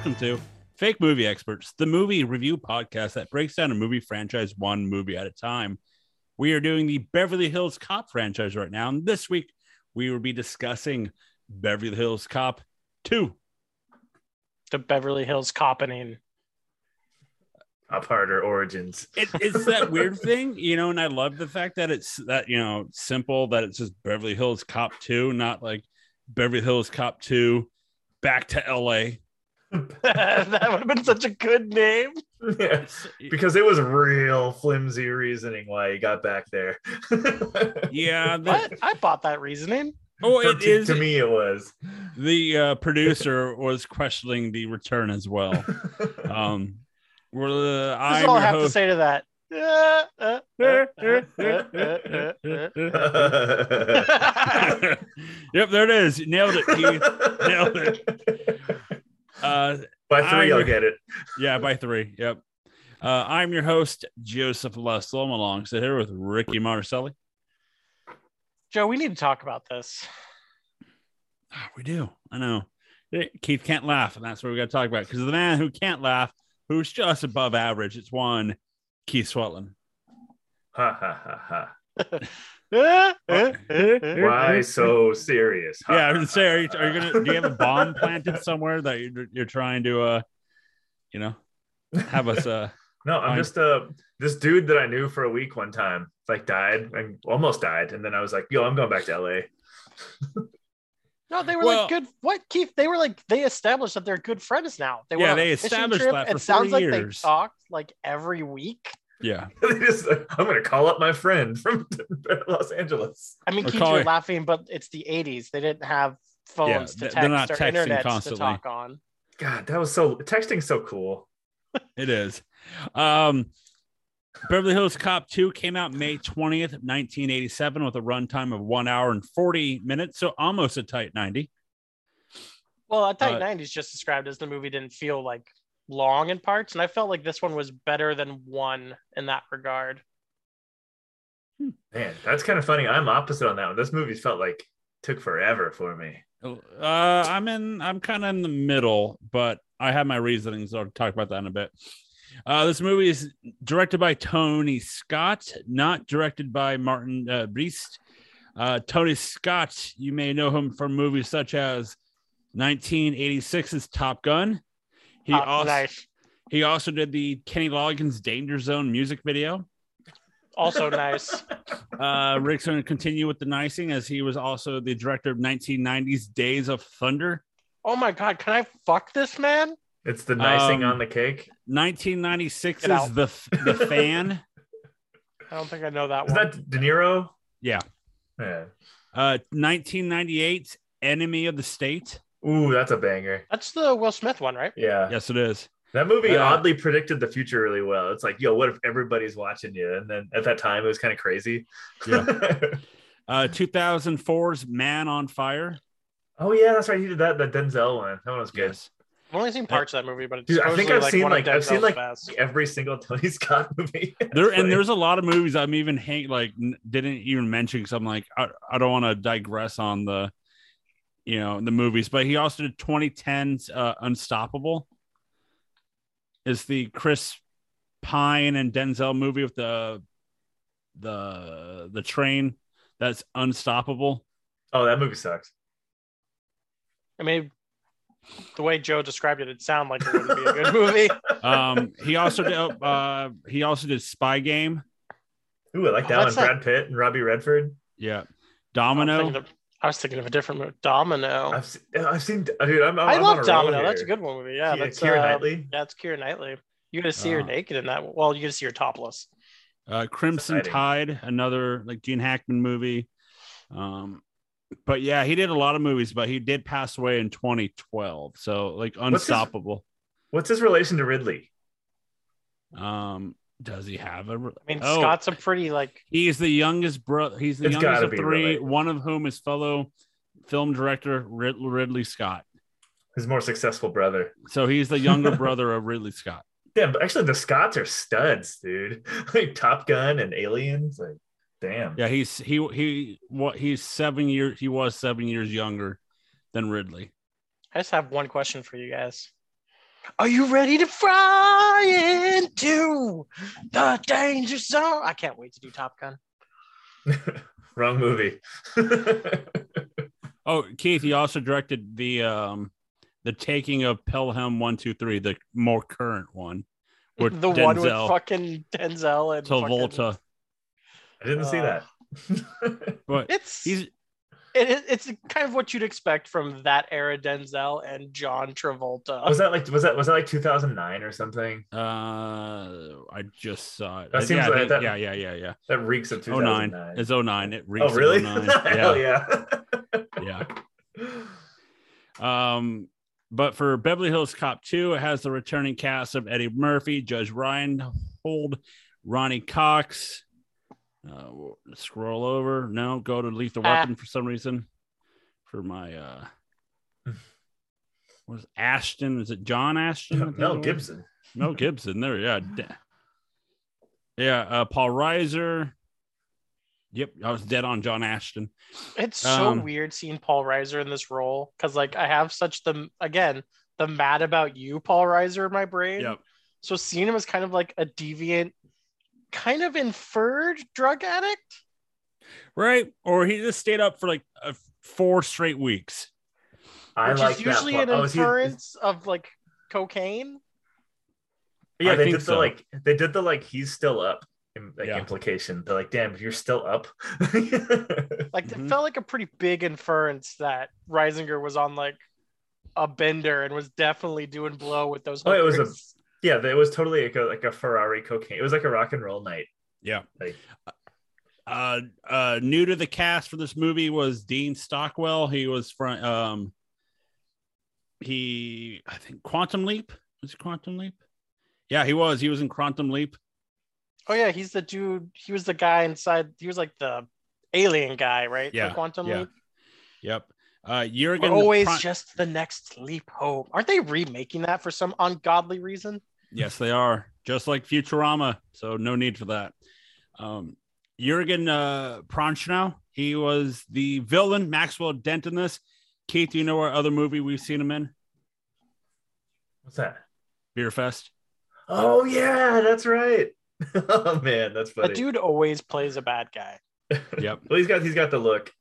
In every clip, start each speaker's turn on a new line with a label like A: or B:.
A: welcome to Fake Movie Experts, the movie review podcast that breaks down a movie franchise one movie at a time. We are doing the Beverly Hills Cop franchise right now, and this week we will be discussing Beverly Hills Cop 2.
B: The Beverly Hills Coppening.
C: Cop Harder Origins.
A: It, it's that weird thing, you know, and I love the fact that it's that, you know, simple that it's just Beverly Hills Cop 2, not like Beverly Hills Cop 2 back to LA.
B: that would have been such a good name.
C: Yeah, because it was real flimsy reasoning why he got back there.
A: Yeah, the,
B: What? I bought that reasoning.
A: oh,
C: For-
A: it
C: to,
A: is.
C: to me, it was.
A: The uh, producer was questioning the return as well. Um, we're the
B: That's
A: I'm
B: all I
A: your
B: have to say to that. Uh, uh, uh, uh, uh, uh.
A: yep, there it is. You nailed it. Keith. Nailed it. Uh,
C: By 3
A: I'm-
C: I'll get it.
A: yeah, by three. Yep. Uh, I'm your host, Joseph Lustle. I'm alongside here with Ricky Marcelli.
B: Joe, we need to talk about this.
A: Ah, we do. I know. Keith can't laugh, and that's what we got to talk about. Because the man who can't laugh, who's just above average, it's one Keith Swetland.
C: Ha ha ha ha. Why so serious? Ha,
A: Yeah, I
C: ha,
A: was gonna say, are you, are you gonna do you have a bomb planted somewhere that you're, you're trying to, uh, you know, have us, uh,
C: No, I'm
A: Fine.
C: just uh this dude that I knew for a week one time, like died and almost died, and then I was like, "Yo, I'm going back to LA."
B: No, they were
A: Well-
B: like good. What Keith? They were like they established that they're good friends now. They
A: Yeah,
B: went on
A: they established
B: trip.
A: that for
B: It sounds
A: 40
B: like they talked like every week.
A: Yeah,
C: they just, I'm gonna call up my friend from Los Angeles.
B: I mean,
A: Or
B: Keith,
A: call
B: you're laughing, but it's the '80s. They didn't have phones
A: they're
B: to text
A: not
B: or internet to talk on.
C: God, that was so texting so cool.
A: it is. Um, Beverly Hills Cop 2 came out May 20th, 1987, with a runtime of one hour and 40 minutes, so almost a tight 90.
B: Well, a tight
A: Uh,
B: '90s just described as the movie didn't feel like long in parts, and I felt like this one was better than one in that regard.
C: Man, that's kind of funny. I'm opposite on that one. This movie felt like took forever for me.
A: Uh, I'm in. I'm kind of in the middle, but I have my reasonings. I'll talk about that in a bit. Uh, this movie is directed by Tony Scott, not directed by Martin uh, Brest. Uh, Tony Scott, you may know him from movies such as 1986's Top Gun. He also
B: nice,
A: he also did the Kenny Loggins Danger Zone music video.
B: also nice.
A: Uh, Rick's going to continue with the nicing as he was also the director of 1990's Days of Thunder.
B: Oh my god, can I fuck this man?
C: It's the nicing
A: Um,
C: on the cake.
A: 1996
B: Get
A: is
B: out.
A: the the fan.
B: I don't think I know that
C: Is
B: one.
C: that De Niro?
A: Yeah.
C: Yeah.
A: Uh, 1998 Enemy of the State.
C: Ooh, that's a banger.
B: That's the Will Smith one, right?
C: Yeah.
A: Yes, it is.
C: That movie
A: Uh,
C: oddly predicted the future really well. It's like, yo, what if everybody's watching you? And then at that time, it was kind of crazy.
A: Yeah. Uh, 2004's Man on Fire.
C: oh yeah, that's right. He did that. That Denzel one. That one was good.
A: Yes.
B: I've only seen parts of that movie, but it's
C: Dude, I think I've
B: like
C: seen
B: one of
C: like I've seen
B: Denzel's
C: like
B: best.
C: every single Tony Scott movie.
A: There and
C: funny.
A: there's a lot of movies I'm even hang, like n- didn't even mention because I'm like I, I don't want to digress on the you know the movies, but he also did 2010's uh, Unstoppable. Is the Chris Pine and Denzel movie with the the the train that's unstoppable.
C: oh, that movie sucks.
B: I mean, the way Joe described it, it sounded like it wouldn't be a good movie.
A: Um, he also did uh, he also did Spy Game.
C: Ooh, I like
B: Oh,
C: that one.
B: that's not-
C: Brad Pitt and Robbie Redford.
A: Yeah,
B: I'm
A: Domino.
B: thinking of- I was thinking of a different movie. Domino.
C: I've seen, I've seen dude. I'm, I'm
B: I
C: I'm on
B: love
C: a roll
B: Domino. That's a good one movie. Yeah,
C: Yeah,
B: that's
C: Keira
B: uh,
C: Knightley.
B: Yeah, it's Keira Knightley. You get to see her
A: Ah.
B: naked in that. Well, you get to see her topless.
A: uh, Crimson
C: exciting.
A: Tide, another like Gene Hackman movie. Um, but yeah, he did a lot of movies, but he did pass away in 2012. So like
C: his-
A: unstoppable.
C: What's his relation to Ridley?
A: Um, does he have a?
B: I mean,
A: Oh,
B: Scott's a pretty like.
A: He's the youngest brother. He's the
C: It's
A: youngest of three.
C: related.
A: One of whom is fellow film director Rid- Ridley Scott.
C: His more successful brother.
A: So he's the younger brother of Ridley Scott.
C: Damn, but actually the Scotts are studs, dude. like Top Gun and Aliens. Like, damn.
A: Yeah, he's he he what he's seven years. He was seven years younger than Ridley.
B: I just have one question for you guys. Are you ready to fly into the danger zone? I can't wait to do Top Gun.
C: Wrong movie.
A: Oh, Keith, he also directed the um the taking of Pelham one two three, the more current one. With
B: the one with fucking Denzel and fucking-
A: Travolta.
C: I didn't see
B: Uh,
C: that.
A: But
B: It's
A: he's
B: it, it- it's kind of what you'd expect from that era Denzel and John Travolta.
C: was that like was that was that like 2009 or something?
A: uh I just saw it.
C: That seems
A: yeah,
C: like
A: I think-
C: that-
A: yeah, yeah, yeah, yeah.
C: That reeks of
A: Oh nine.
C: 2009.
A: It's 09. It reeks
C: oh really?
A: Of 09.
C: Hell
A: Yeah.
C: yeah.
A: yeah. Um but for Beverly Hills Cop 2, it has the returning cast of Eddie Murphy, Judge Reinhold, Ronny Cox. Uh, we'll scroll over. No, go to Lethal
B: Ah.
A: Weapon for some reason. For my uh was Ashton? Is it John Ashton? I think it
C: Mel
A: was?
C: Gibson.
A: Mel Gibson. There, yeah. Yeah, uh, Paul Reiser. Yep, I was dead on John Ashton.
B: It's so
A: Um,
B: weird seeing Paul Reiser in this role because like I have such the again the mad about you Paul Reiser in my brain.
A: Yep.
B: So seeing him as kind of like a deviant, kind of inferred drug addict.
A: Right? Or he just stayed up for like uh, four straight weeks.
C: I
B: which
C: like
B: is usually
C: that.
B: an.
C: Oh, is he-
B: inference of like cocaine.
C: yeah,
A: I
C: they
A: think
C: did
A: so.
C: the like they did the like he's still up im- like
A: Yeah.
C: implication. They're like, damn, you're still up.
B: Like
A: Mhm.
B: it felt like a pretty big inference that Reisinger was on like a bender and was definitely doing blow with those.
C: Oh, it was a-
B: hookers.
C: Yeah, it was totally like a, like a Ferrari cocaine. It was like a rock and roll night.
A: Yeah.
C: Like-
A: Uh, uh, new to the cast for this movie was Dean Stockwell. He was from um, he I think Quantum Leap was it Quantum Leap? Yeah, he was. He was in Quantum Leap.
B: Oh yeah, he's the dude. He was the guy inside. He was like the alien guy, right?
A: Yeah,
B: The Quantum
A: yeah.
B: Leap.
A: Yep. Uh,
B: Or
A: Jurgen.
B: always
A: Pro-
B: just the next leap home. Aren't they remaking that for some ungodly reason?
A: Yes, they are just like Futurama. So no need for that. Um, Jurgen uh, Prochnow, he was the villain, Maxwell Dent in this. Keith, do you know what other movie we've seen him in?
C: What's that?
A: Beerfest.
C: Oh yeah, that's right. oh man, that's funny.
B: That dude always plays a bad guy.
A: Yep.
C: well, he's got he's got the look.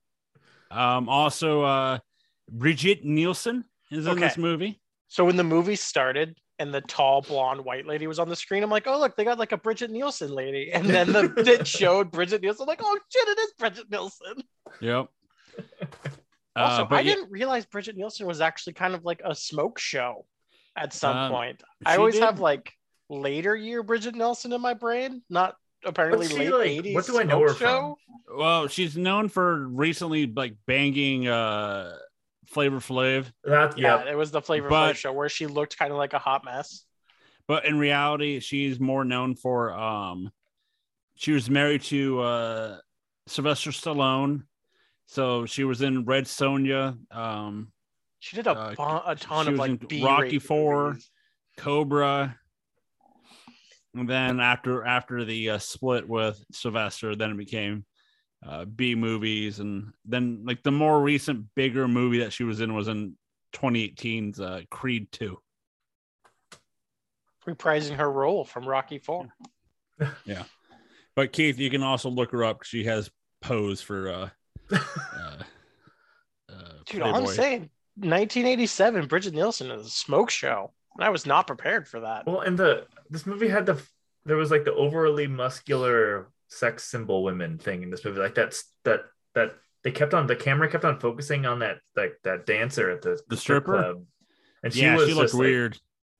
A: Um, also, uh, Brigitte Nielsen is in this movie.
B: So when the movie started and the tall blonde white lady was on the screen, I'm like, oh look, they got like a Brigitte Nielsen lady. And then the it showed Brigitte Nielsen, I'm like, oh shit, it is Brigitte Nielsen.
A: Yep.
B: Also,
A: Uh,
B: I
A: yeah,
B: didn't realize Brigitte Nielsen was actually kind of like a smoke show at some
A: Um,
B: point. I always
A: did-
B: have like later year Brigitte Nielsen in my brain, not apparently late
C: like?
B: 80s.
C: What do I know
B: smoke
C: her from?
A: well, she's known for recently like banging uh Flavor Flav,
C: That
B: Yeah,
C: yeah.
B: it was the Flavor
A: But-
B: Flav show where she looked kind of like a hot mess.
A: but in reality, she's more known for um she was married to uh Sylvester Stallone. So she was in Red Sonja, um,
B: She did a,
A: Uh,
B: bu- a ton
A: she
B: of
A: was
B: like
A: in
B: B
A: Rocky Four, Cobra. And then after after the uh, split with Sylvester, then it became uh, B movies, and then like the more recent bigger movie that she was in was in 2018's uh, Creed 2.
B: reprising her role from Rocky Four.
A: Yeah, But Keith, you can also look her up. She has posed for uh, uh, uh,
B: Dude, all I'm saying, 1987, Brigitte Nielsen is a smoke show. And I was not prepared for that.
C: Well, and the this movie had the there was like the overly muscular sex symbol women thing in this movie. Like that's that that they kept on the camera kept on focusing on that like that dancer at the,
A: The
C: strip
A: stripper?
C: club. And she
A: yeah,
C: was
A: she looked
C: just like,
A: weird.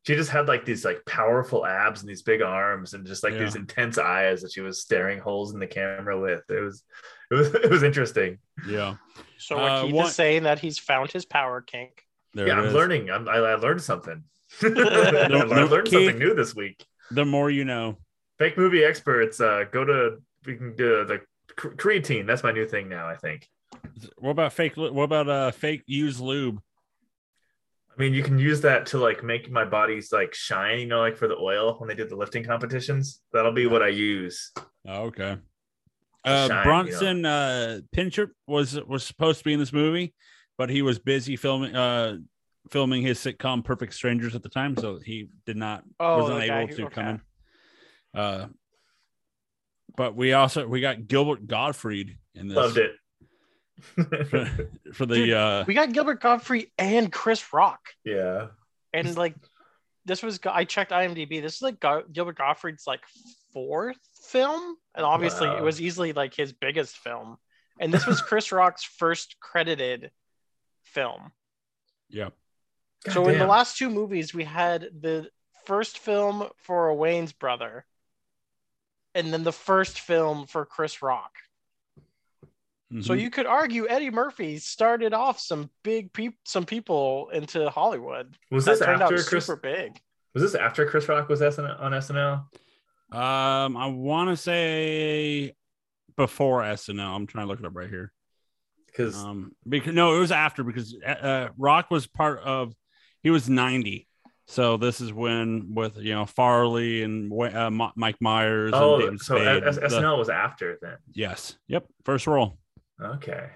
C: she just had like these like powerful abs and these big arms and just like
A: Yeah.
C: these intense eyes that she was staring holes in the camera with. It was it was it was interesting.
A: yeah,
B: So
A: Uh,
B: Keith
A: what-
B: is saying that he's found his power kink.
A: there
C: yeah, I'm
A: is.
C: learning. I'm, I, I learned something. I
A: no,
C: learned
A: Keith-
C: something new this week.
A: The more you know.
C: Fake movie experts, uh, go to we can do the creatine. That's my new thing now. I think.
A: What about fake? What about uh fake used lube?
C: I mean, you can use that to like make my body's like shine. You know, like for the oil when they did the lifting competitions. That'll be what I use.
A: Oh, okay. Uh,
C: shine, you know.
A: Bronson uh, Pinchot was was supposed to be in this movie, but he was busy filming, uh, filming his sitcom Perfect Strangers at the time, so he did not
B: Oh,
A: was unable
B: the guy
A: able to come in. Uh, but we also we got Gilbert Gottfried in this
C: Loved it.
A: for, for the
B: Dude,
A: uh
B: We got Gilbert Gottfried and Chris Rock,
C: yeah.
B: and like this was I checked IMDb. This is like Go- Gilbert Gottfried's like fourth film, and obviously it was easily like his biggest film. And this was Chris Rock's first credited film.
A: yeah
B: so in the last two movies, we had the first film for a Wayans brother, and then the first film for Chris Rock. So
A: Mhm.
B: you could argue Eddie Murphy started off some big peop- some people into Hollywood.
C: was this after
B: out
C: Chris?
B: super big.
C: Was this after Chris Rock was SN- on SNL?
A: um I want to say before SNL. I'm trying to look it up right here.
C: Because
A: Um, because no, it was after because uh, Rock was part of. He was 90, so this is when with you know Farley and uh, Mike Myers. and
C: oh,
A: David
C: so
A: Spade,
C: S-
A: the-
C: SNL was after then.
A: yes, yep, first role.
C: Okay.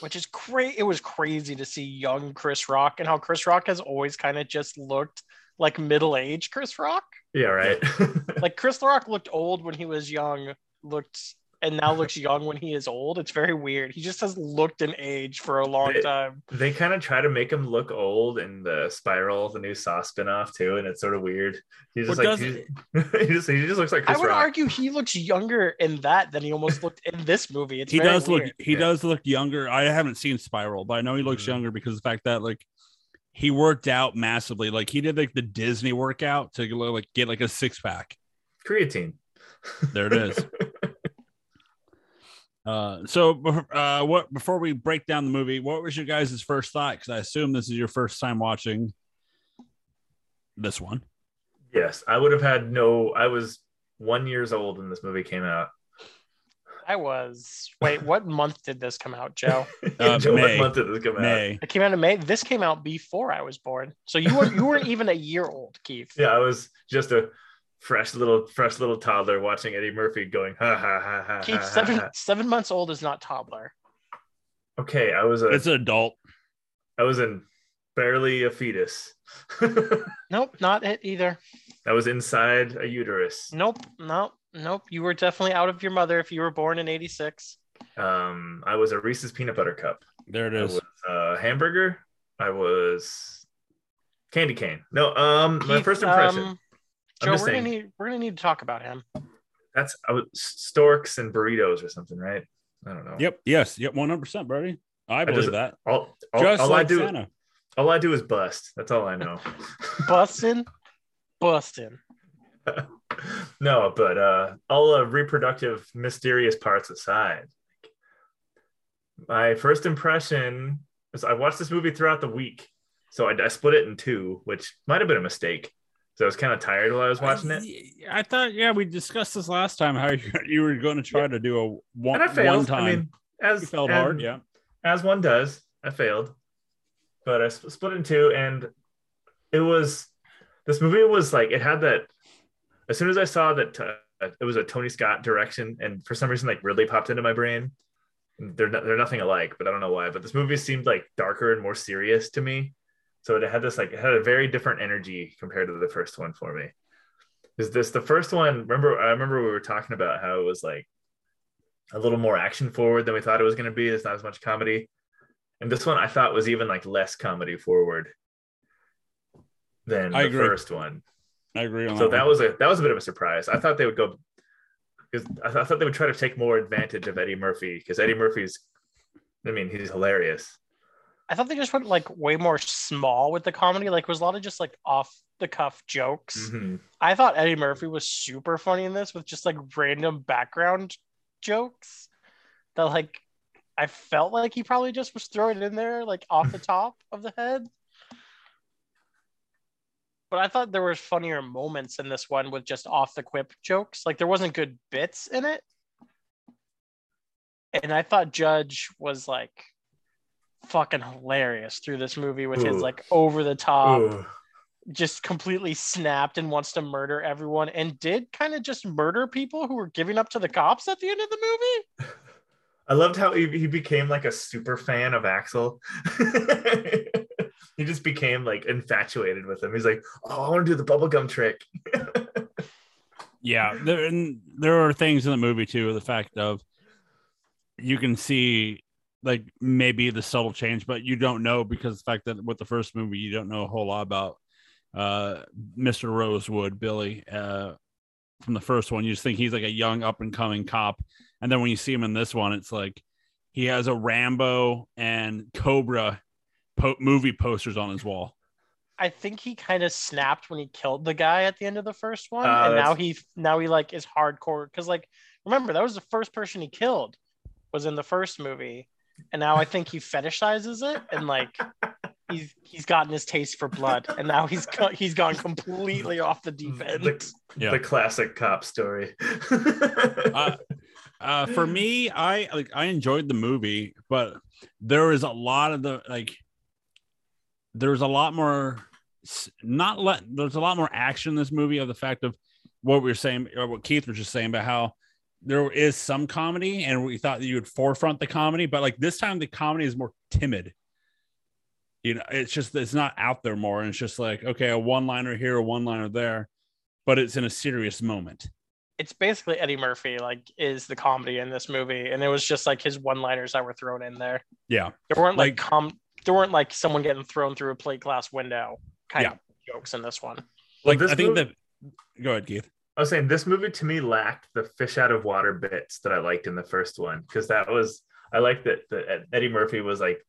B: which is great. It was crazy to see young Chris Rock and how Chris Rock has always kind of just looked like middle aged Chris Rock.
C: Yeah. Right.
B: Like Chris Rock looked old when he was young, looked and now looks young when he is old. It's very weird. He just has looked an age for a long
C: They-
B: time.
C: they kind of try to make him look old in the Spiral, the new Saw spinoff too, and it's sort of weird. He's just
A: Well,
C: like
A: does
C: he, he just he just looks like
B: I would
C: Rock.
B: argue he looks younger in that than he almost looked in this movie. It's
A: he
B: very
A: does look. He
C: Yeah.
A: does look younger. I haven't seen Spiral, but I know he looks
C: Mhm.
A: younger because of the fact that like he worked out massively. Like he did like the Disney workout to like get like a six pack.
C: Creatine.
A: There it is. Uh, so uh, what before we break down the movie, what was your guys' first thought? Because I assume this is your first time watching this one.
C: yes, I would have had no. I was one years old when this movie came out.
B: I was. Wait, what month did this come out, Joe?
A: Uh,
C: Joe,
A: May.
C: What month did this come out?
A: May.
B: It came out in May. This came out before I was born. So you weren't you weren't even a year old, Keith.
C: Yeah, I was just a fresh little fresh little toddler watching Eddie Murphy going ha ha ha ha.
B: Keith,
C: ha,
B: seven
C: ha.
B: seven months old is not toddler.
C: Okay, I was a
A: It's an adult.
C: I was in barely a fetus.
B: Nope, not it either.
C: I was inside a uterus.
B: Nope, nope, nope. You were definitely out of your mother if you were born in '86.
C: Um, I was a Reese's peanut butter cup.
A: There it is.
C: I was a hamburger. I was candy cane. No, um, my
B: Keith,
C: first impression.
B: um,
C: I'm
B: Joe, we're gonna need we're gonna need to talk about him.
C: That's I was storks and burritos or something, right? I don't know.
A: Yep. Yes. Yep. One hundred percent, buddy. I believe
C: just-
A: that.
C: All, all,
A: Just
C: all I
A: like
C: do,
A: Santa.
C: all I do is bust. That's all I know.
B: Busting, busting.
C: no, but uh, all uh, reproductive mysterious parts aside, my first impression is I watched this movie throughout the week, so I, I split it in two, which might have been a mistake. So I was kind of tired while I was watching it,
A: I, thought, yeah, we discussed this last time how you, you were going to try to do a one,
C: and I failed.
A: one time.
C: I mean, as
A: you felt
C: and
A: hard, yeah.
C: as one does, I failed, but I sp- split it in two, and it was this movie was like it had that. As soon as I saw that uh, it was a Tony Scott direction, and for some reason, like Ridley popped into my brain. They're they're nothing alike, but I don't know why. But this movie seemed like darker and more serious to me, so it had this like it had a very different energy compared to the first one for me. Is this the first one? Remember, I remember we were talking about how it was like a little more action forward than we thought it was going to be. There's not as much comedy. And this one I thought was even like less comedy forward than
A: I
C: the
A: agree.
C: first one.
A: I agree on
C: So
A: that.
C: that was a that was a bit of a surprise. I thought they would go because I, th- I thought they would try to take more advantage of Eddie Murphy because Eddie Murphy's I mean he's hilarious.
B: I thought they just went like way more small with the comedy. Like, it was a lot of just like off the cuff jokes.
C: Mhm.
B: I thought Eddie Murphy was super funny in this with just like random background jokes that like I felt like he probably just was throwing it in there like off the top of the head. But I thought there was funnier moments in this one with just off the quip jokes. Like there wasn't good bits in it. And I thought Judge was like fucking hilarious through this movie with his like over the top
C: Ooh.
B: just completely snapped and wants to murder everyone and did kind of just murder people who were giving up to the cops at the end of the movie.
C: I loved how he, he became like a super fan of Axel. he just became like infatuated with him. He's like, oh, I want to do the bubblegum trick.
A: Yeah, there and there are things in the movie too. The fact of you can see like maybe the subtle change, but you don't know because the fact that with the first movie you don't know a whole lot about uh Mr. Rosewood, Billy, uh from the first one. You just think he's like a young up and coming cop. And then when you see him in this one, it's like he has a Rambo and Cobra po- movie posters on his wall.
B: I think he kind of snapped when he killed the guy at the end of the first one,
C: Uh,
B: and now he now he like is hardcore because like remember that was the first person he killed was in the first movie, and now I think he fetishizes it and like he's he's gotten his taste for blood, and now he's go- he's gone completely off the deep end.
C: the,
A: Yeah.
C: the classic cop story.
A: uh, uh, for me, I like I enjoyed the movie, but there is a lot of the like there's a lot more not let there's a lot more action in this movie of the fact of what we were saying or what Keith was just saying about how there is some comedy and we thought that you would forefront the comedy, but like this time the comedy is more timid. You know, it's just it's not out there more, and it's just like okay, a one liner here, a one liner there, but it's in a serious moment.
B: It's basically Eddie Murphy like is the comedy in this movie, and it was just like his one liners that were thrown in there.
A: Yeah.
B: There weren't like,
A: Like-
B: com there weren't like someone getting thrown through a plate glass window kind
A: Yeah.
B: of jokes in this one.
A: Like
C: this
A: I think
C: movie-
A: that go ahead, Keith.
C: I was saying this movie to me lacked the fish out of water bits that I liked in the first one because that was I liked that that Eddie Murphy was like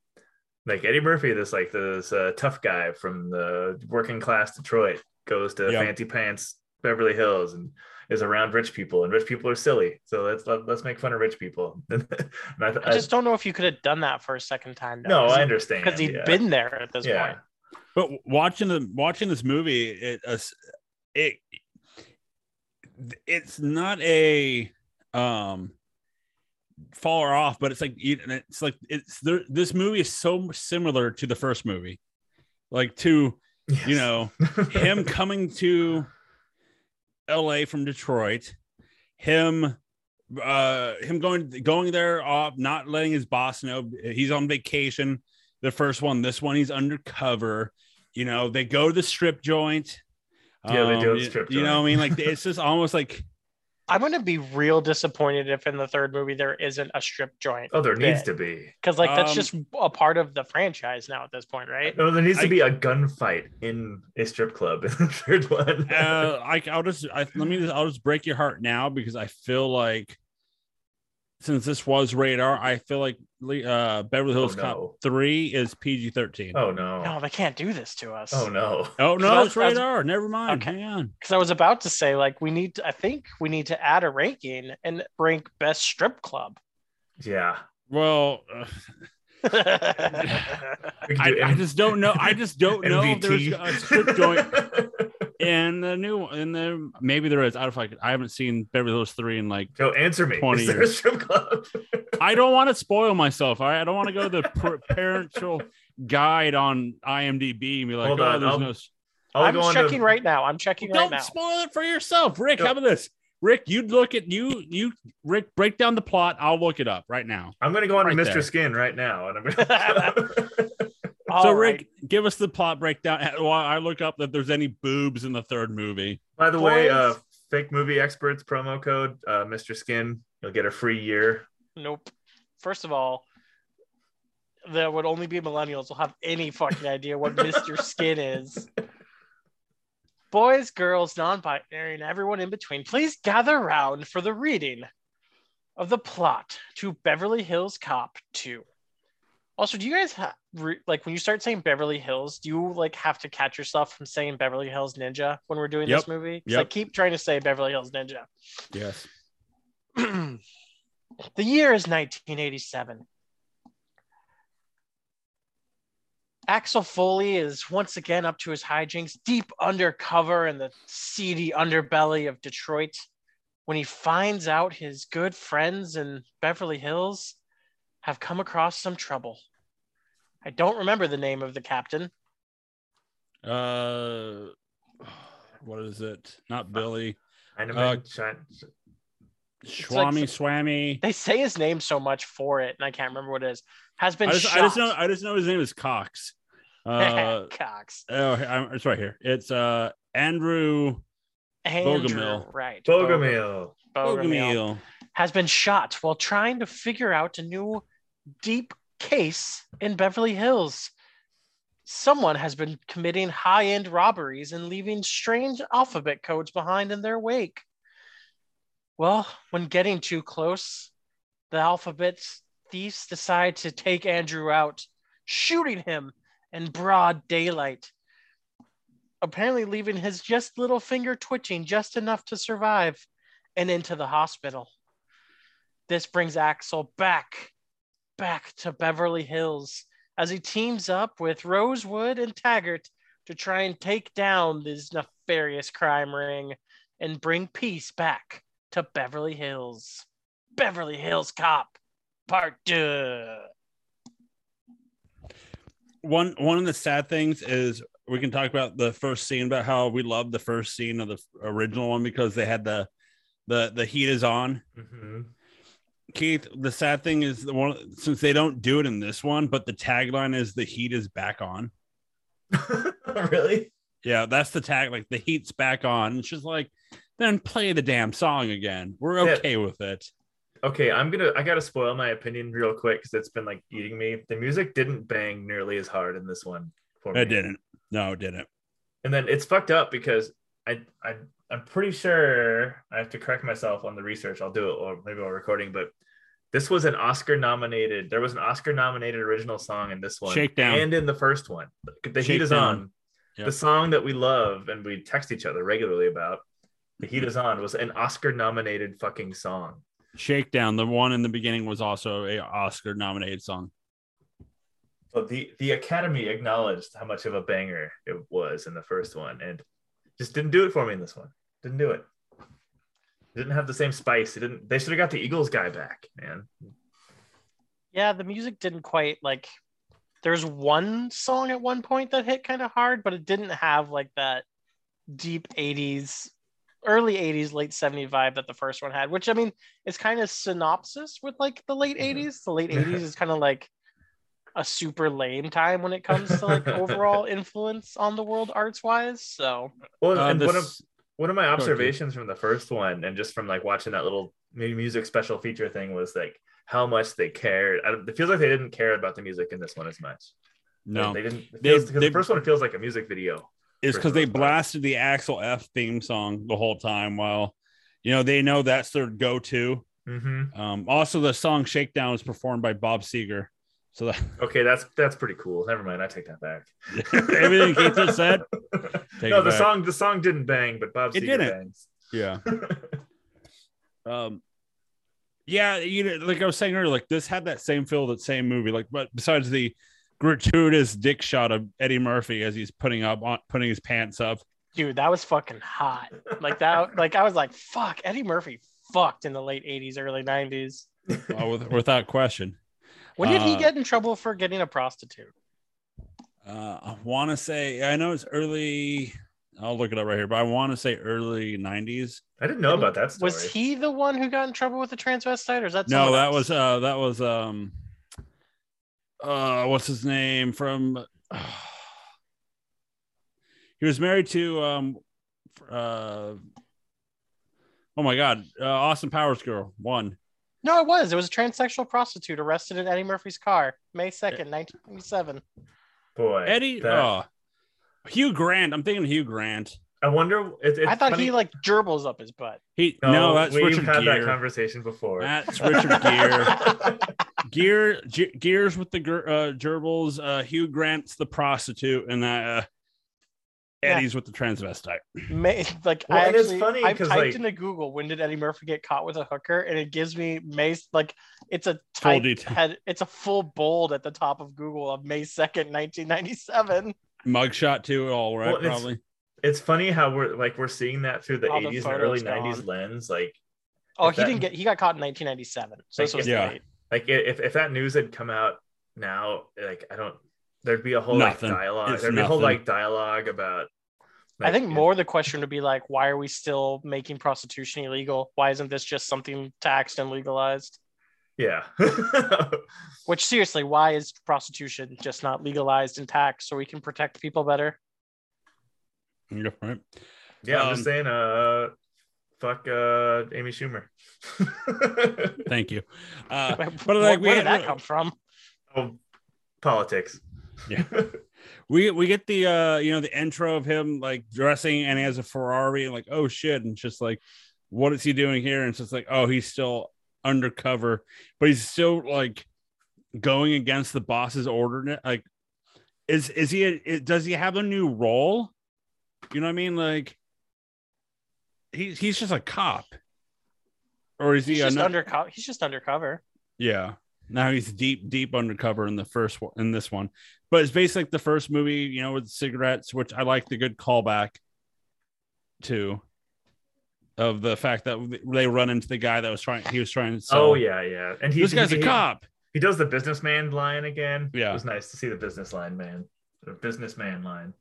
C: like Eddie Murphy this like this uh, tough guy from the working class Detroit goes to
A: Yeah.
C: fancy pants Beverly Hills and is around rich people and rich people are silly so let's let, let's make fun of rich people and I,
B: I just don't know if you could have done that for a second time.
C: no I understand
B: because he'd
C: yeah.
B: been there at this
C: yeah
B: point.
A: But watching the watching this movie, it uh, it it's not a um far off, but it's like it's like it's there. This movie is so similar to the first movie, like to
C: Yes.
A: you know him coming to LA from Detroit, him uh him going going there off not letting his boss know he's on vacation the first one this one he's undercover you know they go to the strip joint
C: Yeah, they do
A: Um,
C: the strip
A: you know what i mean like it's just almost like
B: I'm gonna be real disappointed if in the third movie there isn't a strip joint.
C: oh there needs to be
B: because like that's
A: Um,
B: just a part of the franchise now at this point, right?
C: no there needs to
A: I-
C: be a gunfight in a strip club in the third one
A: uh I, i'll just I, let me just i'll just break your heart now because i feel like since this was radar i feel like uh beverly hills
C: Oh,
A: cop 3 is pg-13
C: oh no
B: No, they can't do this to us.
C: oh no
A: Oh no,
B: that's-
A: it's
B: that's-
A: radar. Never mind.
B: Okay.
A: Hang on.
B: Because I was about to say like we need. To, I think we need to add a ranking and rank best strip club.
C: yeah
A: Well, uh,
C: We could
A: I,
C: do
A: I
C: M-
A: just don't know. I just don't know if there's a strip joint in the new in the maybe there is. I don't know I, haven't seen Beverly Hills three in like.
C: Joe, answer me.
A: 20
C: Is there a
A: years.
C: strip club?
A: I don't want to spoil myself. All right, I don't want to go to the par- parental guide on IMDb and be like,
C: Hold
A: oh,
C: on,
A: there's
C: I'll-
A: no.
C: I'll
B: I'm checking
C: to,
B: right now. I'm checking right now.
A: Don't spoil it for yourself, Rick.
C: Go-
A: How about this? Rick, you look at you you Rick break down the plot. I'll look it up right now.
C: I'm going to go on to
A: Right
C: Mr.
A: there.
C: Skin right now, and I'm going
B: All
A: so,
B: right.
A: Rick, give us the plot breakdown while I look up if there's any boobs in the third movie.
C: By the way, uh, fake movie experts promo code uh, Mr. Skin. You'll get a free year.
B: Nope. First of all, there would only be millennials will have any fucking idea what Mr. Skin is. Boys, girls, non-binary, and everyone in between, please gather around for the reading of the plot to Beverly Hills Cop 2. Also, do you guys ha- re- like when you start saying Beverly Hills? Do you like have to catch yourself from saying Beverly Hills Ninja when we're doing
A: Yep.
B: this movie? 'Cause I keep trying to say Beverly Hills Ninja.
A: Yes.
B: the year is 1987. Axel Foley is once again up to his hijinks deep undercover in the seedy underbelly of Detroit when he finds out his good friends in Beverly Hills have come across some trouble. I don't remember the name of the captain.
A: Uh, what is it? Not Billy.
C: Heineman, Shine-
A: Swami, Swami.
B: They say his name so much for it, and I can't remember what it is. Has been
A: I just,
B: shot.
A: I just know. I just know his name is Cox. Uh,
B: Cox.
A: oh, I'm, it's right here. It's uh Andrew
B: Andrew,
A: Bogomil.
B: right.
C: Bogomil.
B: Bogomil
A: Bogomil.
B: has been shot while trying to figure out a new deep case in Beverly Hills. Someone has been committing high end robberies and leaving strange alphabet codes behind in their wake. Well, when getting too close, the alphabet thieves decide to take Andrew out, shooting him in broad daylight. Apparently, leaving his just little finger twitching just enough to survive and into the hospital. This brings Axel back, back to Beverly Hills as he teams up with Rosewood and Taggart to try and take down this nefarious crime ring and bring peace back to Beverly Hills. Beverly Hills Cop, Part Two.
A: One one of the sad things is we can talk about the first scene about how we love the first scene of the original one because they had the the the heat is on.
C: Mhm.
A: Keith, the sad thing is the one since they don't do it in this one, but the tagline is the heat is back on.
C: really?
A: Yeah, that's the tag. Like the heat's back on. It's just like then play the damn song again. We're
C: Yeah.
A: okay with it.
C: Okay, I'm gonna. I gotta spoil my opinion real quick because it's been like eating me. The music didn't bang nearly as hard in this one for me.
A: It didn't. No, it didn't.
C: and then it's fucked up because I I I'm pretty sure I have to correct myself on the research. I'll do it or maybe while recording, but this was an Oscar nominated. There was an Oscar nominated original song in this one,
A: Shakedown.
C: and in the first one. The heat is on.
A: Yep.
C: The song that we love and we text each other regularly about. The heat is on was an Oscar nominated fucking song.
A: Shakedown, the one in the beginning was also a Oscar nominated song.
C: So the the Academy acknowledged how much of a banger it was in the first one, and just didn't do it for me in this one. Didn't do it. Didn't have the same spice. It didn't. They should have got the Eagles guy back, man.
B: Yeah, the music didn't quite like. There's one song at one point that hit kind of hard, but it didn't have like that deep 80s, early 80s, late 70s vibe that the first one had, which I mean, it's kind of synopsis with like the late
C: Mhm.
B: 80s. The late 80s is kind of like a super lame time when it comes to like overall influence on the world arts wise. So,
C: Well,
A: Uh,
C: and one of
A: this,
C: one of my
A: ahead.
C: observations from the first one, and just from like watching that little mu- music special feature thing, was like how much they cared. I, don't- it feels like they didn't care about the music in this one as much.
A: no,
C: they didn't. It
A: They- they-
C: the first one feels like a music video.
A: it's because
C: the
A: they
C: part.
A: blasted the Axel F theme song the whole time while you know they know that's their go-to.
C: hmm
A: Um, also, the song Shakedown was performed by Bob Seger. So that,
C: Okay, that's that's pretty cool. Never mind, I take that back.
A: everything Keith just said, Take
C: no, the
A: back.
C: song the song didn't bang, but Bob
A: It
C: Seger
A: didn't.
C: bangs.
A: yeah. Um, yeah, you know, like I was saying earlier, like this had that same feel, that same movie. Like, but besides the gratuitous dick shot of Eddie Murphy as he's putting up on putting his pants up.
B: dude, that was fucking hot. Like that, like I was like, fuck, Eddie Murphy fucked in the late 80s, early 90s.
A: uh, with, without question.
B: When did he
A: Uh,
B: get in trouble for getting a prostitute?
A: Uh, I want to say I know it's early. I'll look it up right here, but I want to say early '90s.
C: I didn't know about that story.
B: Was he the one who got in trouble with the transvestite, or is that
A: No, that
B: else?
A: was uh that was um uh what's his name from he was married to um uh oh my god uh, Austin Powers girl one
B: no, it was. It was a transsexual prostitute arrested in Eddie Murphy's car, May second, nineteen ninety-seven.
C: Boy,
A: Eddie
C: that-
A: uh Hugh Grant I'm thinking Hugh Grant
C: I wonder. It, it's
B: I thought
C: funny-
B: he like gerbils up his butt.
A: he
C: No,
A: no, that's
C: we've
A: Richard
C: had that conversation before.
A: that's Richard Gere. Gere Ge- Gere's with the ger- uh, gerbils uh Hugh Grant's the prostitute and uh
B: Yeah.
A: Eddie's with the transvestite
B: May, like
C: Well,
B: I
C: and it's
B: actually,
C: funny
B: I
C: 'cause,
B: typed
C: like-
B: into Google when did Eddie Murphy get caught with a hooker, and it gives me May like it's a
A: Full
B: type head, it's a full bold at the top of Google of May second, nineteen ninety-seven.
A: mugshot too all right
C: Well,
A: probably
C: it's funny how we're like we're seeing that through the 80s and early 90s lens. Like,
B: Oh, he
C: that-
B: didn't get. He got caught in nineteen ninety-seven. So this
C: Like,
B: was
A: yeah.
B: late.
C: like if if that news had come out now, like I don't, there'd be a whole
A: Nothing.
C: like dialogue.
A: It's
C: there'd be a whole like dialogue about.
B: I think more the question would be like, why are we still making prostitution illegal? Why isn't this just something taxed and legalized?
C: Yeah.
B: Which seriously, why is prostitution just not legalized and taxed so we can protect people better?
A: Yeah, right.
C: yeah, I'm
A: Um,
C: just saying, uh fuck uh Amy Schumer.
A: Thank you. Uh, but like
B: where
A: we
B: did that come from?
C: oh, politics.
A: Yeah. we we get the uh you know the intro of him like dressing and he has a Ferrari and like oh shit and just like what is he doing here and it's just like oh he's still undercover but he's still like going against the boss's order like is is he a, does he have a new role you know what I mean like he he's just a cop or is he
B: just
A: ano-
B: undercover. He's just undercover.
A: yeah. Now he's deep, deep undercover in the first one, in this one. But it's basically like the first movie, you know, with cigarettes, which I like the good callback to of the fact that they run into the guy that was trying he was trying to sell.
C: Oh yeah, yeah. And he,
A: This guy's
C: he,
A: a cop.
C: He does the businessman line again.
A: Yeah.
C: It was nice to see the business line man. The businessman line.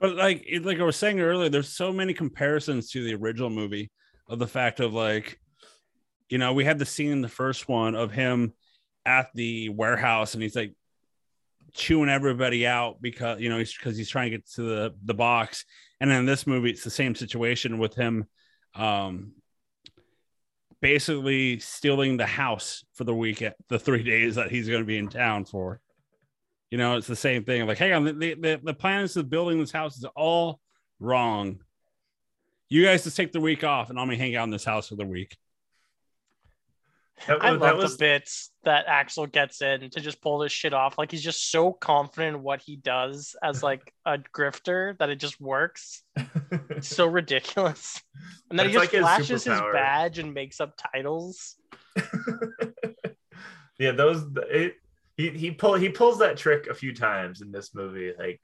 A: But like like I was saying earlier, there's so many comparisons to the original movie of the fact of like, you know, we had the scene in the first one of him at the warehouse and he's like chewing everybody out because you know he's because he's trying to get to the the box. And then in this movie, it's the same situation with him um basically stealing the house for the weekend, the three days that he's going to be in town for. You know, it's the same thing. Like, hang on, the, the, the plans of building this house is all wrong. You guys just take the week off and I'm gonna hang out in this house for the week.
C: That
B: I love
C: that was
B: the bits that Axel gets in to just pull this shit off. Like he's just so confident in what he does as like a grifter that it just works. It's so ridiculous. And then he just
C: like
B: flashes his
C: superpower.
B: badge and makes up titles.
C: yeah, those it, he he pull he pulls that trick a few times in this movie. Like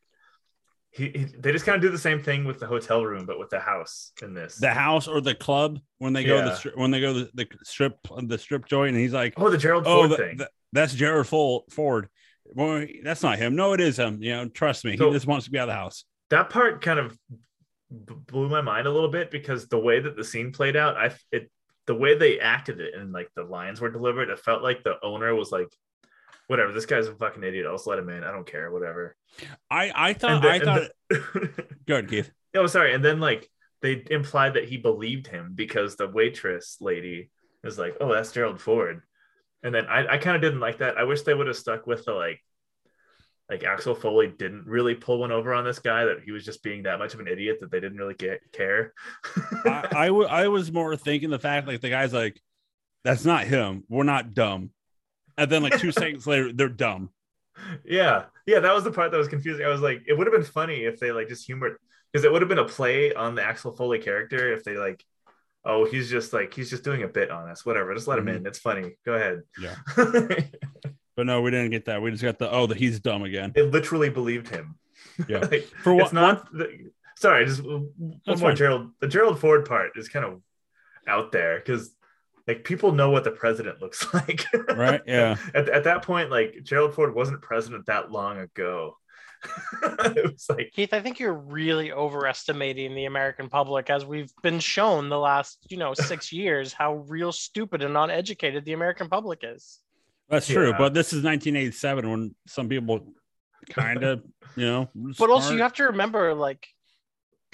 C: he, he they just kind of do the same thing with the hotel room, but with the house in this.
A: The house or the club when they go to the stri- when they go to the strip the strip joint and he's like,
C: oh, the Gerald
A: oh,
C: Ford
A: the-
C: thing.
A: the- that's Ford. Ford. Well, that's not him. No, it is him. You know, trust me.
C: So-
A: he just wants to be out of the house.
C: that part kind of b- blew my mind a little bit because the way that the scene played out, I it the way they acted it and like the lines were delivered, it felt like the owner was like, "Whatever, this guy's a fucking idiot. I'll just let him in. I don't care. Whatever."
A: I I thought
C: the-
A: I thought.
C: the-
A: Good, Keith.
C: oh, sorry. And then like they implied that he believed him because the waitress lady is like, "Oh, that's Gerald Ford," and then I I kind of didn't like that. I wish they would have stuck with the like. Like Axel Foley didn't really pull one over on this guy; that he was just being that much of an idiot that they didn't really get, care.
A: I, I, w- I was more thinking the fact like the guy's like, that's not him. We're not dumb. And then like two seconds later, they're dumb.
C: yeah yeah that was the part that was confusing i was like it would have been funny if they like just humored because it would have been a play on the axel foley character if they like oh he's just like he's just doing a bit on us whatever just let him mm-hmm. in it's funny go ahead
A: Yeah. But no, we didn't get that. We just got the oh, the he's dumb again.
C: They literally believed him
A: Yeah.
C: like,
A: For what
C: not the, sorry just one
A: That's
C: more
A: fine.
C: gerald the gerald ford part is kind of out there because like people know what the president looks like
A: right? Yeah.
C: at, at that point like gerald ford wasn't president that long ago it was like
B: Keith, I think you're really overestimating the American public as we've been shown the last, you know, six years how real stupid and uneducated the American public is.
A: That's true.
C: Yeah.
A: But this is 1987 when some people kind of, you know,
B: But also you have to remember like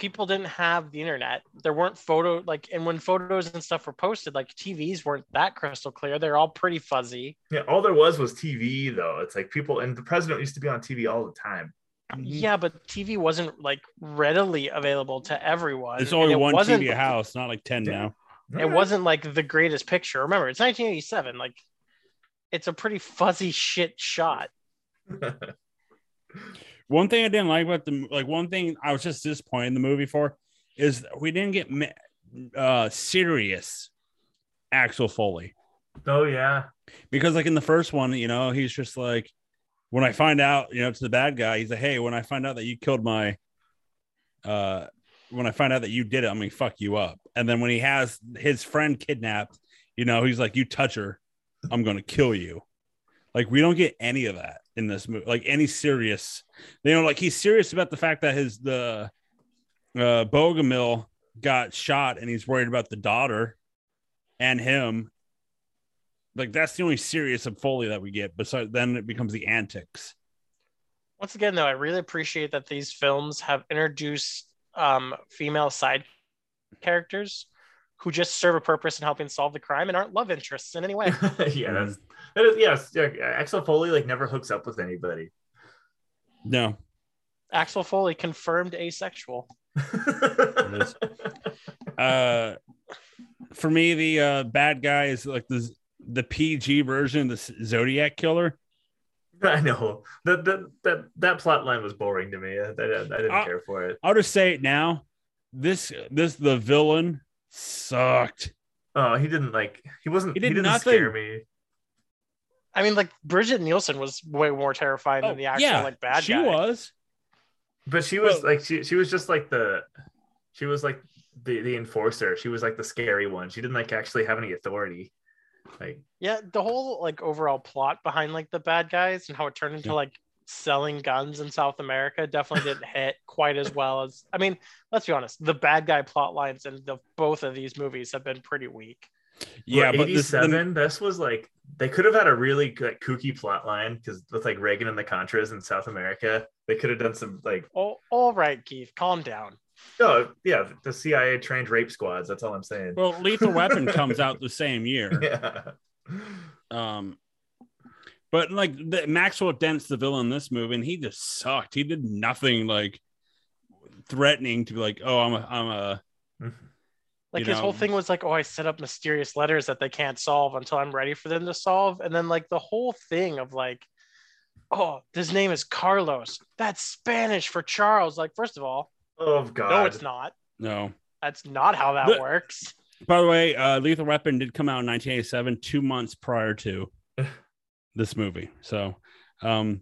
B: people didn't have the internet. There weren't photo like and when photos and stuff were posted, like TVs weren't that crystal clear. They're all pretty fuzzy.
C: Yeah, all there was was TV though. It's like people and the president used to be on TV all the time. Mm-hmm.
B: Yeah, but TV wasn't like readily available to everyone.
A: it's only
B: it
A: one
B: wasn't,
A: TV a house, not like 10
C: Yeah.
A: now.
B: It wasn't like the greatest picture. Remember, it's 1987. Like, it's a pretty fuzzy shit shot.
A: One thing I didn't like about the like one thing I was just disappointed in the movie for is we didn't get uh serious Axel Foley
C: Oh yeah.
A: because like in the first one, you know, he's just like when I find out, you know, to the bad guy, he's like, "Hey, when I find out that you killed my uh when I find out that you did it, I'm gonna fuck you up." And then when he has his friend kidnapped, you know, he's like, "You touch her, I'm gonna kill you." Like we don't get any of that in this movie, like any serious, you know, like he's serious about the fact that his the uh Bogomil got shot and he's worried about the daughter and him. like that's the only serious of Foley that we get. Besides, then it becomes the antics.
B: Once again, though, I really appreciate that these films have introduced um, female side characters who just serve a purpose in helping solve the crime and aren't love interests in any way.
C: yeah, that's that is yes. Yeah, Axel Foley like never hooks up with anybody.
A: No,
B: Axel Foley confirmed asexual.
A: uh, for me, the uh, bad guy is like the the PG version of the Zodiac killer.
C: I know that that that that plot line was boring to me. I, I, I didn't
A: Uh,
C: care for it.
A: I'll just say it now. This this the villain sucked.
C: Oh, he didn't like. He wasn't.
A: He
C: He,
A: did
C: didn't
A: nothing.
C: scare me.
B: I mean, like Brigitte Nielsen was way more terrifying than oh, the actual
A: Oh, yeah,
B: like bad
A: she
B: guy.
A: was.
C: But she was
A: Well-
C: like she she was just like the she was like the the enforcer. She was like the scary one. She didn't like actually have any authority. Like
B: Yeah, the whole like overall plot behind like the bad guys and how it turned into
A: Yeah.
B: like selling guns in South America definitely didn't hit quite as well as I mean, let's be honest, the bad guy plot lines in the both of these movies have been pretty weak.
A: Yeah,
C: yeah,
A: but this, the-
C: 87. this was like they could have had a really like, kooky plot line because with like Reagan and the Contras in South America, they could have done some like
B: Oh, all right, Keith, calm down.
C: oh yeah, the CIA trained rape squads. That's all I'm saying.
A: well, Lethal Weapon comes out the same year.
C: yeah.
A: Um, but like the, Maxwell Dent's the villain in this movie, and he just sucked. He did nothing like threatening to be like, oh, I'm a, I'm a.
B: Like
A: You
B: his whole thing was like, oh, I set up mysterious letters that they can't solve until I'm ready for them to solve. And then like the whole thing of like, oh, his name is Carlos. That's Spanish for Charles. Like, first of all,
C: Oh god.
B: no, it's not.
A: No.
B: That's not how that
A: The-
B: works.
A: By the way, uh, Lethal Weapon did come out in 1987, two months prior to this movie. So, um,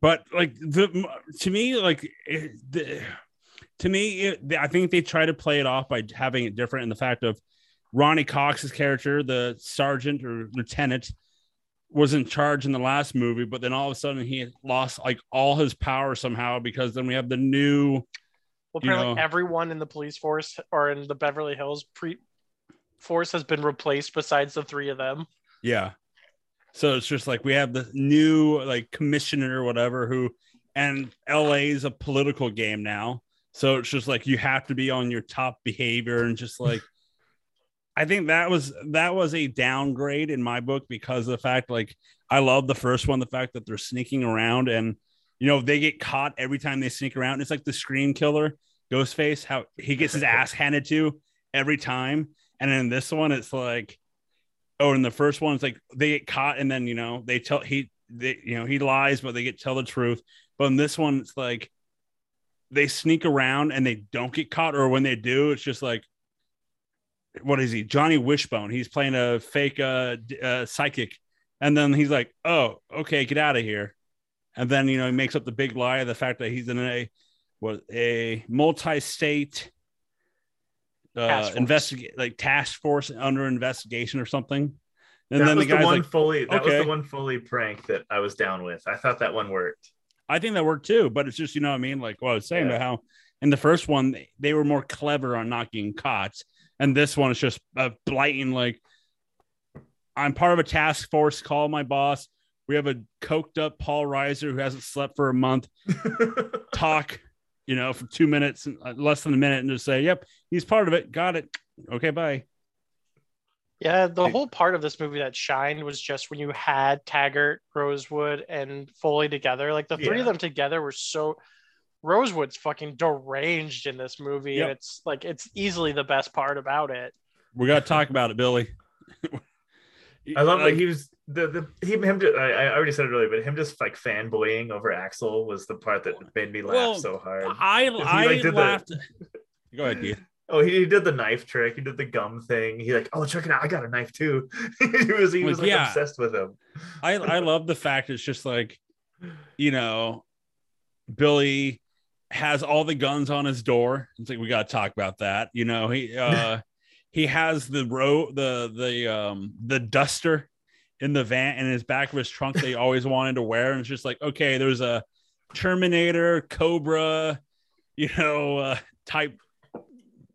A: but like the to me, like it, the, to me, it, I think they try to play it off by having it different in the fact of Ronny Cox's character, the sergeant or lieutenant, was in charge in the last movie, but then all of a sudden he lost like all his power somehow because then we have the new
B: Well, apparently
A: know-
B: everyone in the police force or in the Beverly Hills pre force has been replaced besides the three of them.
A: Yeah. So it's just like we have the new like commissioner or whatever who and LA is a political game now. So it's just like you have to be on your top behavior and just like I think that was that was a downgrade in my book because of the fact like I love the first one, the fact that they're sneaking around and you know they get caught every time they sneak around. It's like the scream killer, Ghostface, how he gets his ass handed to every time. And in this one, it's like oh, in the first one, it's like they get caught and then you know they tell he they you know he lies, but they get tell the truth. But in this one, it's like they sneak around and they don't get caught, or when they do, it's just like what is he? Johnny Wishbone. He's playing a fake uh, uh psychic, and then he's like, oh, okay, get out of here. And then you know he makes up the big lie of the fact that he's in a what a multi-state uh investigate like task force under investigation or something. And
C: that
A: then the
C: was the,
A: guy's
C: one
A: like,
C: fully that was the one fully prank that I was down with. I thought that one worked.
A: I think that worked too, but it's just you know what I mean, like what I was saying
C: Yeah.
A: about how in the first one they, they were more clever on not getting caught, and this one is just a blatant like I'm part of a task force. Call my boss. We have a coked up Paul Reiser who hasn't slept for a month. Talk, you know, for two minutes, uh, less than a minute, and just say, "Yep, he's part of it. Got it. Okay, bye."
B: Yeah, the whole part of this movie that shined was just when you had Taggart, Rosewood, and Foley together. Like the three
C: Yeah.
B: of them together were so. Rosewood's fucking deranged in this movie,
A: Yep.
B: and it's like it's easily the best part about it.
A: We got to talk about it, Billy.
C: I love
A: like
C: like he was the the he him just, I, I already said it earlier, but him just like fanboying over Axel was the part that made me laugh
A: Well,
C: so hard.
A: I
C: he,
A: I
C: like, did the-
A: laughed. Go ahead, Keith.
C: Oh, he, he did the knife trick. He did the gum thing. He like, oh, check it out. I got a knife too. he was he was
A: Like,
C: like
A: yeah.
C: obsessed with him.
A: I I love the fact it's just like, you know, Billy has all the guns on his door. It's like we got to talk about that. You know, he uh he has the row the the um the duster in the van in his back of his trunk that he always wanted to wear, and it's just like okay, there's a Terminator, Cobra, you know, uh, type,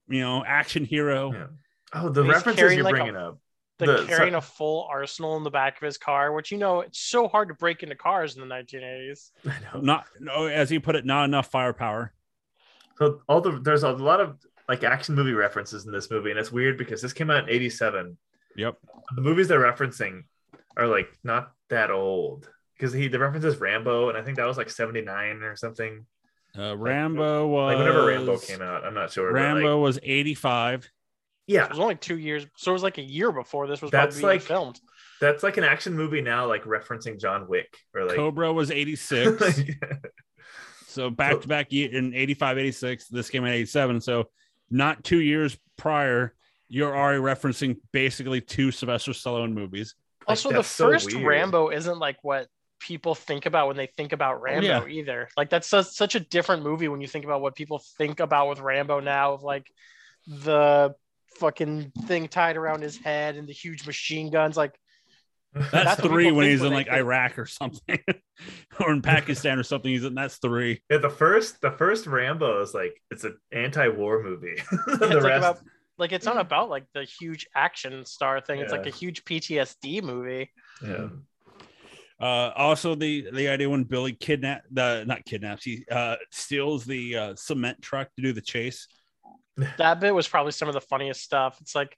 A: you know, action hero.
C: Yeah. Oh, the
B: He's
C: references you're
B: like, a-
C: bringing up.
B: the,
C: The-
B: carrying
C: so-
B: a full arsenal in the back of his car, which you know it's so hard to break into cars in the 1980s.
C: I know.
A: Not no, as you put it, not enough firepower.
C: So all the there's a lot of like action movie references in this movie, and it's weird because this came out in '87.
A: Yep.
C: The movies they're referencing are like not that old because he the references Rambo, and I think that was like '79 or something.
A: Uh, Rambo was
C: Like whenever Rambo came out, I'm not sure. but, like,
A: Rambo was 85.
C: Yeah, It
B: was only two years, so it was like a year before this was
C: That's like-
B: filmed.
C: that's like an action movie now, like referencing John Wick or like.
A: Cobra was 86. so back to back in 85, 86. This came in 87. So not two years prior, you're already referencing basically two Sylvester Stallone movies.
C: Like,
B: Also, the
C: that's so
B: first. Rambo isn't like what people think about when they think about oh, Rambo
A: yeah.
B: either. Like that's such, such a different movie when you think about what people think about with Rambo now of like the fucking thing tied around his head and the huge machine guns. Like
A: That's,
B: That's
A: three when he's
B: when
A: in like
B: think-
A: Iraq or something, or in Pakistan or something. He's in that's three.
C: Yeah, the first the first Rambo is like it's an anti-war movie.
B: Yeah,
C: the
B: it's like
C: rest,
B: about like it's not about like the huge action star thing. It's like a huge PTSD movie.
C: yeah.
A: Uh, also, the the idea when Billy kidnap the not kidnaps, he uh, steals the uh, cement truck to do the chase.
B: That bit was probably some of the funniest stuff. It's like,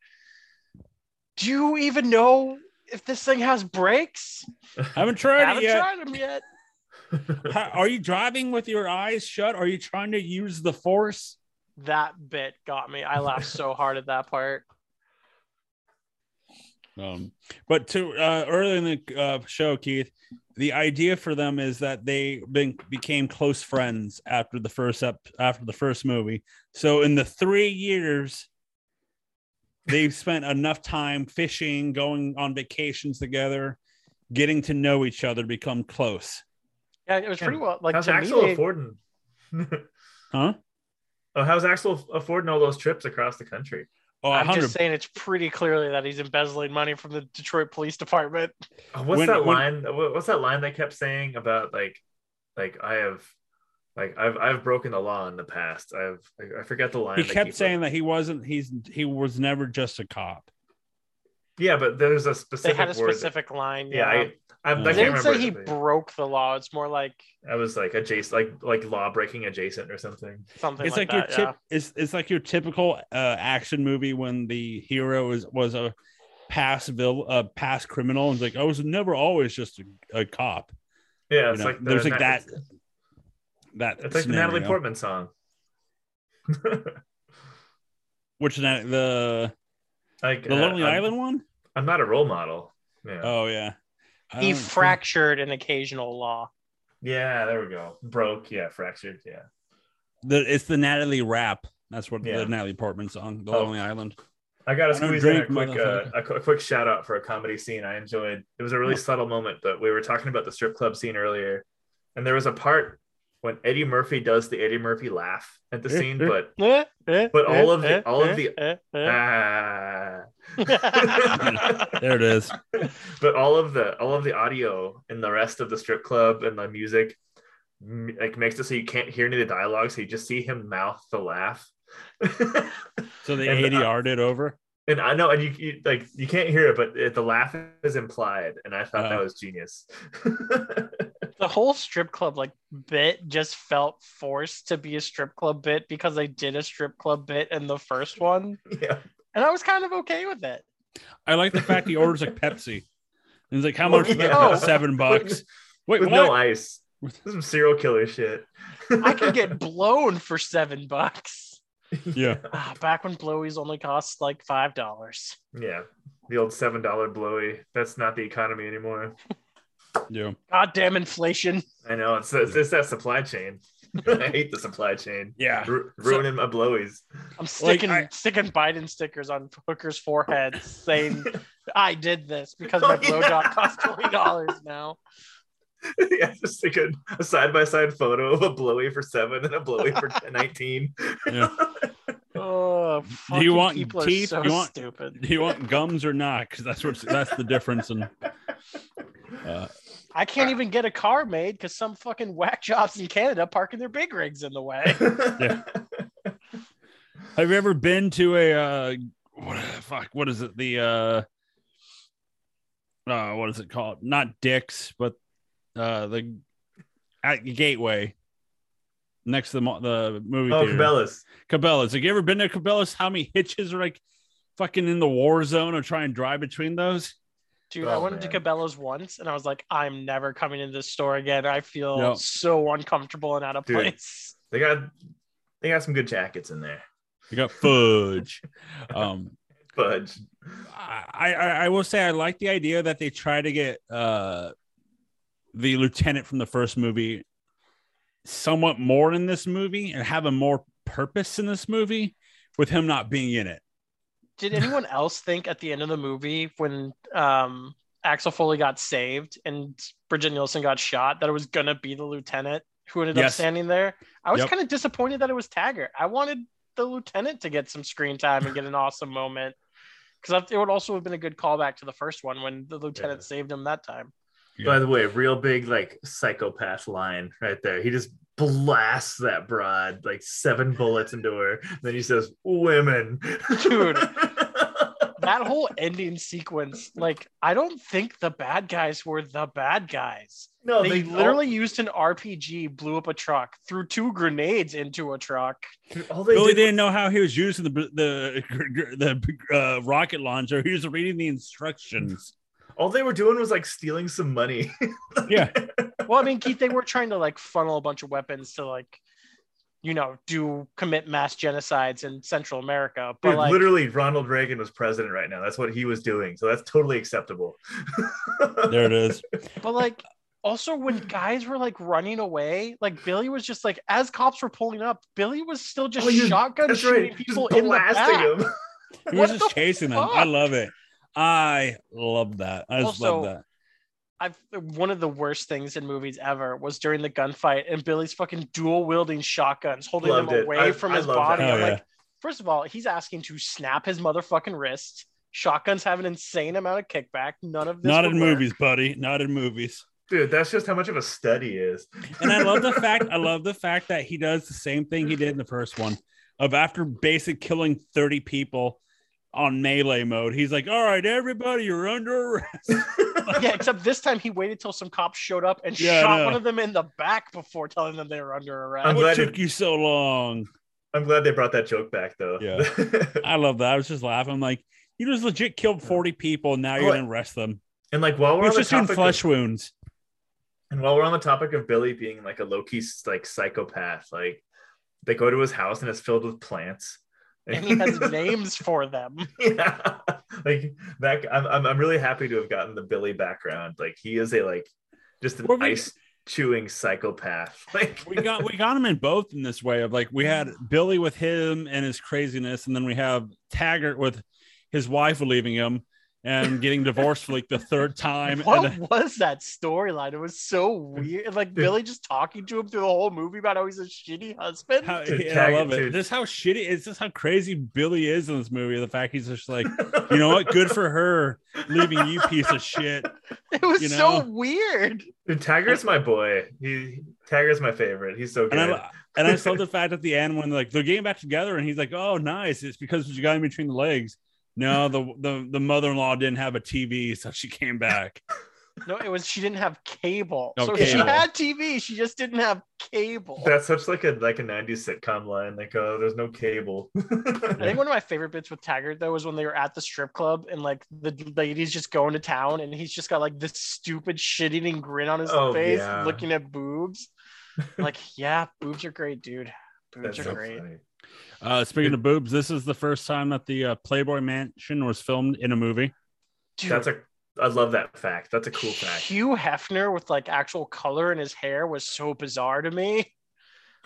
B: do you even know if this thing has brakes?
A: haven't tried I
B: Haven't
A: it yet.
B: tried them yet.
A: How- are you driving with your eyes shut? Are you trying to use the force?
B: That bit got me. I laughed so hard at that part.
A: Um, but to uh, early in the uh, show, Keith, the idea for them is that they been, became close friends after the first ep- after the first movie. So in the three years, they've spent enough time fishing, going on vacations together, getting to know each other, become close.
B: Yeah, it was pretty well. Like
C: how's
B: to me,
C: Axel
B: they-
C: affording?
A: Huh?
C: oh, how's Axel affording all those trips across the country?
A: Oh,
B: I'm
A: 100
B: just saying it's pretty clearly that he's embezzling money from the Detroit Police Department.
C: Oh, what's
A: When-
C: that
A: when-
C: line? Uh, what's that line they kept saying about like, like I have, like I've I've broken the law in the past. I've I, I forget the line.
A: He kept
C: keep-
A: saying that he wasn't. He's he was never just a cop.
C: Yeah, but there's a specific.
B: They
C: specific.
B: had a
C: word that-
B: specific line.
C: yeah,
B: Yeah,
C: I, I, I
A: They
B: they
C: can't
B: didn't
C: remember.
B: say he
C: it,
B: broke the law. It's more like
C: I was like adjacent, like like law breaking adjacent or something.
B: something
A: it's
B: like,
A: like,
B: that.
A: your
B: yeah.
A: tip it's it's like your typical uh action movie when the hero is was a past vil a past criminal and like I was never always just a, a cop.
C: Yeah,
A: You
C: it's
A: know,
C: like the,
A: there's like
C: Na-
A: that
C: It's,
A: that
C: it's like the Natalie. Portman song.
A: which is that the
C: like
A: the
C: uh,
A: Lonely
C: I'm,
A: Island one?
C: I'm not a role model. Yeah.
A: Oh yeah.
B: He
A: don't think-
B: fractured an occasional law.
C: Yeah, there we go. Broke. Yeah, fractured. Yeah.
A: the it's the Natalie rap. That's what
C: Yeah.
A: the Natalie Portman song, The
C: Oh.
A: Lonely Island.
C: I got to squeeze in a quick, uh,
A: motherfucker.
C: a, qu- a quick shout out for a comedy scene I enjoyed. It was a really subtle moment, but we were talking about the strip club scene earlier, and there was a part when Eddie Murphy does the Eddie Murphy laugh at the scene, but
B: but
C: all of the- all of the-
B: eh,
C: ah,
A: There it is.
C: but all of the all of the audio and the rest of the strip club and the music like makes it so you can't hear any of the dialogue, so you just see him mouth the laugh.
A: So they
C: And, uh,
A: ADR'd it over.
C: And I know, and you, you like you can't hear it, but it, the laugh is implied, and I thought that
A: Uh.
C: was genius.
B: The whole strip club like bit just felt forced to be a strip club bit because I did a strip club bit in the first one,
C: yeah,
B: and I was kind of okay with it.
A: I like the fact he orders like Pepsi. And he's like, how
C: Oh,
A: much? for that?"
C: yeah.
A: Seven bucks. Wait,
C: with
A: what?
C: no ice. This is some serial killer shit.
B: I could get blown for seven bucks.
A: Yeah.
B: Ah, back when blowies only cost like five dollars.
C: yeah, the old seven dollar blowy. That's not the economy anymore.
A: Yeah.
B: Goddamn inflation!
C: I know it's it's, it's that supply chain. I hate the supply chain.
A: Yeah.
C: Ru- ruining my blowies.
B: I'm sticking
A: I-
B: sticking Biden stickers on hookers' foreheads saying I did this because
C: Oh,
B: my blow job
C: yeah.
B: costs twenty dollars now.
C: yeah, just like a, a side by side photo of a blowy for seven and a blowy for nineteen.
A: Yeah.
B: Oh,
A: Do you want
B: people
A: teeth?
B: Are so
A: You want-
B: stupid.
A: Do you want gums or not? Because that's what that's the difference. In uh,
B: I can't even get a car made because some fucking whack jobs in Canada parking their big rigs in the way.
A: Yeah. have you ever been to a uh, what fuck? What is it? The uh, uh, what is it called? Not Dick's, but uh, the at Gateway next to the the movie
C: Oh,
A: theater.
C: Cabela's.
A: Cabela's. Have you ever been to Cabela's? How many hitches are like fucking in the war zone or try and drive between those?
B: Dude, I
C: Oh,
B: went to. Cabela's once and I was like, I'm never coming into this store again. I feel
A: Yep.
B: so uncomfortable and out of
C: Dude.
B: place.
C: They got they got some good jackets in there.
A: You got fudge. um,
C: Fudge.
A: I, I I will say I like the idea that they try to get uh the lieutenant from the first movie somewhat more in this movie and have a more purpose in this movie with him not being in it.
B: Did anyone else think at the end of the movie when um, Axel Foley got saved and Brigitte Nielsen got shot that it was gonna be the lieutenant who ended up standing there? I was
A: Yep.
B: kind of disappointed that it was Taggart. I wanted the lieutenant to get some screen time and get an awesome moment because it would also have been a good callback to the first one when the lieutenant
C: Yeah.
B: saved him that time.
C: By the way, real big like psychopath line right there. He just blasts that broad like seven bullets into her. Then he says, "Women,
B: Dude. That whole ending sequence, like, I don't think the bad guys were the bad guys.
C: no,
B: they,
C: they,
B: literally used an RPG, blew up a truck, threw two grenades into a truck.
C: all, all they
A: Billy
C: did
A: didn't know how he was using the the the uh, rocket launcher. He was reading the instructions.
C: all they were doing was like stealing some money.
A: Yeah.
B: Well, I mean, Keith, they were trying to like funnel a bunch of weapons to like, you know, do commit mass genocides in Central America. But
C: Dude,
B: like,
C: literally, Ronald Reagan was president right now. That's what he was doing. So that's totally acceptable.
A: There it is.
B: but like, also when guys were like running away, like Billy was just like, as cops were pulling up, Billy was still just
C: Oh,
B: shotgun
C: That's
B: shooting
C: right. Just
B: people in the
C: blasting
B: back.
C: him.
A: He was just
B: the
A: chasing them. I love it. I love that. I just love that.
B: I've one of the worst things in movies ever was during the gunfight and Billy's fucking dual wielding shotguns, holding
C: Loved
B: them
C: it.
B: away
C: I-
B: from
C: I
B: his body.
A: that.
B: I'm
A: Oh,
B: like, first of all, he's asking to snap his motherfucking wrist. Shotguns have an insane amount of kickback. None of this
A: Not in
B: work.
A: movies, buddy. Not in movies.
C: Dude, that's just how much of a stud he is.
A: And I love the fact I love the fact that he does the same thing he did in the first one of after basic killing 30 people on melee mode. He's like, all right, everybody, you're under arrest.
B: yeah, except this time he waited till some cops showed up and
A: Yeah,
B: shot one of them in the back before telling them they were under arrest.
C: I'm
A: what
C: glad
A: took
C: it-
A: you so long?
C: I'm glad they brought that joke back though.
A: Yeah. I love that. I was just laughing. I'm like, you just legit killed 40 people. And Now you're
C: What?
A: gonna arrest them.
C: and like while
A: He
C: we're on
A: was
C: the
A: just doing
C: topic
A: flesh
C: of,
A: wounds.
C: and while we're on the topic of Billy being like a low key like psychopath, like they go to his house and it's filled with plants.
B: And he has names for them.
C: yeah, like that. I'm, I'm I'm really happy to have gotten the Billy background. Like he is a like just an
A: Well, we-
C: ice chewing psychopath. Like
A: we got we got him in both in this way of like we had Billy with him and his craziness, and then we have Taggart with his wife leaving him and getting divorced for like the third time.
B: What
A: And
B: was that storyline? It was so weird. Like Billy just talking to him through the whole movie about how he's a shitty husband.
A: how,
C: Dude,
A: and I love it.
C: dude.
A: This how shitty is this how crazy Billy is in this movie. The fact he's just like, you know what, good for her leaving you piece of shit.
B: It was
A: you
B: so weird.
C: Dude, Taggart's my boy. He Taggart's my favorite. He's so good.
A: And I and I just love the fact at the end when like they're getting back together and he's like, "Oh, nice! It's because you got in between the legs." No, the the the mother in law didn't have a TV, so she came back.
B: No, it was she didn't have cable.
A: Oh,
B: so she had TV, she just didn't have cable.
C: That's such like a like a 90s sitcom line. Like, oh, there's no cable.
B: I think one of my favorite bits with Taggart though was when they were at the strip club and like the lady's just going to town and he's just got like this stupid shit-eating grin on his
C: Oh,
B: face,
C: yeah.
B: looking at boobs. like, yeah, boobs are great, dude. Boobs
C: That's
B: are
C: so
B: great.
C: funny.
A: Uh, speaking of boobs, this is the first time that the uh, Playboy Mansion was filmed in a movie.
B: Dude,
C: That's a I love that fact. That's a cool fact.
B: Hugh Hefner with like actual color in his hair was so bizarre to me.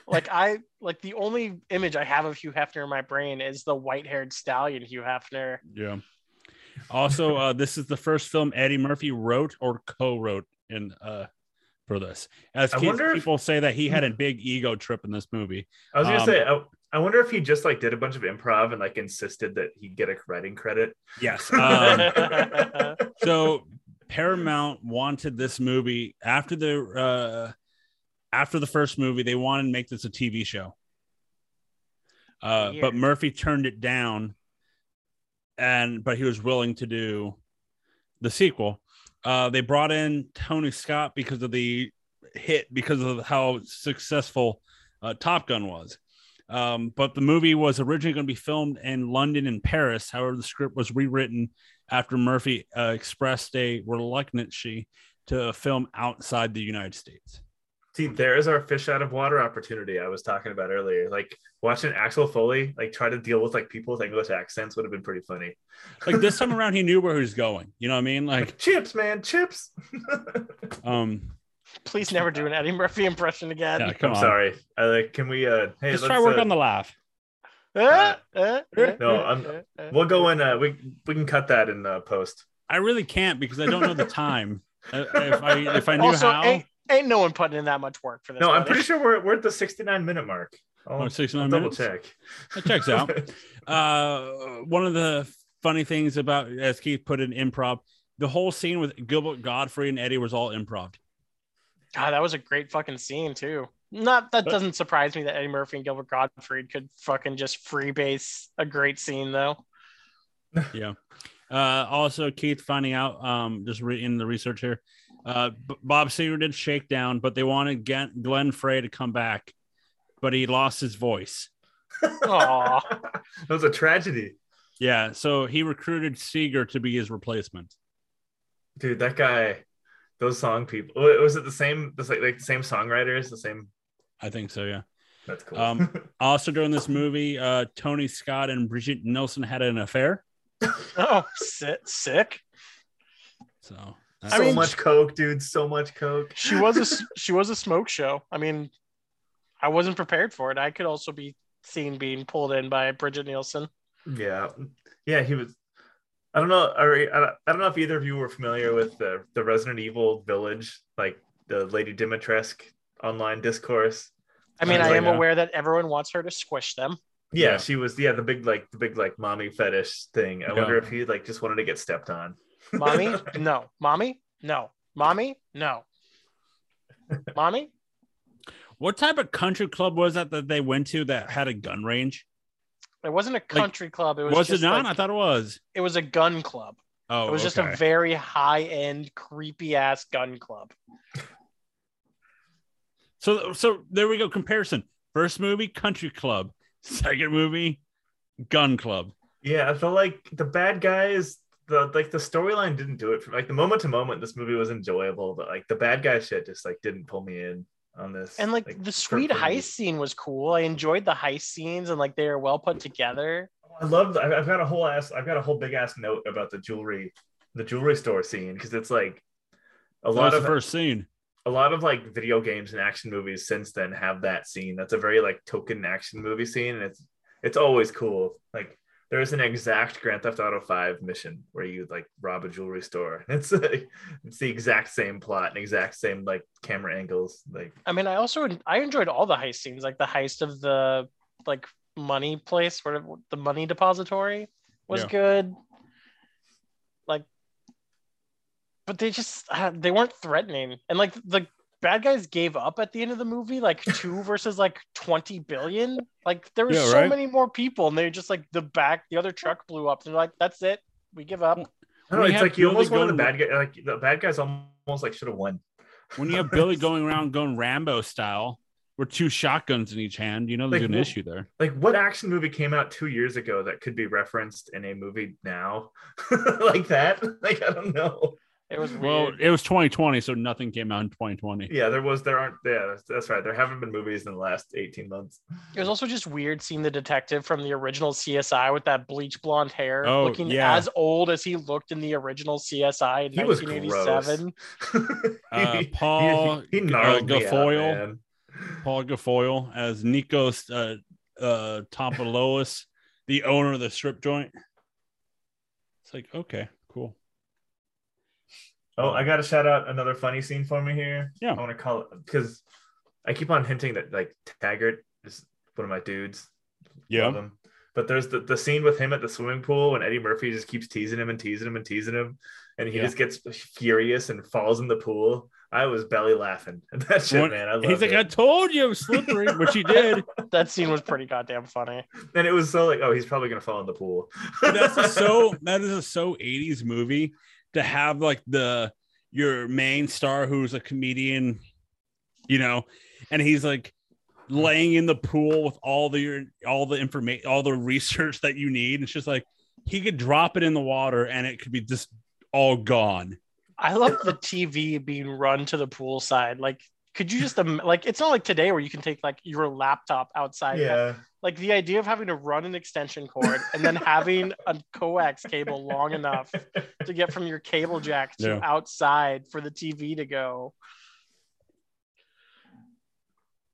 B: Like I like the only image I have of Hugh Hefner in my brain is the white-haired stallion Hugh Hefner.
A: Yeah. Also, uh, this is the first film Eddie Murphy wrote or co-wrote in uh, for this. As
C: I
A: kids,
C: wonder if-
A: people say that he had a big ego trip in this movie.
C: I was gonna
A: Um,
C: say, I, I wonder if he just like did a bunch of improv and like insisted that he get a writing credit.
A: Yes. Um, so Paramount wanted this movie after the uh after the first movie, they wanted to make this a TV show. Uh, but Murphy turned it down, and but he was willing to do the sequel, uh, they brought in Tony Scott because of the hit, because of how successful uh, Top Gun was. Um, but the movie was originally going to be filmed in London and Paris. However, the script was rewritten after Murphy uh, expressed a reluctancy to film outside the United States.
C: See, there is our fish out of water opportunity I was talking about earlier. Like watching Axel Foley like try to deal with like people with English accents would have been pretty funny.
A: Like this time around, he knew where he was going. You know what I mean? Like
C: chips, man, chips.
A: um,
B: Please never do an Eddie Murphy impression again.
A: yeah, come
C: I'm
A: on.
C: sorry. I like. Can we? uh Hey,
A: Just
C: let's,
A: try work
C: uh,
A: on the laugh.
B: Uh, uh, uh,
C: No,
B: uh,
C: I'm-
B: uh, uh.
C: We'll go in. Uh, we we can cut that in uh, post.
A: I really can't because I don't know the time. Uh, if I if I knew
B: Also,
A: how,
B: ain't, ain't no one putting in that much work for this.
C: No, I'm pretty sure we're we're at the 69 minute mark. I'll,
A: Oh, 69
C: I'll double
A: minutes?
C: check.
A: that checks out. uh, one of the funny things about, as Keith put in improv, the whole scene with Gilbert Gottfried and Eddie was all improv.
B: God, that was a great fucking scene too. Not that
A: But-
B: doesn't surprise me that Eddie Murphy and Gilbert Gottfried could fucking just freebase a great scene though.
A: Yeah. Uh, also, Keith finding out, um, just reading the research here, uh, B- Bob Seger did Shakedown, but they wanted Gen- Glenn Frey to come back, but he lost his voice.
B: Aw.
C: that was a tragedy,
A: Yeah, so he recruited Seger to be his replacement.
C: dude. That guy, those song people. Was it the same? The like, like the same songwriters, the same.
A: I think so. Yeah.
C: That's cool.
A: Um, Also, during this movie, uh, Tony Scott and Brigitte Nielsen had an affair.
B: Oh, sick, sick.
A: So,
B: I
C: so
B: mean-
C: much coke, dude. So much coke.
B: She was a she was a smoke show. I mean, I wasn't prepared for it. I could also be seen being pulled in by Brigitte Nielsen.
C: Yeah, yeah. He was. I don't know. Are, I don't- know if either of you were familiar with the the Resident Evil Village, like the Lady Dimitrescu online discourse.
B: I mean, I
C: like
B: am
A: a-
B: aware that everyone wants her to squish them.
C: Yeah,
A: Yeah.
C: she was. Yeah, the big like the big like mommy fetish thing. I wonder if he like just wanted to get stepped on.
B: Mommy, no. Mommy, no. Mommy, no. Mommy,
A: what type of country club was that that they went to that had a gun range?
B: It wasn't a country club. It was,
A: Was,
B: just
A: it not?
B: like-
A: I thought it was.
B: it was a gun club.
A: Oh,
B: it was just a very high end, creepy ass gun club.
A: So, so there we go. Comparison. First movie, country club. Second movie, gun club.
C: Yeah, I feel like the bad guys, the like the storyline didn't do it for like the moment to moment. This movie was enjoyable, but like the bad guy shit just like didn't pull me in on this.
B: And like, the sweet
C: for- for me.
B: heist scene was cool. I enjoyed the heist scenes and like they are well put together.
C: Oh, I love. I've I've got a whole ass. I've got a whole big ass note about the jewelry, the jewelry store scene because it's like a
A: That was
C: lot
A: the
C: of
A: first scene.
C: a lot of like video games and action movies since then have that scene. That's a very like token action movie scene, and it's it's always cool. Like there's an exact Grand Theft Auto Five mission where you like rob a jewelry store. It's like it's the exact same plot and exact same like camera angles. Like
B: I mean, I also I enjoyed all the heist scenes, like the heist of the like money place, where the money depository was
A: Yeah.
B: good. Like, but they just uh, they weren't threatening, and like the bad guys gave up at the end of the movie, like two versus like twenty billion. Like there were
A: Yeah,
B: so
A: right.
B: many more people, and they're just like the back, the other truck blew up. They're like, that's it, we give up.
C: I don't know, it's like you
A: Billy
C: almost wanted the bad guy. Like the bad guys almost like should have won.
A: When you have Billy going around going Rambo style with two shotguns in each hand, you know there's
C: Like,
A: an
C: well-
A: issue there.
C: like what action movie came out two years ago that could be referenced in a movie now like that like i don't know
B: It was
A: Well, it was 2020, so nothing came out in 2020.
C: yeah there was there aren't yeah that's, that's right there haven't been movies in the last 18 months
B: It was also just weird seeing the detective from the original CSI with that bleach blonde hair,
A: Oh,
B: looking
A: yeah.
B: as old as he looked in the original CSI in
C: He was
B: 1987.
A: Uh, Paul
C: he, he
A: uh,
C: gnarled me out,
A: Paul Guilfoyle as Nikos uh, uh, Topoulos, the owner of the strip joint. It's like, okay, cool.
C: Oh i gotta shout out another funny scene for me here
A: Yeah.
C: i want to call it because i keep on hinting that like taggart is one of my dudes Love him. But there's the, the scene with him at the swimming pool when Eddie Murphy just keeps teasing him and teasing him and teasing him, and he
A: Yeah.
C: just gets furious and falls in the pool. I was belly laughing at that shit,
A: When-
C: man. I love
A: He's like,
C: it.
A: I told you it was slippery, which he did.
B: That scene was pretty goddamn funny.
C: and it was so like, oh, he's probably gonna fall in the pool.
A: That's a so that is a so 80s movie to have like the your main star who's a comedian, you know, and he's like laying in the pool with all the all the information, all the research that you need. It's just like he could drop it in the water and it could be just all gone.
B: I love the TV being run to the pool side. Like, could you just like? It's not like today where you can take like your laptop outside.
C: yeah.
B: Like the idea of having to run an extension cord and then having a coax cable long enough to get from your cable jack to
A: Yeah.
B: outside for the TV to go.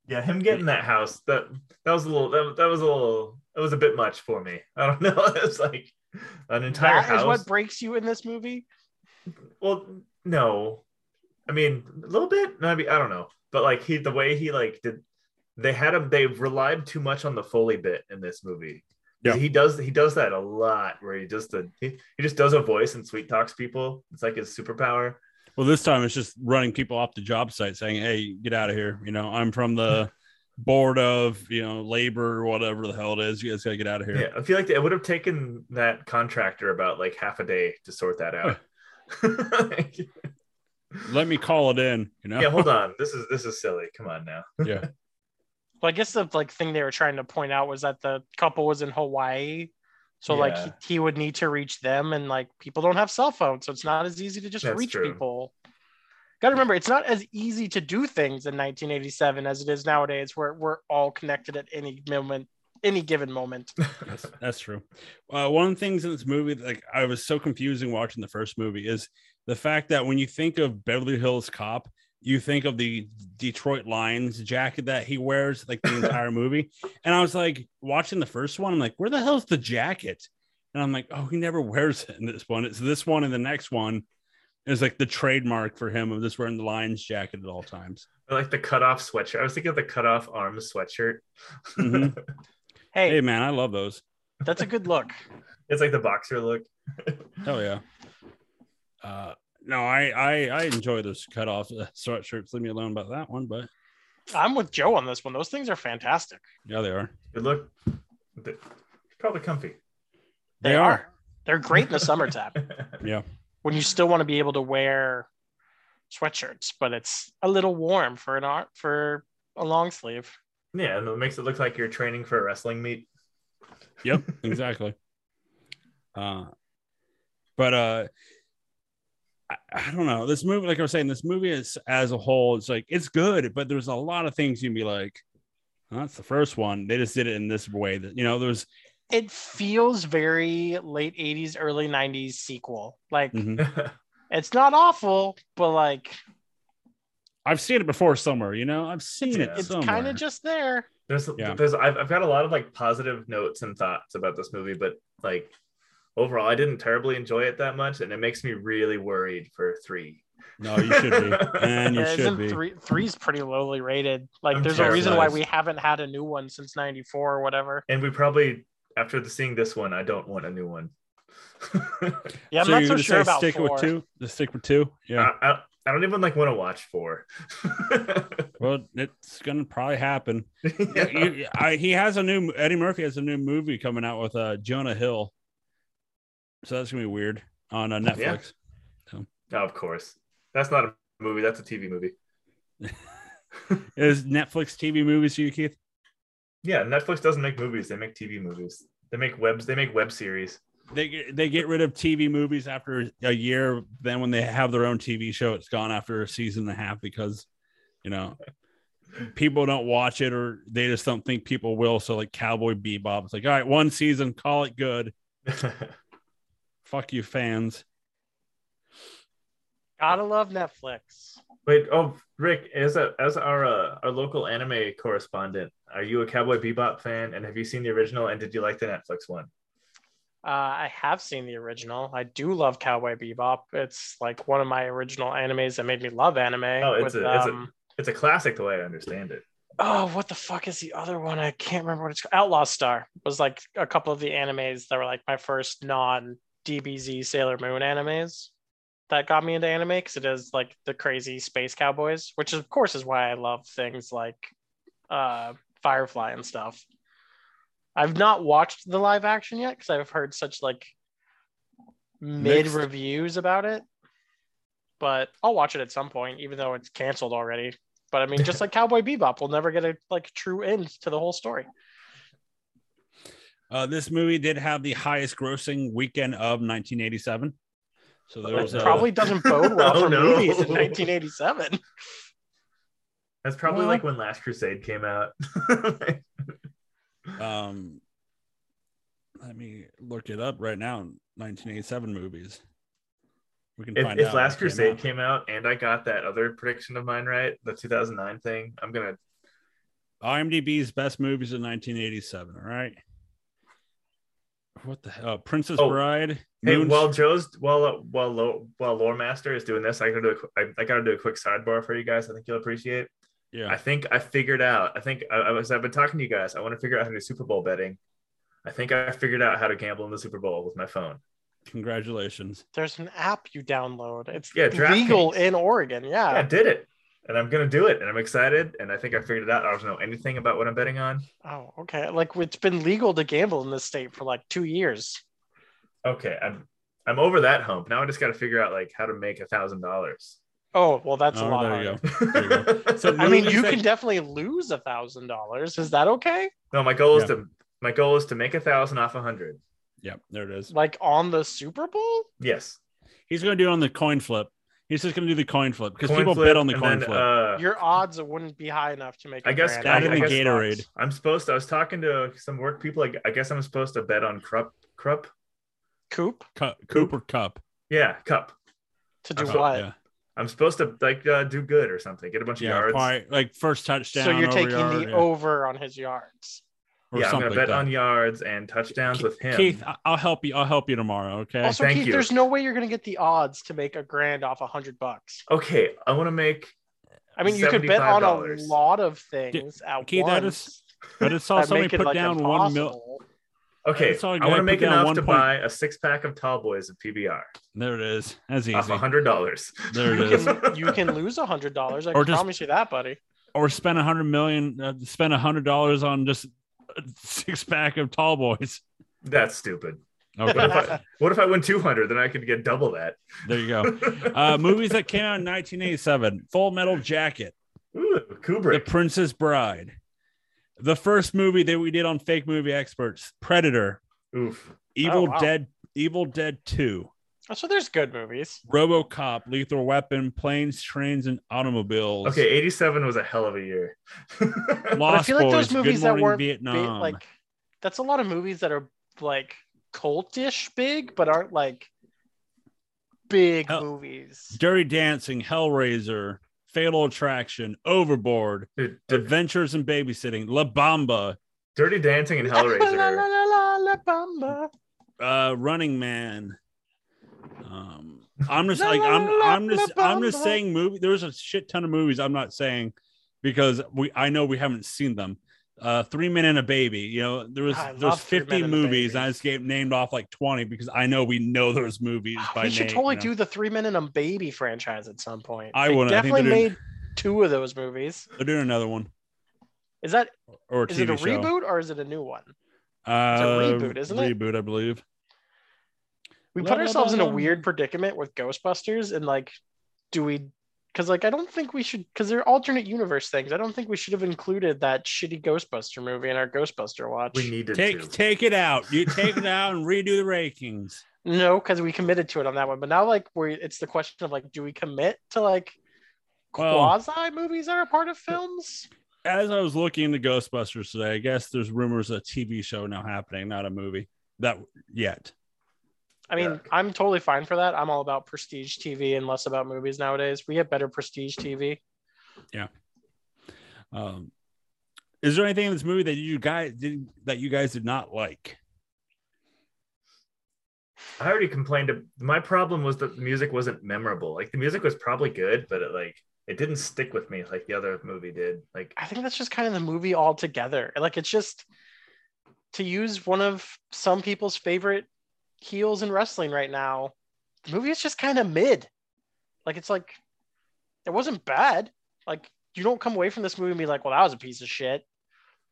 C: Yeah, him getting that house that that was a little that, that was a little that was a bit much for me. I don't know. It's like an entire
B: That
C: house.
B: is what breaks you in this movie.
C: Well, no, I mean a little bit. Maybe I don't know, but like he the way he like did, they had him. They relied too much on the foley bit in this movie.
A: Yeah.
C: he does. He does that a lot. Where he just the he, he just does a voice and sweet talks people. It's like his superpower.
A: Well, this time it's just running people off the job site saying, Hey, get out of here. You know, I'm from the board of, you know, labor or whatever the hell it is. You guys gotta get out of here.
C: Yeah, I feel like it would have taken that contractor about like half a day to sort that out.
A: Let me call it in, you know?
C: yeah, hold on. This is this is silly. Come on now.
A: yeah.
B: Well, I guess the like thing they were trying to point out was that the couple was in Hawaii. So like he, he would need to reach them and like people don't have cell phones, so it's not as easy to just
C: That's
B: reach
C: true.
B: people. Got to remember, it's not as easy to do things in 1987 as it is nowadays, where we're all connected at any moment, any given moment.
A: That's, that's true. Uh, one of the things in this movie, like I was so confusing watching the first movie, is the fact that when you think of Beverly Hills Cop, you think of the Detroit Lions jacket that he wears like the entire movie. And I was like watching the first one, I'm like, where the hell's the jacket? And I'm like, oh, he never wears it in this one. It's this one and the next one is like the trademark for him of just wearing the Lions jacket at all times.
C: I like the cutoff sweatshirt. I was thinking of the cutoff arm sweatshirt.
A: Mhm.
B: Hey,
A: Hey man, I love those.
B: that's a good look.
C: it's like the boxer look.
A: Hell yeah. Uh, no, I I I enjoy those cut off uh, sweatshirts. Leave me alone about that one, but
B: I'm with Joe on this one. Those things are fantastic.
A: yeah, they are.
C: Good look. They're Probably comfy.
A: They are.
B: They're great in the summertime
A: Yeah.
B: when you still want to be able to wear sweatshirts, but it's a little warm for an art for a long sleeve.
C: yeah, and it makes it look like you're training for a wrestling meet.
A: Yep. Exactly. uh, but uh, I, I don't know. This movie, like I was saying, this movie is as a whole, it's like it's good, but there's a lot of things you'd be like, "Oh, that's the first one. They just did it in this way that you know. There's
B: It feels very late 80s, early 90s sequel. Like
A: mhm.
B: it's not awful, but like
A: I've seen it before somewhere. You know, I've seen it.
B: it's kind of just there.
C: There's,
A: Yeah.
C: there's, I've, I've got a lot of like positive notes and thoughts about this movie, but like overall, I didn't terribly enjoy it that much, and it makes me really worried for three.
A: No, you should be, and you
B: Yeah,
A: should
B: isn't
A: be.
B: three three's pretty lowly rated. Like
C: I'm
B: there's a reason why we haven't had a new one since 94 or whatever.
C: And we probably, after the, seeing this one, I don't want a new one.
B: Yeah, I'm
A: so
B: not
A: you're
B: so
A: gonna
B: sure
A: say
B: about
A: stick
B: four.
A: with two. Just stick with two. Yeah.
C: I, I, I don't even like want to watch four.
A: well, it's gonna probably happen.
C: Yeah.
A: You- I, he has a new Eddie Murphy has a new movie coming out with uh, Jonah Hill. So that's gonna be weird on uh, Netflix.
C: Oh, of course. That's not a movie. That's a TV movie.
A: Is Netflix TV movies to you, Keith?
C: Yeah, Netflix doesn't make movies. They make TV movies. They make webs. They make web series.
A: They get, they get rid of TV movies after a year. Then when they have their own TV show, it's gone after a season and a half because you know people don't watch it or they just don't think people will. So like Cowboy Bebop, it's like all right, one season, call it good. Fuck you, fans.
B: Gotta love Netflix.
C: Wait, oh, Rick, as a as our uh, our local anime correspondent, are you a Cowboy Bebop fan? And have you seen the original? And did you like the Netflix one?
B: Uh, I have seen the original. I do love Cowboy Bebop. It's like one of my original animes that made me love anime.
C: Oh, it's
B: with,
C: a- it's a-
B: um,
C: It's a classic, the way I understand it.
B: oh, what the fuck is the other one? I can't remember what it's called. Outlaw Star was like a couple of the animes that were like my first non DBZ Sailor Moon animes that got me into anime because it is like the crazy space cowboys, which of course is why I love things like uh, Firefly and stuff. I've not watched the live action yet because I've heard such like mid
C: Mixed.
B: reviews about it. but I'll watch it at some point, even though it's canceled already. But I mean, just like Cowboy Bebop, we'll never get a like true end to the whole story.
A: Uh, this movie did have the highest grossing weekend of 1987. So there was
B: It
A: a,
B: probably doesn't bode well
C: Oh,
B: for
C: no.
B: movies in 1987.
C: That's probably
A: Well-
C: like when Last Crusade came out.
A: um let me look it up right now 1987 movies we can
C: if
A: find
C: if
A: out
C: Last
A: what came
C: Crusade
A: out.
C: came out and I got that other prediction of mine right, the 2009 thing, I'm gonna.
A: imdb's best movies of 1987 all right what the hell uh, princess
C: Oh,
A: bride
C: Hey,
A: Moon-
C: while Joe's while uh, while uh, while Lore Master is doing this, I gotta do a, I, I gotta do a quick sidebar for you guys. I think you'll appreciate.
A: yeah
C: I think I figured out. I think uh, I, I was. I've been talking to you guys. I want to figure out how to do Super Bowl betting. I think I figured out how to gamble in the Super Bowl with my phone.
A: congratulations
B: There's an app you download. It's
C: Yeah,
B: legal
C: DraftKings.
B: in Oregon.
C: Yeah, I
B: Yeah.
C: did it, and I'm gonna do it, and I'm excited, and I think I figured it out. I don't know anything about what I'm betting on.
B: Oh, okay. Like it's been legal to gamble in this state for like two years.
C: Okay, I'm I'm over that hump. Now I just got to figure out like how to make a thousand dollars.
B: Oh, well, that's a
A: Oh,
B: lot.
A: there you go. There you go. So
B: I mean, you can definitely lose a thousand dollars. Is that okay?
C: no, my goal is
A: Yeah.
C: to my goal is to make a thousand off a hundred.
A: yep there it is
B: Like on the Super Bowl?
C: Yes,
A: he's going to do it on the coin flip he's just going to do the coin flip because
C: Coin
A: people
C: flip,
A: bet on the
C: and
A: coin
C: then,
A: flip
C: uh,
B: Your odds wouldn't be high enough to make.
C: I
B: a
C: guess
B: grand
C: I,
A: That
B: off
A: and
C: I
A: the
C: guess
A: Gatorade.
C: I'm supposed to. I was talking to some work people. I, I guess I'm supposed to bet on Krupp. Krupp.
B: Coop
A: Cu- Cooper Kupp
C: Yeah, Cup.
B: to do what?
A: yeah
C: I'm supposed to like uh, do good or something. Get a bunch of
A: yeah
C: yards.
A: probably, like first touchdown
B: So you're
A: over
B: taking
A: yard,
B: the
A: yeah,
B: over on his yards.
A: Or
C: yeah, I'm gonna bet
A: like that.
C: on yards and touchdowns
A: Keith,
C: with him.
A: Keith, I- I'll help you. I'll help you tomorrow. Okay.
B: Also,
C: thank
B: Keith,
C: you.
B: there's no way you're gonna get the odds to make a grand off a hundred bucks.
C: Okay, I want to make.
B: I mean, you could bet on a lot of things at
A: Keith, that
B: once.
A: is- I just saw somebody put
B: like,
A: down one mil.
B: impossible.
C: Okay,
A: I saw a
C: I
A: guy
C: want to make enough
A: one
C: to
A: point-
C: buy a six pack of Tall Boys of PBR
A: There it is. That's
C: off
A: easy.
C: a hundred dollars.
A: There it
B: You
A: is.
B: can, you can lose a hundred dollars. I
A: Or
B: can
A: just-
B: promise you that, buddy.
A: Or spend a hundred million. Uh, spend a hundred dollars on just a six pack of tall boys.
C: That's stupid.
A: Okay.
C: What if, I, what, if I, win 200? Then I could get double that.
A: There you go. Uh, movies that came out in 1987 Full Metal Jacket,
C: Ooh, Kubrick, The
A: Princess Bride, the first movie that we did on Fake Movie Experts, Predator,
C: Oof,
A: Evil oh,
B: wow.
A: Dead, Evil Dead
B: 2, so there's good movies.
A: RoboCop, Lethal Weapon, Planes, Trains, and Automobiles.
C: Okay, eighty-seven was a hell of a year.
B: But I
A: Lost
B: feel like those movies
A: Good
B: that weren't big,
A: Vietnam.
B: like that's a lot of movies that are like cultish big, but aren't like big
A: Hell-
B: movies.
A: Dirty Dancing, Hellraiser, Fatal Attraction, Overboard,
C: Dude,
A: Adventures in Babysitting, La Bamba,
C: Dirty Dancing and Hellraiser.
B: La, la,
C: Hellraiser.
B: la, la, la, bamba.
A: uh, Running Man. Um, I'm just like I'm I'm just I'm just saying movie. There's a shit ton of movies. I'm not saying because we I know we haven't seen them. Uh, Three Men and a Baby. You know there was
B: I
A: there's 50
B: Men and a
A: movies. And I just gave named off like 20 because I know we know those movies by
B: we
A: name.
B: should totally
A: you know?
B: do the Three Men and a Baby franchise at some point.
A: I. I think
B: definitely
A: doing-
B: made two of those movies.
A: They're doing another one
B: Is that
A: or a
B: is it a
A: show.
B: reboot or is it a new one?
A: Uh,
B: reboot, isn't it?
A: Reboot, I believe.
B: We put ourselves in a weird predicament with Ghostbusters and like, do we? Because like I don't think we should because they're alternate universe things. I don't think we should have included that shitty Ghostbuster movie in our Ghostbuster watch.
C: We needed
A: Take
C: to.
A: take it out. You take it out and redo the rankings.
B: No, because we committed to it on that one. But now, like, we're it's the question of like, do we commit to like
A: Well-
B: quasi movies that are a part of films?
A: as I was looking into Ghostbusters today, I guess there's rumors of a TV show now happening, not a movie that yet.
B: I mean,
C: Yeah.
B: I'm totally fine for that. I'm all about prestige TV and less about movies nowadays. We get better prestige TV. Yeah.
A: Um, is there anything in this movie that you guys did that you guys did not like?
C: I already complained. Of, my problem was that the music wasn't memorable. Like the music was probably good, but it like it didn't stick with me like the other movie did. Like
B: I think that's just kind of the movie altogether. Like, it's just to use one of some people's favorite heels in wrestling right now. The movie is just kind of mid. Like, it's like it wasn't bad. Like, you don't come away from this movie and be like, "Well, that was a piece of shit."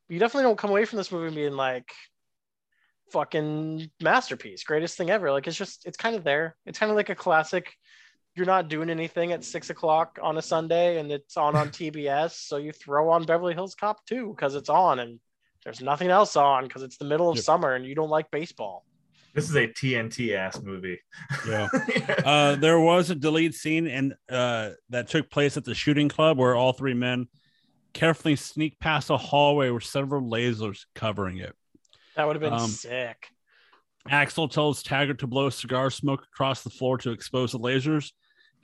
B: You definitely don't come away from this movie being like, "Fucking masterpiece, greatest thing ever." Like, it's just it's kind of there. It's kind of like a classic you're not doing anything at six o'clock on a Sunday and it's on on TBS, so you throw on Beverly Hills Cop 2 because it's on, and there's nothing else on because it's the middle of
A: Yep.
B: summer and you don't like baseball.
C: This is a TNT ass movie.
A: Yeah. uh, there was a deleted scene and uh, that took place at the shooting club where all three men carefully sneak past a hallway with several lasers covering it.
B: That would have been
A: Um,
B: sick.
A: Axel tells Taggart to blow cigar smoke across the floor to expose the lasers,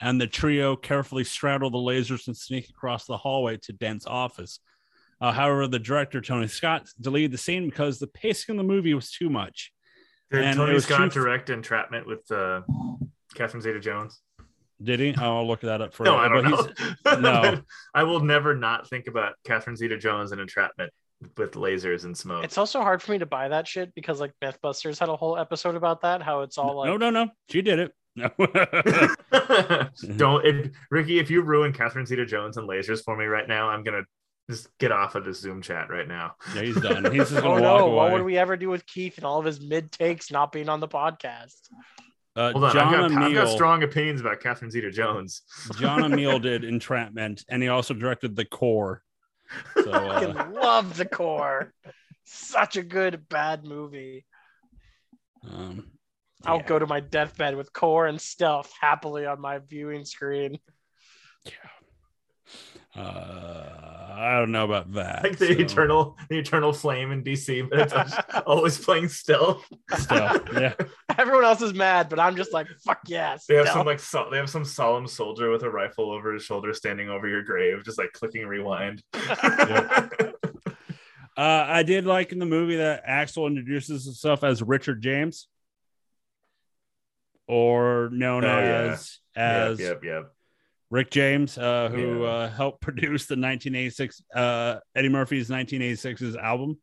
A: and the trio carefully straddle the lasers and sneak across the hallway to Dent's office. Uh, however, the director Tony Scott deleted the scene because the pacing of the movie was too much.
C: Did
A: And it
C: Tony
A: was
C: Scott
A: too-
C: direct Entrapment with uh, Catherine Zeta-Jones?
A: Did he? Oh, I'll look that up for
C: No,
A: you.
C: I don't
A: But
C: know.
A: no.
C: I will never not think about Catherine Zeta-Jones and Entrapment with lasers and smoke.
B: It's also hard for me to buy that shit because like Mythbusters had a whole episode about that. How it's all like
A: no, no, no. She did it. No.
C: Don't, if, Ricky. If you ruin Catherine Zeta-Jones and lasers for me right now, I'm gonna just get off of this Zoom chat right now.
A: yeah, he's done. He's just
B: Oh
A: gonna walk
B: no! What would we ever do with Keith and all of his mid takes not being on the podcast?
A: uh,
C: Hold on,
A: John
C: I've, got, I've got strong opinions about Catherine Zeta-Jones.
A: John Amiel did Entrapment, and he also directed The Core. So,
B: I
A: uh,
B: love the core. Such a good bad movie.
A: um,
B: I'll go to my deathbed with core and stealth happily on my viewing screen.
A: Uh, I don't know about that.
C: like the
A: so-
C: eternal, the eternal flame in DC, but it's always playing stealth.
A: stuff. Yeah,
B: Everyone else is mad, but I'm just like, fuck yes.
C: They have some like so- they have some solemn soldier with a rifle over his shoulder standing over your grave, just like clicking rewind.
A: uh, I did like in the movie that Axel introduces himself as Richard James, or known
C: Oh, yeah.
A: as as
C: yep, yep, yep.
A: Rick James, uh, who
C: Yeah.
A: uh, helped produce the 1986 uh, Eddie Murphy's 1986's album.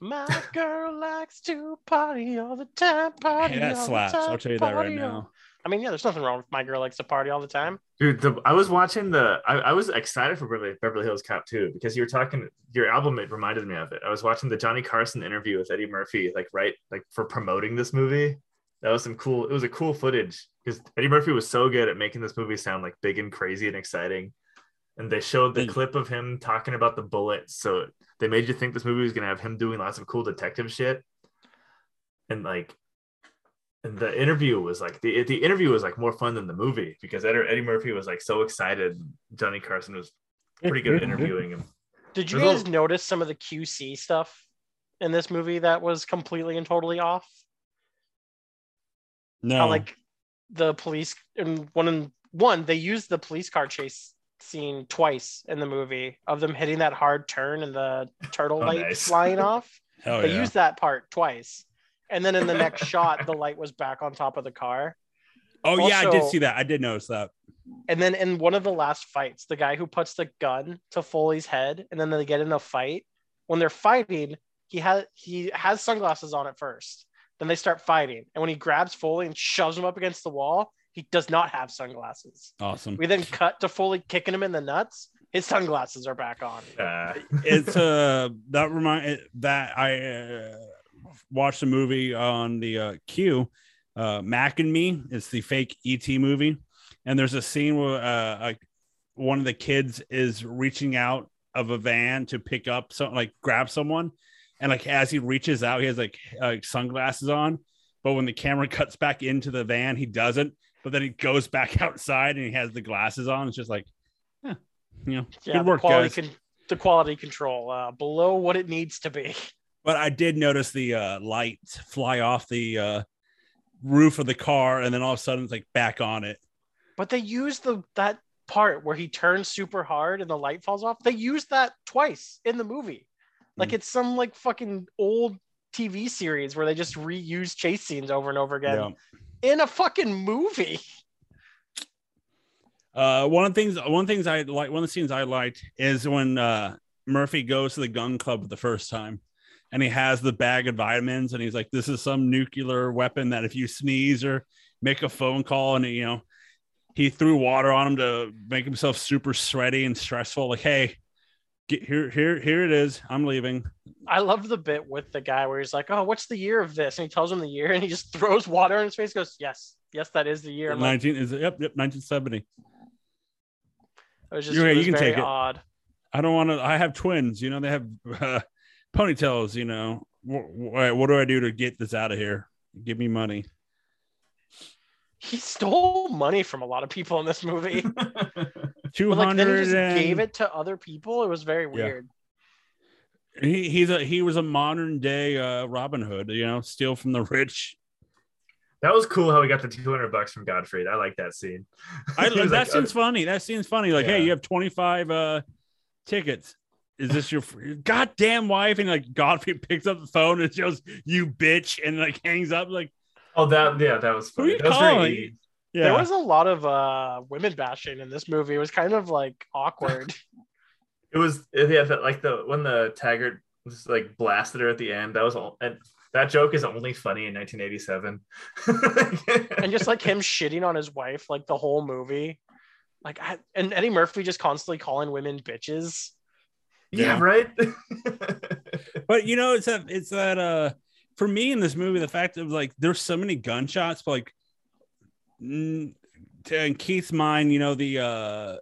B: My girl likes to party all the time. Party
A: Hey, that
B: all the
A: slaps.
B: time,
A: I'll tell you that right
B: party all-
A: now.
B: I mean, yeah, there's nothing wrong with my girl likes to party all the time.
C: Dude, the, I was watching the. I, I was excited for Beverly, Beverly Hills Cop too because you were talking. Your album it reminded me of it. I was watching the Johnny Carson interview with Eddie Murphy, like right, like for promoting this movie. That was some cool. It was a cool footage because Eddie Murphy was so good at making this movie sound like big and crazy and exciting. And they showed the
A: mm.
C: clip of him talking about the bullets, so they made you think this movie was gonna have him doing lots of cool detective shit. And like, and the interview was like the the interview was like more fun than the movie because Eddie, Eddie Murphy was like so excited. Johnny Carson was pretty good at interviewing him.
B: Did you guys notice some of the QC stuff in this movie that was completely and totally off?
A: No,
B: How like the police and one in one they used the police car chase scene twice in the movie of them hitting that hard turn and the turtle
C: Oh,
B: light
C: nice.
B: flying off.
A: hell
B: they
A: yeah.
B: used that part twice. And then in the next shot, the light was back on top of the car.
A: oh yeah, I did see that. I did notice that.
B: And then in one of the last fights, the guy who puts the gun to Foley's head, and then they get in a fight. When they're fighting, he has he has sunglasses on at first. Then they start fighting, and when he grabs Foley and shoves him up against the wall, he does not have sunglasses.
A: Awesome.
B: We then cut to Foley kicking him in the nuts. His sunglasses are back on.
C: Uh,
A: it's uh that remind that I uh, watched a movie on the uh, Q, uh, Mac and Me. It's the fake ET movie, and there's a scene where uh, like one of the kids is reaching out of a van to pick up some like grab someone, and like as he reaches out, he has like uh, sunglasses on, but when the camera cuts back into the van, he doesn't. But then he goes back outside and he has the glasses on. It's just like, yeah, you know,
B: Yeah,
A: good
B: the
A: work,
B: quality
A: guys.
B: con- the quality control uh, below what it needs to be.
A: But I did notice the uh, light fly off the uh, roof of the car, and then all of a sudden it's like back on it.
B: But they used the that part where he turns super hard and the light falls off. They used that twice in the movie. Like
A: Hmm.
B: it's some like fucking old TV series where they just reuse chase scenes over and over again in a fucking movie.
A: Uh, one of the things, one of the things I like, one of the scenes I liked is when uh, Murphy goes to the gun club the first time, and he has the bag of vitamins, and he's like, "This is some nuclear weapon that if you sneeze or make a phone call, and you know." He threw water on him to make himself super sweaty and stressful. Like, hey, Get here, here, here it is. I'm leaving.
B: I love the bit with the guy where he's like, "Oh, what's the year of this?" And he tells him the year, and he just throws water in his face. Goes, "Yes, yes, that is the year." I'm like,
A: Nineteen is yep, yep, 1970.
B: it was just
A: You're
B: it was
A: you can
B: very
A: take it.
B: odd.
A: I don't want to. I have twins. You know, they have uh, ponytails. You know, what, what do I do to get this out of here? Give me money.
B: He stole money from a lot of people in this movie,
A: Two
B: but like then he
A: hundred
B: just
A: and
B: gave it to other people. It was very weird.
A: he, he's a he was a modern day uh, Robin Hood. You know, steal from the rich.
C: that was cool how we got the 200 bucks from Gottfried. I like that scene.
A: I, that
C: like,
A: seems
C: uh,
A: funny. That seems funny. Like, hey, you have twenty five uh, tickets. Is this your fr- goddamn wife? And like Gottfried picks up the phone and shows you bitch and like hangs up. Like,
C: oh, that yeah, that was funny.
A: Who
C: funny.
A: you
C: That was very
A: calling?
C: 80s.
A: yeah,
B: There was a lot of uh women bashing in this movie. It was kind of like awkward.
C: It was yeah, like the when the Taggart was like blasted her at the end. That was all, and that joke is only funny in 1987.
B: and just like him shitting on his wife like the whole movie. Like I, and Eddie Murphy just constantly calling women bitches.
C: yeah,
A: Yeah.
C: right.
A: but you know, it's that it's that uh for me in this movie, the fact of like there's so many gunshots, but like to- in Keith's mind, you know, the uh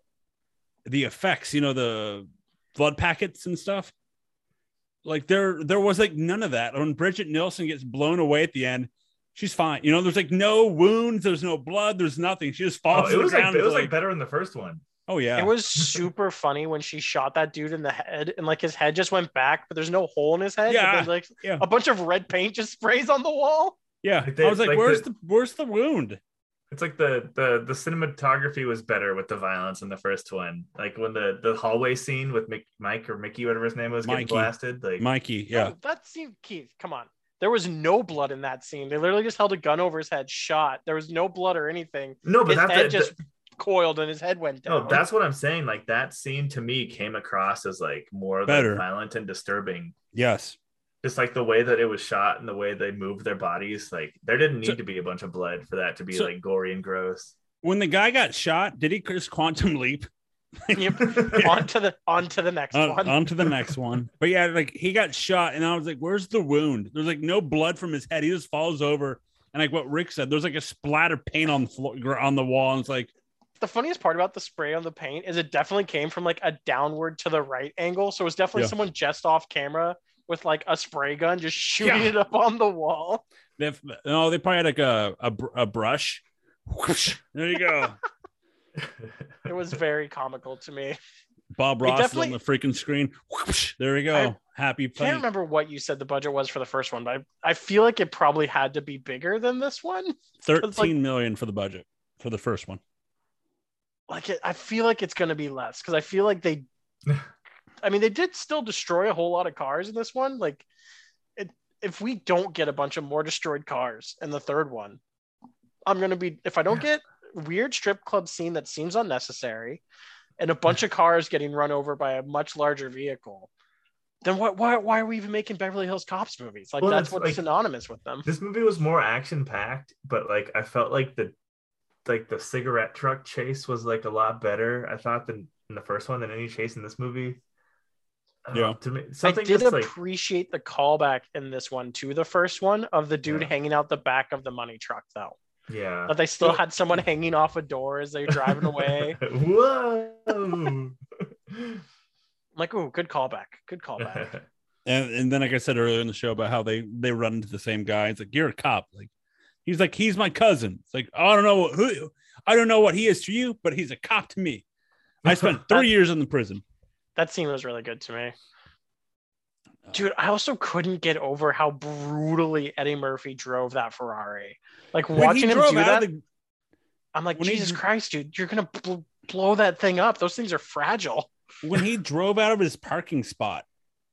A: the effects, you know, the blood packets and stuff. Like there there was like none of that. When Brigitte Nielsen gets blown away at the end, she's fine. You know, there's like no wounds, there's no blood, there's nothing. She just
C: oh,
A: falls
C: it
A: to the
C: was like it was like
A: like,
C: better in the first one.
A: oh yeah.
B: It was super funny when she shot that dude in the head and like his head just went back, but there's no hole in his head.
A: Yeah,
B: there's, like
A: yeah.
B: a bunch of red paint just sprays on the wall.
A: yeah.
C: Like they-
A: I was like,
C: like
A: where's
C: the-
A: the where's the wound?
C: It's like the the the cinematography was better with the violence in the first one. Like when the the hallway scene with Mick, Mike or Mickey, whatever his name was, getting blasted. Like
A: Mikey, yeah.
B: No, that scene, Keith, come on. There was no blood in that scene. They literally just held a gun over his head, shot. There was no blood or anything.
C: no, but
B: His
C: that's
B: head
C: that,
B: just coiled and his head went down.
C: no, that's what I'm saying. Like that scene to me came across as like more
A: Better.
C: like violent and disturbing.
A: Yes.
C: Just like the way that it was shot and the way they moved their bodies, like there didn't need
A: So-
C: to be a bunch of blood for that to be
A: So-
C: like gory and gross.
A: When the guy got shot, did he just quantum leap
B: Yep. on to the on to the next
A: on,
B: one.
A: on to the next one? But yeah, like he got shot, and I was like, "Where's the wound?" There's like no blood from his head. He just falls over, and like what Rick said, there's like a splatter paint on the floor, on the wall, and it's like,
B: the funniest part about the spray on the paint is it definitely came from like a downward to the right angle. So it was definitely
A: Yeah.
B: someone just off camera with like a spray gun just shooting
A: Yeah.
B: it up on the wall.
A: they no, they probably had like a a, a brush. Whoosh. there you go.
B: It was very comical to me.
A: Bob Ross is on the freaking screen. Whoosh. There we go.
B: I
A: Happy
B: Play.
A: I can't
B: remember what you said the budget was for the first one, but I, I feel like it probably had to be bigger than this one.
A: Thirteen million for the budget for the first one.
B: Like it, I feel like it's going to be less because I feel like they, I mean, they did still destroy a whole lot of cars in this one. Like, it, if we don't get a bunch of more destroyed cars in the third one, I'm going to be if I don't get weird strip club scene that seems unnecessary, and a bunch of cars getting run over by a much larger vehicle. Then what? Why? Why are we even making Beverly Hills Cops movies? Like
C: Well,
B: that's what's
C: like-
B: synonymous with them.
C: this movie was more action packed, but like I felt like the like the cigarette truck chase was like a lot better. I thought than in the first one than any chase in this movie. I don't
A: Yeah.
C: know, to me
B: I did
C: just like
B: appreciate the callback in this one to the first one of the dude
C: Yeah.
B: hanging out the back of the money truck, though.
C: yeah.
B: But they still had someone hanging off a door as they're driving away.
C: Whoa.
B: Like, oh, good callback. Good callback.
A: And and then like I said earlier in the show about how they they run into the same guy. It's like you're a cop. Like he's like he's my cousin. It's like I don't know who I don't know what he is to you, but he's a cop to me. I spent three years in the prison.
B: That scene was really good to me. Dude, I also couldn't get over how brutally Eddie Murphy drove that Ferrari. Like watching him do that,
A: the
B: I'm like,
A: when
B: Jesus
A: dr-
B: Christ, dude, you're gonna bl- blow that thing up. Those things are fragile.
A: when he drove out of his parking spot,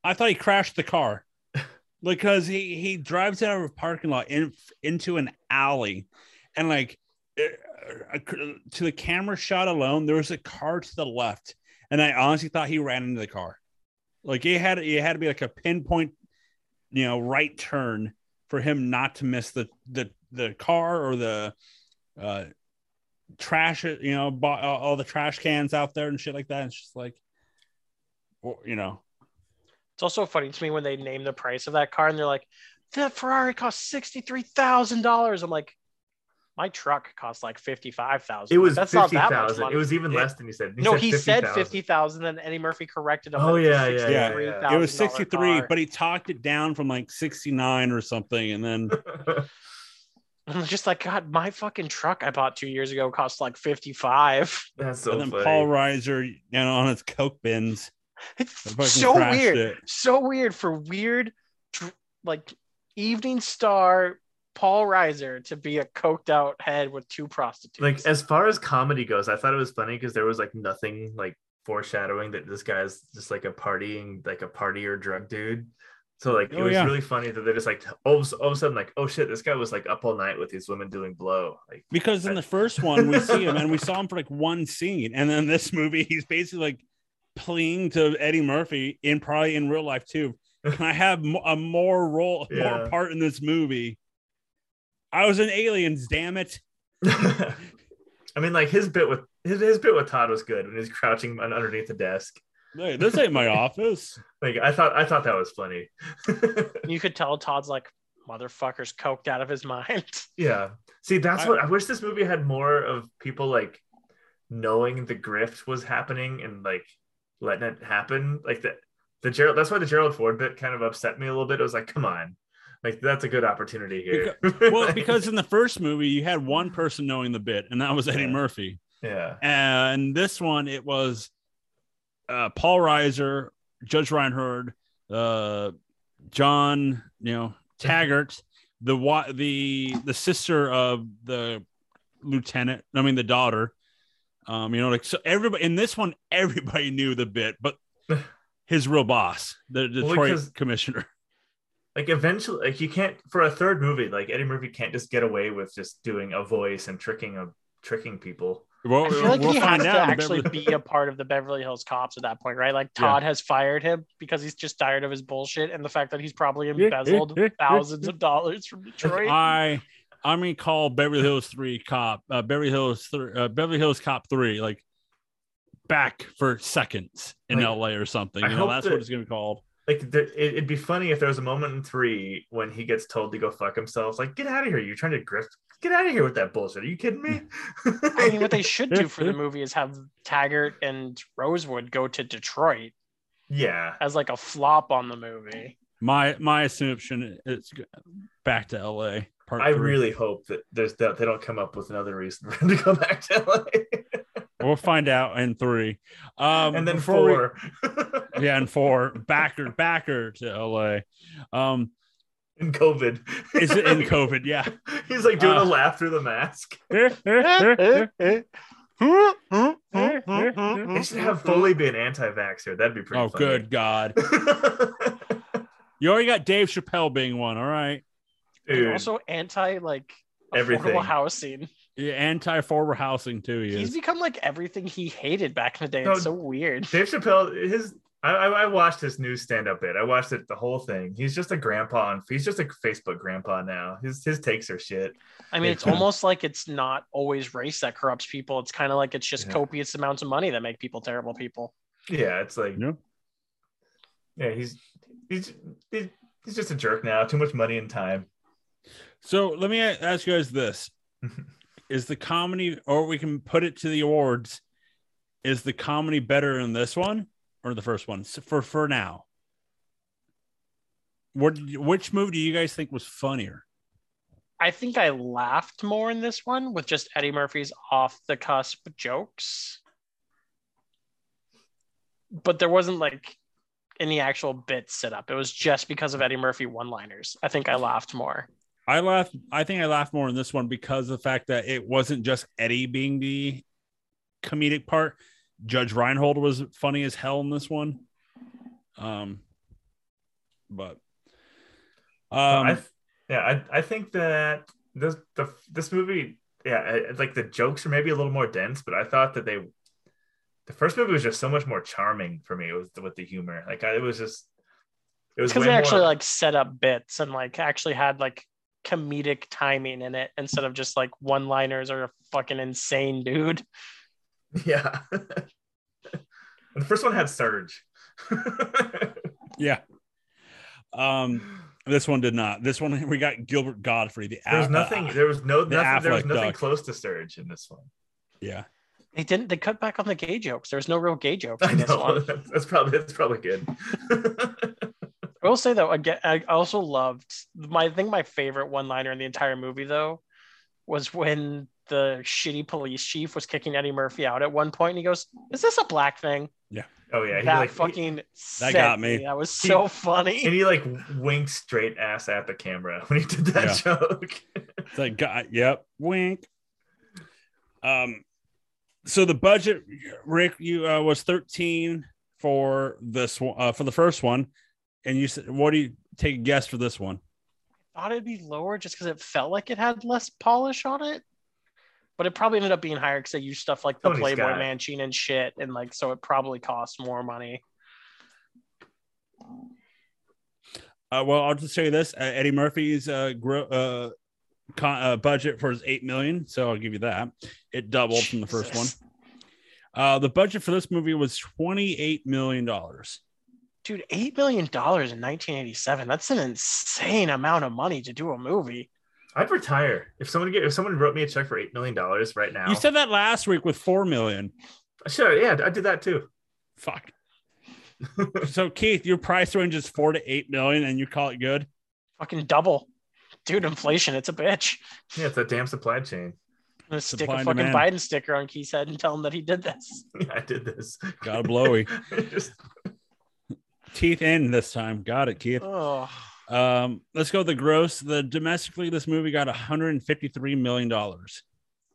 A: I thought he crashed the car because he he drives out of a parking lot in, into an alley, and like uh, to the camera shot alone, there was a car to the left, and I honestly thought he ran into the car. Like it had it had to be like a pinpoint, you know, right turn for him not to miss the the the car or the uh trash you know bo- all the trash cans out there and shit like that it's just like you know,
B: It's also funny to me when they name the price of that car and they're like, that Ferrari cost sixty-three thousand dollars. I'm like, my truck cost like fifty-five thousand.
C: It was
B: that's
C: fifty
B: not that much
C: thousand.
B: money.
C: It was even
A: Yeah.
C: less than you said.
B: no, he said
C: 50,000.
B: fifty thousand, then Eddie Murphy corrected him.
C: Oh, yeah, yeah,
A: yeah,
C: yeah.
A: it was 63, but he talked it down from like 69 or something. And then
B: I'm just like, God, my fucking truck I bought two years ago cost like fifty-five.
C: That's so
A: and then
C: funny.
A: Paul Reiser, you know, on his Coke bins.
B: It's so weird.
A: it.
B: so weird for weird like evening star Paul Reiser to be a coked out head with two prostitutes.
C: like as far as comedy goes, I thought it was funny because there was like nothing like foreshadowing that this guy's just like a partying, like a party or drug dude. So like it
A: Oh,
C: was
A: yeah.
C: really funny that they're just like all of, all of a sudden like oh shit this guy was like up all night with these women doing blow like
A: Because in the first one, we see him and we saw him for like one scene. And then this movie, he's basically like pleading to Eddie Murphy in probably in real life too. Can I have a more role,
C: Yeah.
A: more part in this movie? I was in Aliens, damn it.
C: I mean like his bit with his, his bit with Todd was good when he's crouching underneath the desk
A: Hey, this ain't my office.
C: like I thought I thought that was funny
B: you could tell Todd's like motherfucker's coked out of his mind.
C: Yeah. See, that's
A: I-
C: what I wish this movie had more of people like knowing the grift was happening and like letting it happen. Like the the Gerald that's why the Gerald Ford bit kind of upset me a little bit. It was like, come on. Like that's a good opportunity here.
A: Well, because in the first movie, you had one person knowing the bit, and that was Eddie
C: Yeah.
A: Murphy.
C: yeah.
A: And this one, it was uh, Paul Reiser, Judge Reinhold, uh, John, you know, Taggart, the the the sister of the lieutenant. I mean, the daughter. Um, you know, like so everybody in this one, everybody knew the bit, but his real boss, the
C: Well,
A: Detroit
C: because-
A: commissioner.
C: Like eventually like you can't for a third movie, like Eddie Murphy can't just get away with just doing a voice and tricking a tricking people.
A: Well,
B: I feel like
A: we'll
B: he
A: find
B: has to
A: out
B: actually
A: Beverly-
B: be a part of the Beverly Hills Cops at that point, right? Like
A: Yeah.
B: Todd has fired him because he's just tired of his bullshit and the fact that he's probably embezzled thousands of dollars from Detroit.
A: I I'm gonna call Beverly Hills Three Cop, uh, Beverly Hills three, uh, Beverly Hills Cop Three, like back for seconds in
C: Like,
A: L.A. or something.
C: I
A: You know, that's
C: that-
A: what it's gonna be called.
C: Like there, it, it'd be funny if there was a moment in three when he gets told to go fuck himself. Like, get out of here! You're trying to grift. Get out of here with that bullshit. Are you kidding me?
B: I mean, what they should do for the movie is have Taggart and Rosewood go to Detroit
C: yeah,
B: as like a flop on the movie.
A: My my assumption is back to L.A. Part
C: I
A: three.
C: really hope that there's that they don't come up with another reason for him to go back to LA.
A: We'll find out in three. Um,
C: and then
A: before we-
C: four.
A: yeah, and four. Backer backer to L.A. Um,
C: in COVID.
A: is it in COVID? Yeah.
C: He's like doing
A: Uh,
C: a laugh through the mask. They should have Foley be an anti-vaxxer. That'd be pretty.
A: oh,
C: funny.
A: good God! You already got Dave Chappelle being one. All right.
B: And also anti like
C: Everything.
B: housing.
A: Yeah, anti-forward housing too. He
B: He's
A: is.
B: become like everything he hated back in the day.
C: No,
B: It's so weird.
C: Dave Chappelle, his I, I I watched his new stand-up bit. I watched it the whole thing. He's just a grandpa and he's just a Facebook grandpa now. His his takes are shit.
B: I mean, it's almost like it's not always race that corrupts people. It's kind of like it's just
C: Yeah.
B: copious amounts of money that make people terrible people.
C: Yeah, it's like
A: Yeah.
C: yeah, he's he's he's, he's just a jerk now. Too much money and time.
A: So let me ask you guys this: Is the comedy, or we can put it to the awards? Is the comedy better in this one or the first one? For for now, what which movie do you guys think was funnier?
B: I think I laughed more in this one with just Eddie Murphy's off the cusp jokes. But there wasn't like any actual bits set up. It was just because of Eddie Murphy one liners. I think I laughed more.
A: I laughed. I think I laughed more in this one because of the fact that it wasn't just Eddie being the comedic part. Judge Reinhold was funny as hell in this one. Um, but um,
C: I th- yeah, I, I think that this the this movie, yeah, I- like the jokes are maybe a little more dense, but I thought that they, the first movie was just so much more charming for me with with the humor. Like I, it was just, it was
B: because
C: way
B: they actually
C: more-
B: like set up bits and like actually had like comedic timing in it instead of just like one liners or a fucking insane dude.
C: yeah. the first one had Serge.
A: Yeah. Um, this one did not. This one we got Gilbert Gottfried. The
C: There was
A: Af-
C: nothing.
A: uh,
C: There was no
A: the
C: nothing. There was nothing
A: duck.
C: close to Serge in this one.
A: yeah.
B: They didn't. They cut back on the gay jokes. There was no real gay jokes
C: I
B: in this
C: know
B: one.
C: that's, that's probably that's probably good.
B: I will say though, again, I also loved my. I think my favorite one-liner in the entire movie though was when the shitty police chief was kicking Eddie Murphy out at one point, and he goes, "Is this a black thing?" Yeah.
C: Oh yeah, he
B: that
C: like
B: fucking
A: That got me.
B: That was
C: He-
B: so funny.
C: and he like winked straight ass at the camera when he did that
A: Yeah.
C: joke.
A: It's like, God, yep, wink. Um, so the budget, Rick, you uh, was thirteen for this one, uh, for the first one, and you said, what do you take a guess for this one?
B: I thought it'd be lower just because it felt like it had less polish on it. But it probably ended up being higher because they used stuff like the
C: Tony
B: Playboy
C: Scott.
B: Mansion and shit, and like so it probably cost more money.
A: Uh, well, I'll just say this: uh, Eddie Murphy's uh, gro- uh, con- uh, budget for his eight million, so I'll give you that. It doubled from the first one. Uh, the budget for this movie was twenty-eight million dollars.
B: Dude, eight million dollars in 1987. That's an insane amount of money to do a movie.
C: I'd retire if someone get if someone wrote me a check for eight million dollars right now.
A: You said that last week with four million.
C: sure, yeah, I did that too.
A: Fuck. so Keith, your price range is four to eight million, and you call it good.
B: Fucking double. Dude, inflation, it's a bitch.
C: Yeah, it's that damn supply chain.
B: I'm gonna stick a fucking
A: demand.
B: Biden sticker on Keith's head and tell him that he did this.
C: Yeah, I did this.
A: Got a blowy.
C: Just
A: Teeth in this time. Got it, Keith.
B: Oh,
A: Um, let's go with the gross. The domestically, this movie got 153 million dollars.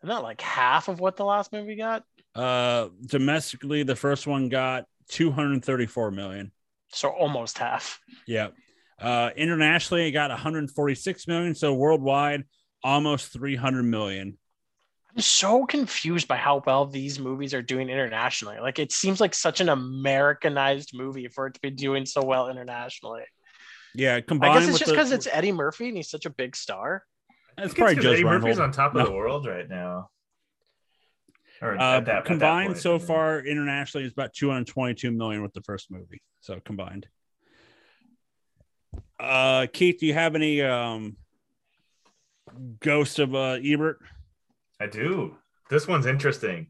B: isn't that like half of what the last movie got?
A: Uh, domestically, the first one got 234 million.
B: So almost half.
A: Yeah. Uh, internationally, it got 146 million. So worldwide, almost 300 million.
B: I'm so confused by how well these movies are doing internationally. Like it seems like such an Americanized movie for it to be doing so well internationally.
A: Yeah, combined.
B: I guess it's
A: with
B: just
A: the-
B: because it's Eddie Murphy and he's such a big star.
A: it's
C: I
A: probably
C: think it's 'cause
A: Judge
C: Eddie Murphy's on top of
A: No.
C: the world right now. Or
A: Uh,
C: that- at that
A: combined so far internationally is about 222 million with the first movie. So combined. Uh, Keith, do you have any um ghost of uh Ebert?
C: I do. This one's interesting.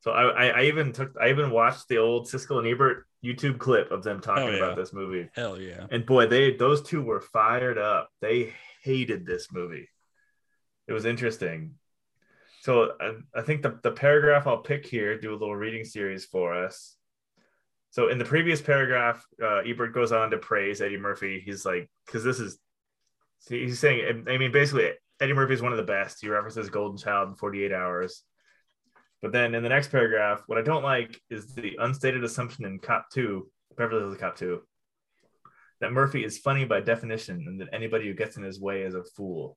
C: So I, I, I even took I even watched the old Siskel and Ebert YouTube clip of them talking
A: yeah.
C: about this movie.
A: Hell yeah.
C: And boy, they those two were fired up. They hated this movie. It was interesting. So I, I think the, the paragraph I'll pick here, do a little reading series for us. So in the previous paragraph, uh, Ebert goes on to praise Eddie Murphy. He's like, because this is, see, he's saying, I mean, basically, Eddie Murphy is one of the best. He references Golden Child in 48 hours. But then in the next paragraph, what I don't like is the unstated assumption in Cop 2, Beverly Hills Cop 2, that Murphy is funny by definition and that anybody who gets in his way is a fool.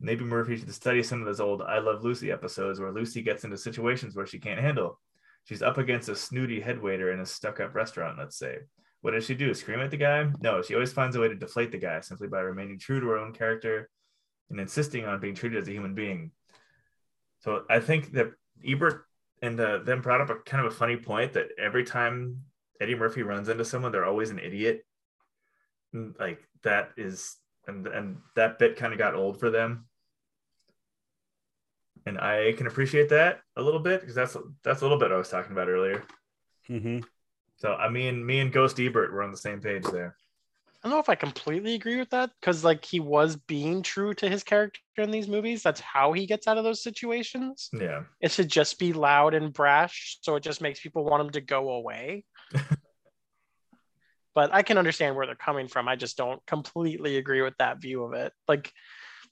C: Maybe Murphy should study some of those old I Love Lucy episodes where Lucy gets into situations where she can't handle. She's up against a snooty head waiter in a stuck up restaurant, let's say. What does she do? Scream at the guy? No, she always finds a way to deflate the guy simply by remaining true to her own character and insisting on being treated as a human being. So I think that Ebert and uh, them brought up a kind of a funny point that every time Eddie Murphy runs into someone, they're always an idiot. Like that is, and and that bit kind of got old for them. And I can appreciate that a little bit because that's that's a little bit I was talking about earlier.
A: hmm
C: So I mean, me and Ghost Ebert were on the same page there.
B: I don't know if I completely agree with that because like he was being true to his character in these movies. That's how he gets out of those situations.
C: Yeah,
B: It's to just be loud and brash, so it just makes people want him to go away. but I can understand where they're coming from. I just don't completely agree with that view of it. Like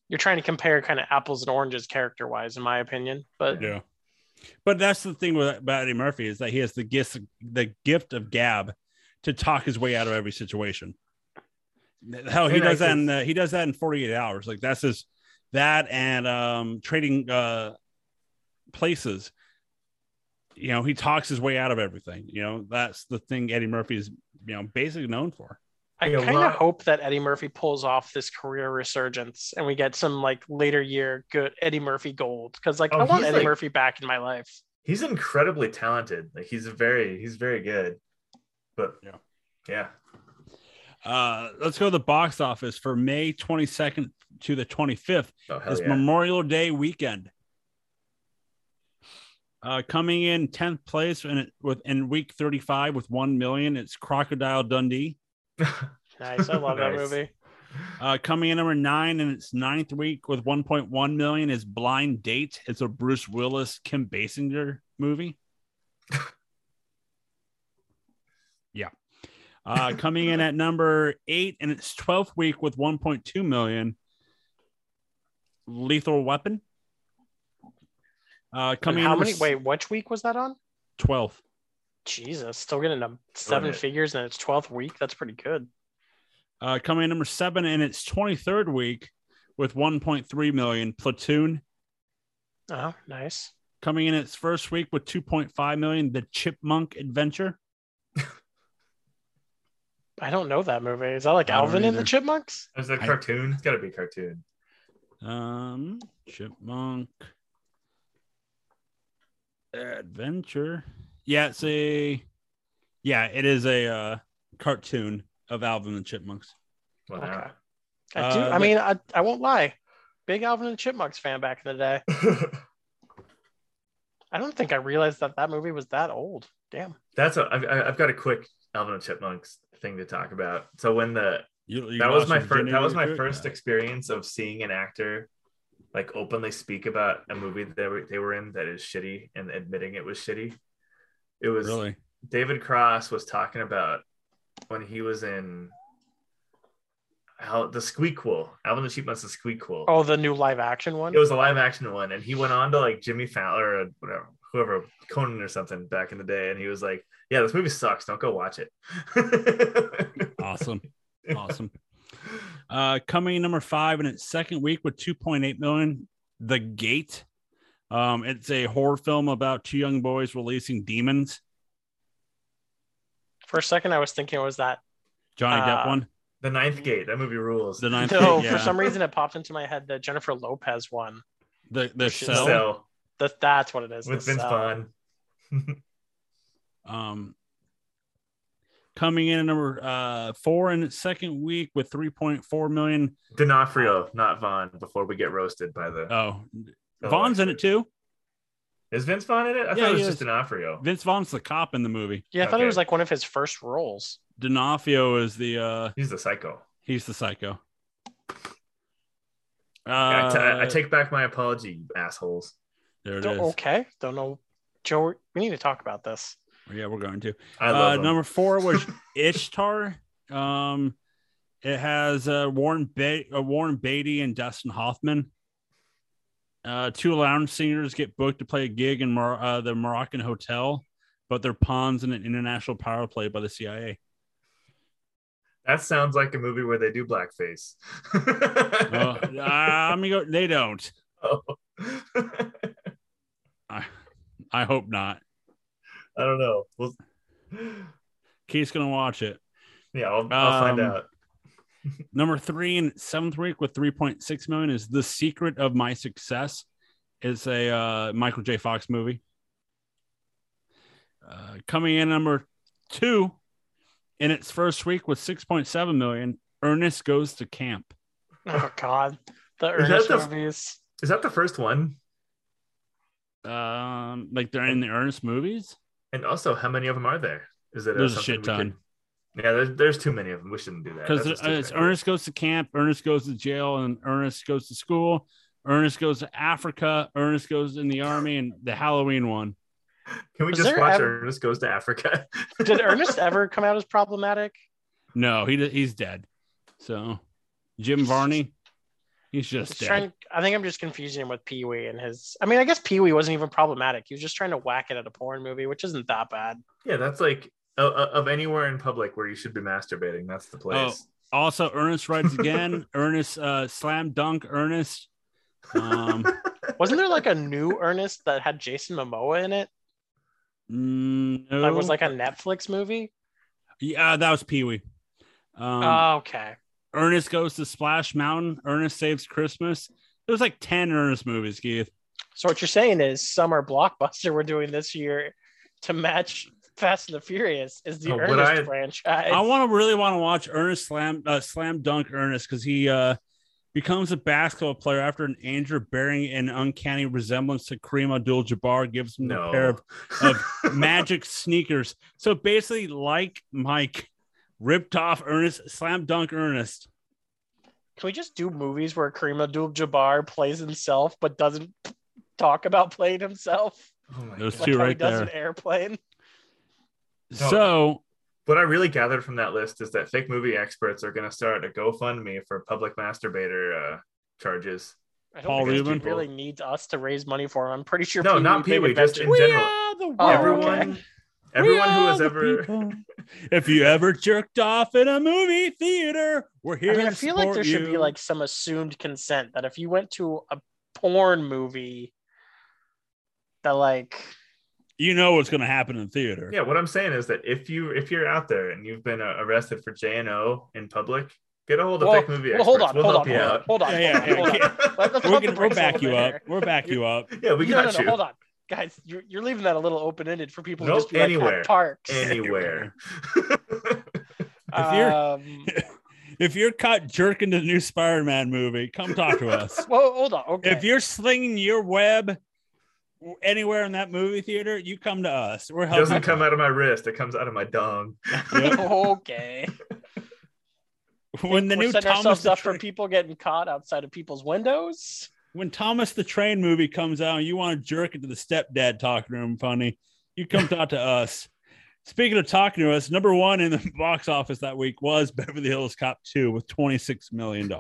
B: you're trying to compare kind of apples and oranges character wise, in my opinion. But
A: Yeah. But that's the thing with about Eddie Murphy is that he has the gift the gift of gab to talk his way out of every situation. Hell, he does that in uh, he does that in 48 hours. Like that's his that and um trading uh places. You know, he talks his way out of everything. You know, that's the thing Eddie Murphy is, you know, basically known for.
B: I kind of
C: well-
B: hope that Eddie Murphy pulls off this career resurgence and we get some like later year good Eddie Murphy gold because like
C: Oh,
B: I want Eddie
C: like-
B: Murphy back in my life.
C: he's incredibly talented. Like he's very, he's very good. But
A: Yeah.
C: yeah.
A: Uh, let's go to the box office for May 22nd to the 25th.
C: Oh
A: It's
C: yeah.
A: Memorial Day weekend. Uh, coming in 10th place in with in week 35 with 1 million, it's Crocodile Dundee.
B: Nice. I love that movie.
A: Uh, coming in number nine in its ninth week with 1.1 million is Blind Date. It's a Bruce Willis, Kim Basinger movie. yeah. Uh, coming in at number eight in its 12th week with 1.2 million, Lethal Weapon. Uh, coming in
B: how
A: number
B: many?
A: s-
B: Wait, which week was that on?
A: 12th.
B: Jesus, still getting to seven
C: it.
B: figures in its 12th week. That's pretty good.
A: Uh, coming in number seven in its 23rd week with 1.3 million, Platoon.
B: Oh, nice.
A: coming in its first week with 2.5 million the chipmunk adventure
B: I don't know that movie. Is that like Alvin and the. Chipmunks?
C: Is that a
A: I-
C: cartoon? It's gotta be a cartoon.
A: um chipmunk adventure yeah it's a yeah it is a uh cartoon of alvin and the chipmunks
C: Wow.
B: Okay. I do.
A: Uh,
B: I mean, I, I won't lie. Big Alvin and the Chipmunks fan back in the day. I don't think I realized that that movie was that old. Damn.
C: That's a. I've, I've got a quick Alvin and Chipmunks thing to talk about. So when the
A: you, you
C: that was
A: lost
C: my first that was my first
A: to
C: experience of seeing an actor like openly speak about a movie that they were, they were in that is shitty and admitting it was shitty. It was
A: really
C: David Cross was talking about when he was in how the Squeakquel, Alvin and the Chipmunks, the Squeakquel.
B: Oh, the new live action one?
C: It was a live action one, and he went on to like Jimmy Fallon or whatever, whoever Conan or something back in the day, and he was like, "Yeah, this movie sucks. Don't go watch it."
A: awesome awesome uh coming number five in its second week with 2.8 million the gate um it's a horror film about two young boys releasing demons
B: For a second, I was thinking it was that.
A: johnny depp
B: Uh,
A: one
C: The Ninth Gate. That movie rules.
A: the ninth
B: No,
A: Gate, yeah.
B: for some reason, it popped into my head the Jennifer Lopez one.
A: the the
B: Shit.
A: cell
C: So
B: That that's what it is.
C: with Vince Vaughn.
A: Um, coming in at number uh, four in its second week with 3.4 million.
C: D'Onofrio, not Vaughn. Before we get roasted by the.
A: Oh,
C: Oh,
A: Vaughn's in it too.
C: Is Vince Vaughn in it? I
A: Yeah,
C: thought it was just
A: is.
C: D'Onofrio.
A: Vince Vaughn's the cop in the movie.
B: Yeah, I thought it was like one of his first roles.
A: D'Onofrio is the uh,
C: He's the psycho.
A: he's the psycho.
C: I
A: Uh,
C: ta- I take back my apology, you assholes.
A: There it
B: Don't-
A: is.
B: okay, don't know. Joe, we need to talk about this.
A: Yeah, we're going to.
C: I love
A: Uh, number four was Ishtar. Um, it has uh, Warren ba- uh, Warren Beatty and Dustin Hoffman. Uh, two lounge singers get booked to play a gig in Mor- uh, the Moroccan hotel, but they're pawns in an international power play by the CIA.
C: That sounds like a movie where they do blackface.
A: Well, uh, I'm gonna go. They don't.
C: Oh.
A: I, I hope not.
C: I don't know. Well,
A: Keith's gonna watch it.
C: yeah, I'll, I'll find
A: Um,
C: out.
A: Number three in seventh week with 3.6 million is The Secret of My Success. It's a uh, Michael J. Fox movie. Uh, coming in number two in its first week with 6.7 million, Ernest Goes to Camp.
B: Oh God, the
C: Is that
B: Ernest
C: the-
B: movies.
C: Is that the first one?
A: Um, like they're in the Ernest movies.
C: And also, how many of them are there? Is it
A: There's a shit ton.
C: could- Yeah, there's, there's too many of them. We shouldn't do that.
A: Because
C: That's a stupid
A: it's
C: idea.
A: Ernest goes to camp, Ernest goes to jail, and Ernest goes to school. Ernest goes to Africa. Ernest goes in the army, and the Halloween one.
C: Can we
B: Was
C: just watch
B: ever-
C: Ernest Goes to Africa?
B: Did Ernest ever come out as problematic?
A: No, he he's dead. So Jim Varney, he's just
B: Just
A: dead.
B: trying. I think I'm just confusing him with Pee Wee and his. I mean, I guess Pee Wee wasn't even problematic. He was just trying to whack it at a porn movie, which isn't that bad.
C: yeah, that's like uh, uh, of anywhere in public where you should be masturbating. That's the place.
A: Also, Ernest writes again. Ernest uh, slam dunk. Ernest. Um,
B: Wasn't there like a new Ernest that had Jason Momoa in it?
A: mm, no.
B: That was like a Netflix movie.
A: yeah, that was Pee Wee. Um,
B: oh, okay.
A: Ernest goes to Splash Mountain. Ernest saves Christmas. There's like ten Ernest movies, Keith.
B: So what you're saying is summer blockbuster we're doing this year to match Fast and the Furious is the
C: Oh,
B: Ernest
C: I-
B: franchise.
A: I want to really want to watch Ernest Slam uh, Slam Dunk Ernest because he uh, becomes a basketball player after an injury bearing an uncanny resemblance to Kareem Abdul-Jabbar gives him a pair of, of magic sneakers. So basically, like Mike, ripped off Ernest Slam Dunk Ernest.
B: Can we just do movies where Kareem Abdul-Jabbar plays himself but doesn't talk about playing himself?
C: Oh
A: Those
C: God.
B: Like
A: two
B: how he does
A: there.
B: an airplane.
C: No.
A: So
C: What I really gathered from that list is that fake movie experts are going to start a GoFundMe for public masturbator uh, charges.
B: I don't
A: Paul
B: think
A: Rubin?
B: really needs us to raise money for him. I'm pretty sure.
C: No,
B: Pee-wee
C: not
B: Big
C: Pee-wee, just in general.
A: are the
B: Oh,
C: everyone,
B: okay.
C: Everyone who has ever.
A: if you ever jerked off in a movie theater, we're here.
B: I mean, I feel like there
A: support
B: should be like some assumed consent that if you went to a porn movie, that like
A: you know what's going to happen in theater.
C: Yeah, what I'm saying is that if you if you're out there and you've been uh, arrested for J and O in public, get a hold of
B: Well,
C: fake movie
B: well,
C: experts.
B: hold on,
C: we'll
B: hold
C: help
B: on,
C: you
B: hold on,
C: out.
B: hold on,
A: Yeah, yeah,
B: hold on, hold on. Let- let's
A: We're gonna we'll back you
B: bit
A: up. We'll back you up.
C: Yeah, we
B: no,
C: got
B: no, no,
C: you.
B: hold on, guys. You're, you're leaving that a little open ended for people
C: Nope,
B: to just be
C: anywhere.
B: at parks.
C: Anywhere.
A: If you're-
B: Um,
A: If you're caught jerking to the new Spider-Man movie, come talk to us.
B: well, hold on. Okay.
A: If you're slinging your web anywhere in that movie theater, you come to us. We're
C: it
A: helping.
C: doesn't come out of my wrist; it comes out of my dong.
A: Yep.
B: okay.
A: when the
B: We're
A: new
B: setting
A: Thomas
B: ourselves
A: the
B: up for people getting caught outside of people's windows.
A: When Thomas the Train movie comes out, and you want to jerk into the stepdad talking room, funny, you come talk to us. Speaking of talking to us, number one in the box office that week was Beverly Hills Cop 2 with $26 million.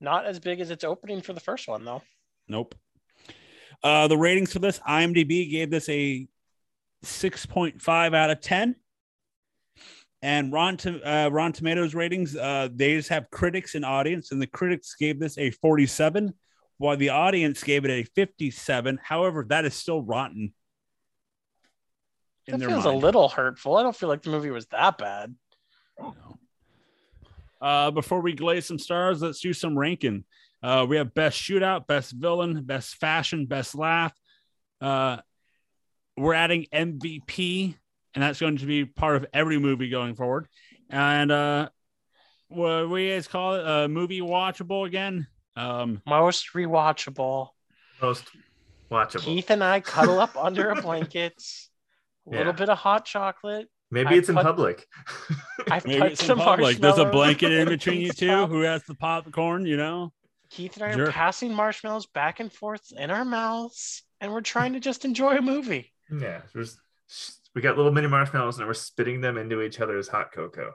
B: Not as big as its opening for the first one, though.
A: Nope. Uh, the ratings for this, IMDb gave this a 6.5 out of 10. And Ron, to, uh, Rotten Tomatoes ratings, uh, they just have critics and audience, and the critics gave this a 47, while the audience gave it a 57. However, that is still rotten.
B: That feels
A: mind.
B: a little hurtful. I don't feel like the movie was that bad.
A: Uh, before we glaze some stars, let's do some ranking. Uh, we have best shootout, best villain, best fashion, best laugh. Uh, we're adding MVP, and that's going to be part of every movie going forward. And uh, what do we guys call it? Uh, movie watchable again. Um,
B: Most rewatchable.
C: Most watchable.
B: Keith and I cuddle up under a blanket. A little
C: Yeah.
B: bit of hot chocolate.
C: Maybe
B: I
C: it's in public.
B: I've
A: maybe
B: put
A: it's in public. There's a blanket in between you two. Who has the popcorn? You know.
B: Keith and I
A: Sure.
B: are passing marshmallows back and forth in our mouths, and we're trying to just enjoy a movie.
C: yeah, there's we got little mini marshmallows and we're spitting them into each other's hot cocoa.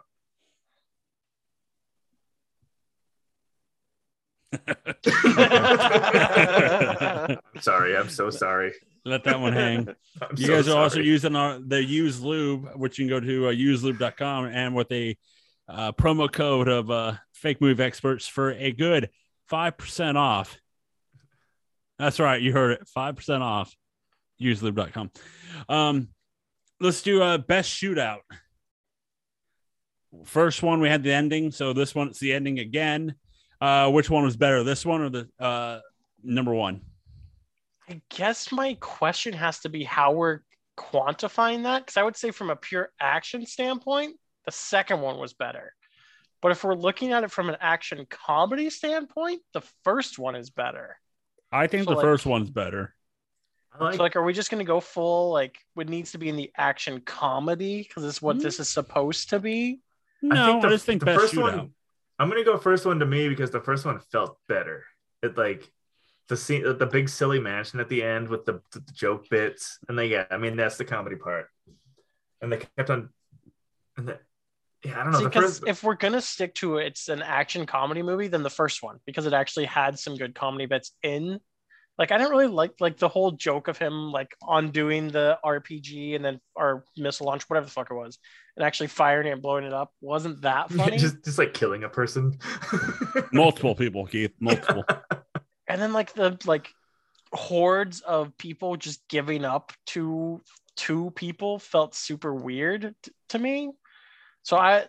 C: I'm sorry. I'm so sorry.
A: Let that one hang.
C: I'm
A: You
C: so
A: guys are also using our the use lube, which you can go to uh, uselube.com and with a uh, promo code of uh, fake movie experts for a good 5% off. That's right. You heard it. 5% off uselube.com. Um, let's do a best shootout. First one, we had the ending. So this one, it's the ending again. Uh, which one was better? This one or the uh, number one?
B: I guess my question has to be how we're quantifying that. Because I would say, from a pure action standpoint, the second one was better. But if we're looking at it from an action comedy standpoint, the first one is better.
A: I think
B: So,
A: the
B: like-
A: first one's better.
C: I like,
B: so, like, are we just going to go full, like, what needs to be in the action comedy? Because this is what this is mm. supposed to be.
A: No, I,
C: the,
A: just think
C: the
A: best
C: first
A: shootout.
C: one. I'm gonna go first one to me because the first one felt better. It like the scene, the big silly mansion at the end with the, the joke bits, and they yeah, I mean that's the comedy part. And they kept on, and the, yeah, I don't know. the
B: Because
C: first,
B: if we're gonna stick to it's an action comedy movie, then the first one because it actually had some good comedy bits in. Like I didn't really like like the whole joke of him like undoing the RPG and then or missile launch whatever the fuck it was and actually firing it and blowing it up wasn't that funny.
C: just just like killing a person.
A: multiple people, Keith. Multiple.
B: and then like the like hordes of people just giving up to two people felt super weird t- to me so i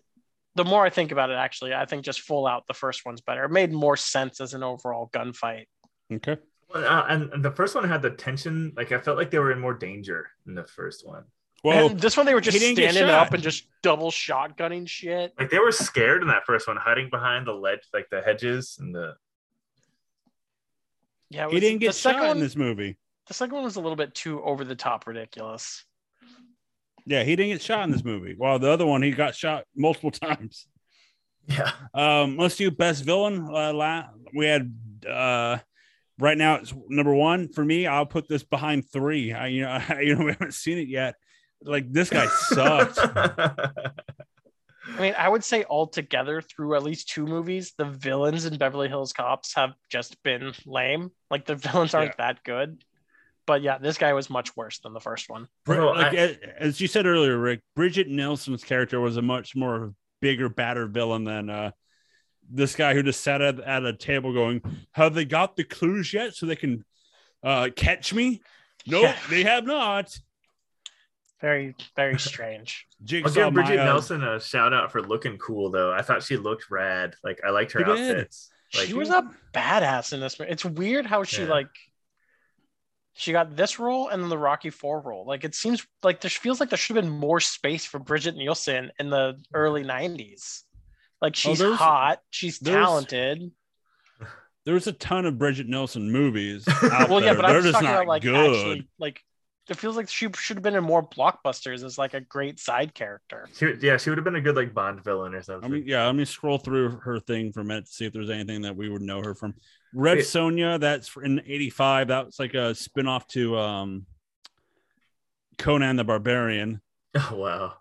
B: the more i think about it actually i think just full out the first one's better it made more sense as an overall gunfight
A: okay.
C: Uh, and, and the first one had the tension. Like I felt like they were in more danger in the first one.
A: Well,
B: and this one they were just
A: he didn't get
B: standing up and just double shotgunning shit.
C: Like they were scared in that first one, hiding behind the ledge, like the hedges and the.
B: Yeah, it
A: he didn't get
B: second
A: shot
B: one.
A: in this movie.
B: The second one was a little bit too over the top ridiculous.
A: Yeah, he didn't get shot in this movie. While the other one, he got shot multiple times.
C: Yeah.
A: Um, let's do best villain. Uh, la- we had uh, right now it's number one for me. I'll put this behind three. I, you know, I, you know, we haven't seen it yet. Like this guy sucked.
B: I mean, I would say altogether through at least two movies, the villains in Beverly Hills Cops have just been lame. Like the villains aren't that good. But yeah, this guy was much worse than the first one.
A: Bri-
C: Well,
A: like
C: I-
A: as, as you said earlier, Rick, Brigitte Nielsen's character was a much more bigger, badder villain than uh, this guy who just sat at, at a table going, "Have they got the clues yet so they can uh, catch me?" Nope,
B: Yeah.
A: they have not.
B: Very, very strange.
C: I'll give Brigitte
A: Maya-
C: Nielsen a shout out for looking cool though. I thought she looked rad. Like I liked her
A: She
C: outfits. Like,
B: she was a badass in this. It's weird how she
C: Yeah.
B: like she got this role and then the Rocky Four role. Like it seems like there feels like there should have been more space for Brigitte Nielsen in the early '90s. Like she's
A: there's-
B: hot, she's talented.
A: There's a ton of Brigitte Nielsen movies. Out
B: Well, yeah,
A: there.
B: but
A: they're
B: I'm just
A: just
B: talking
A: not
B: about like
A: good.
B: actually like it feels like she should have been in more blockbusters as like a great side character.
C: She, yeah, she would have been a good like Bond villain or something.
A: I mean, yeah, let me scroll through her thing for a minute to see if there's anything that we would know her from. Red
C: Wait.
A: Sonja, that's in 85. That was like a spin-off to um Conan the Barbarian.
C: oh wow.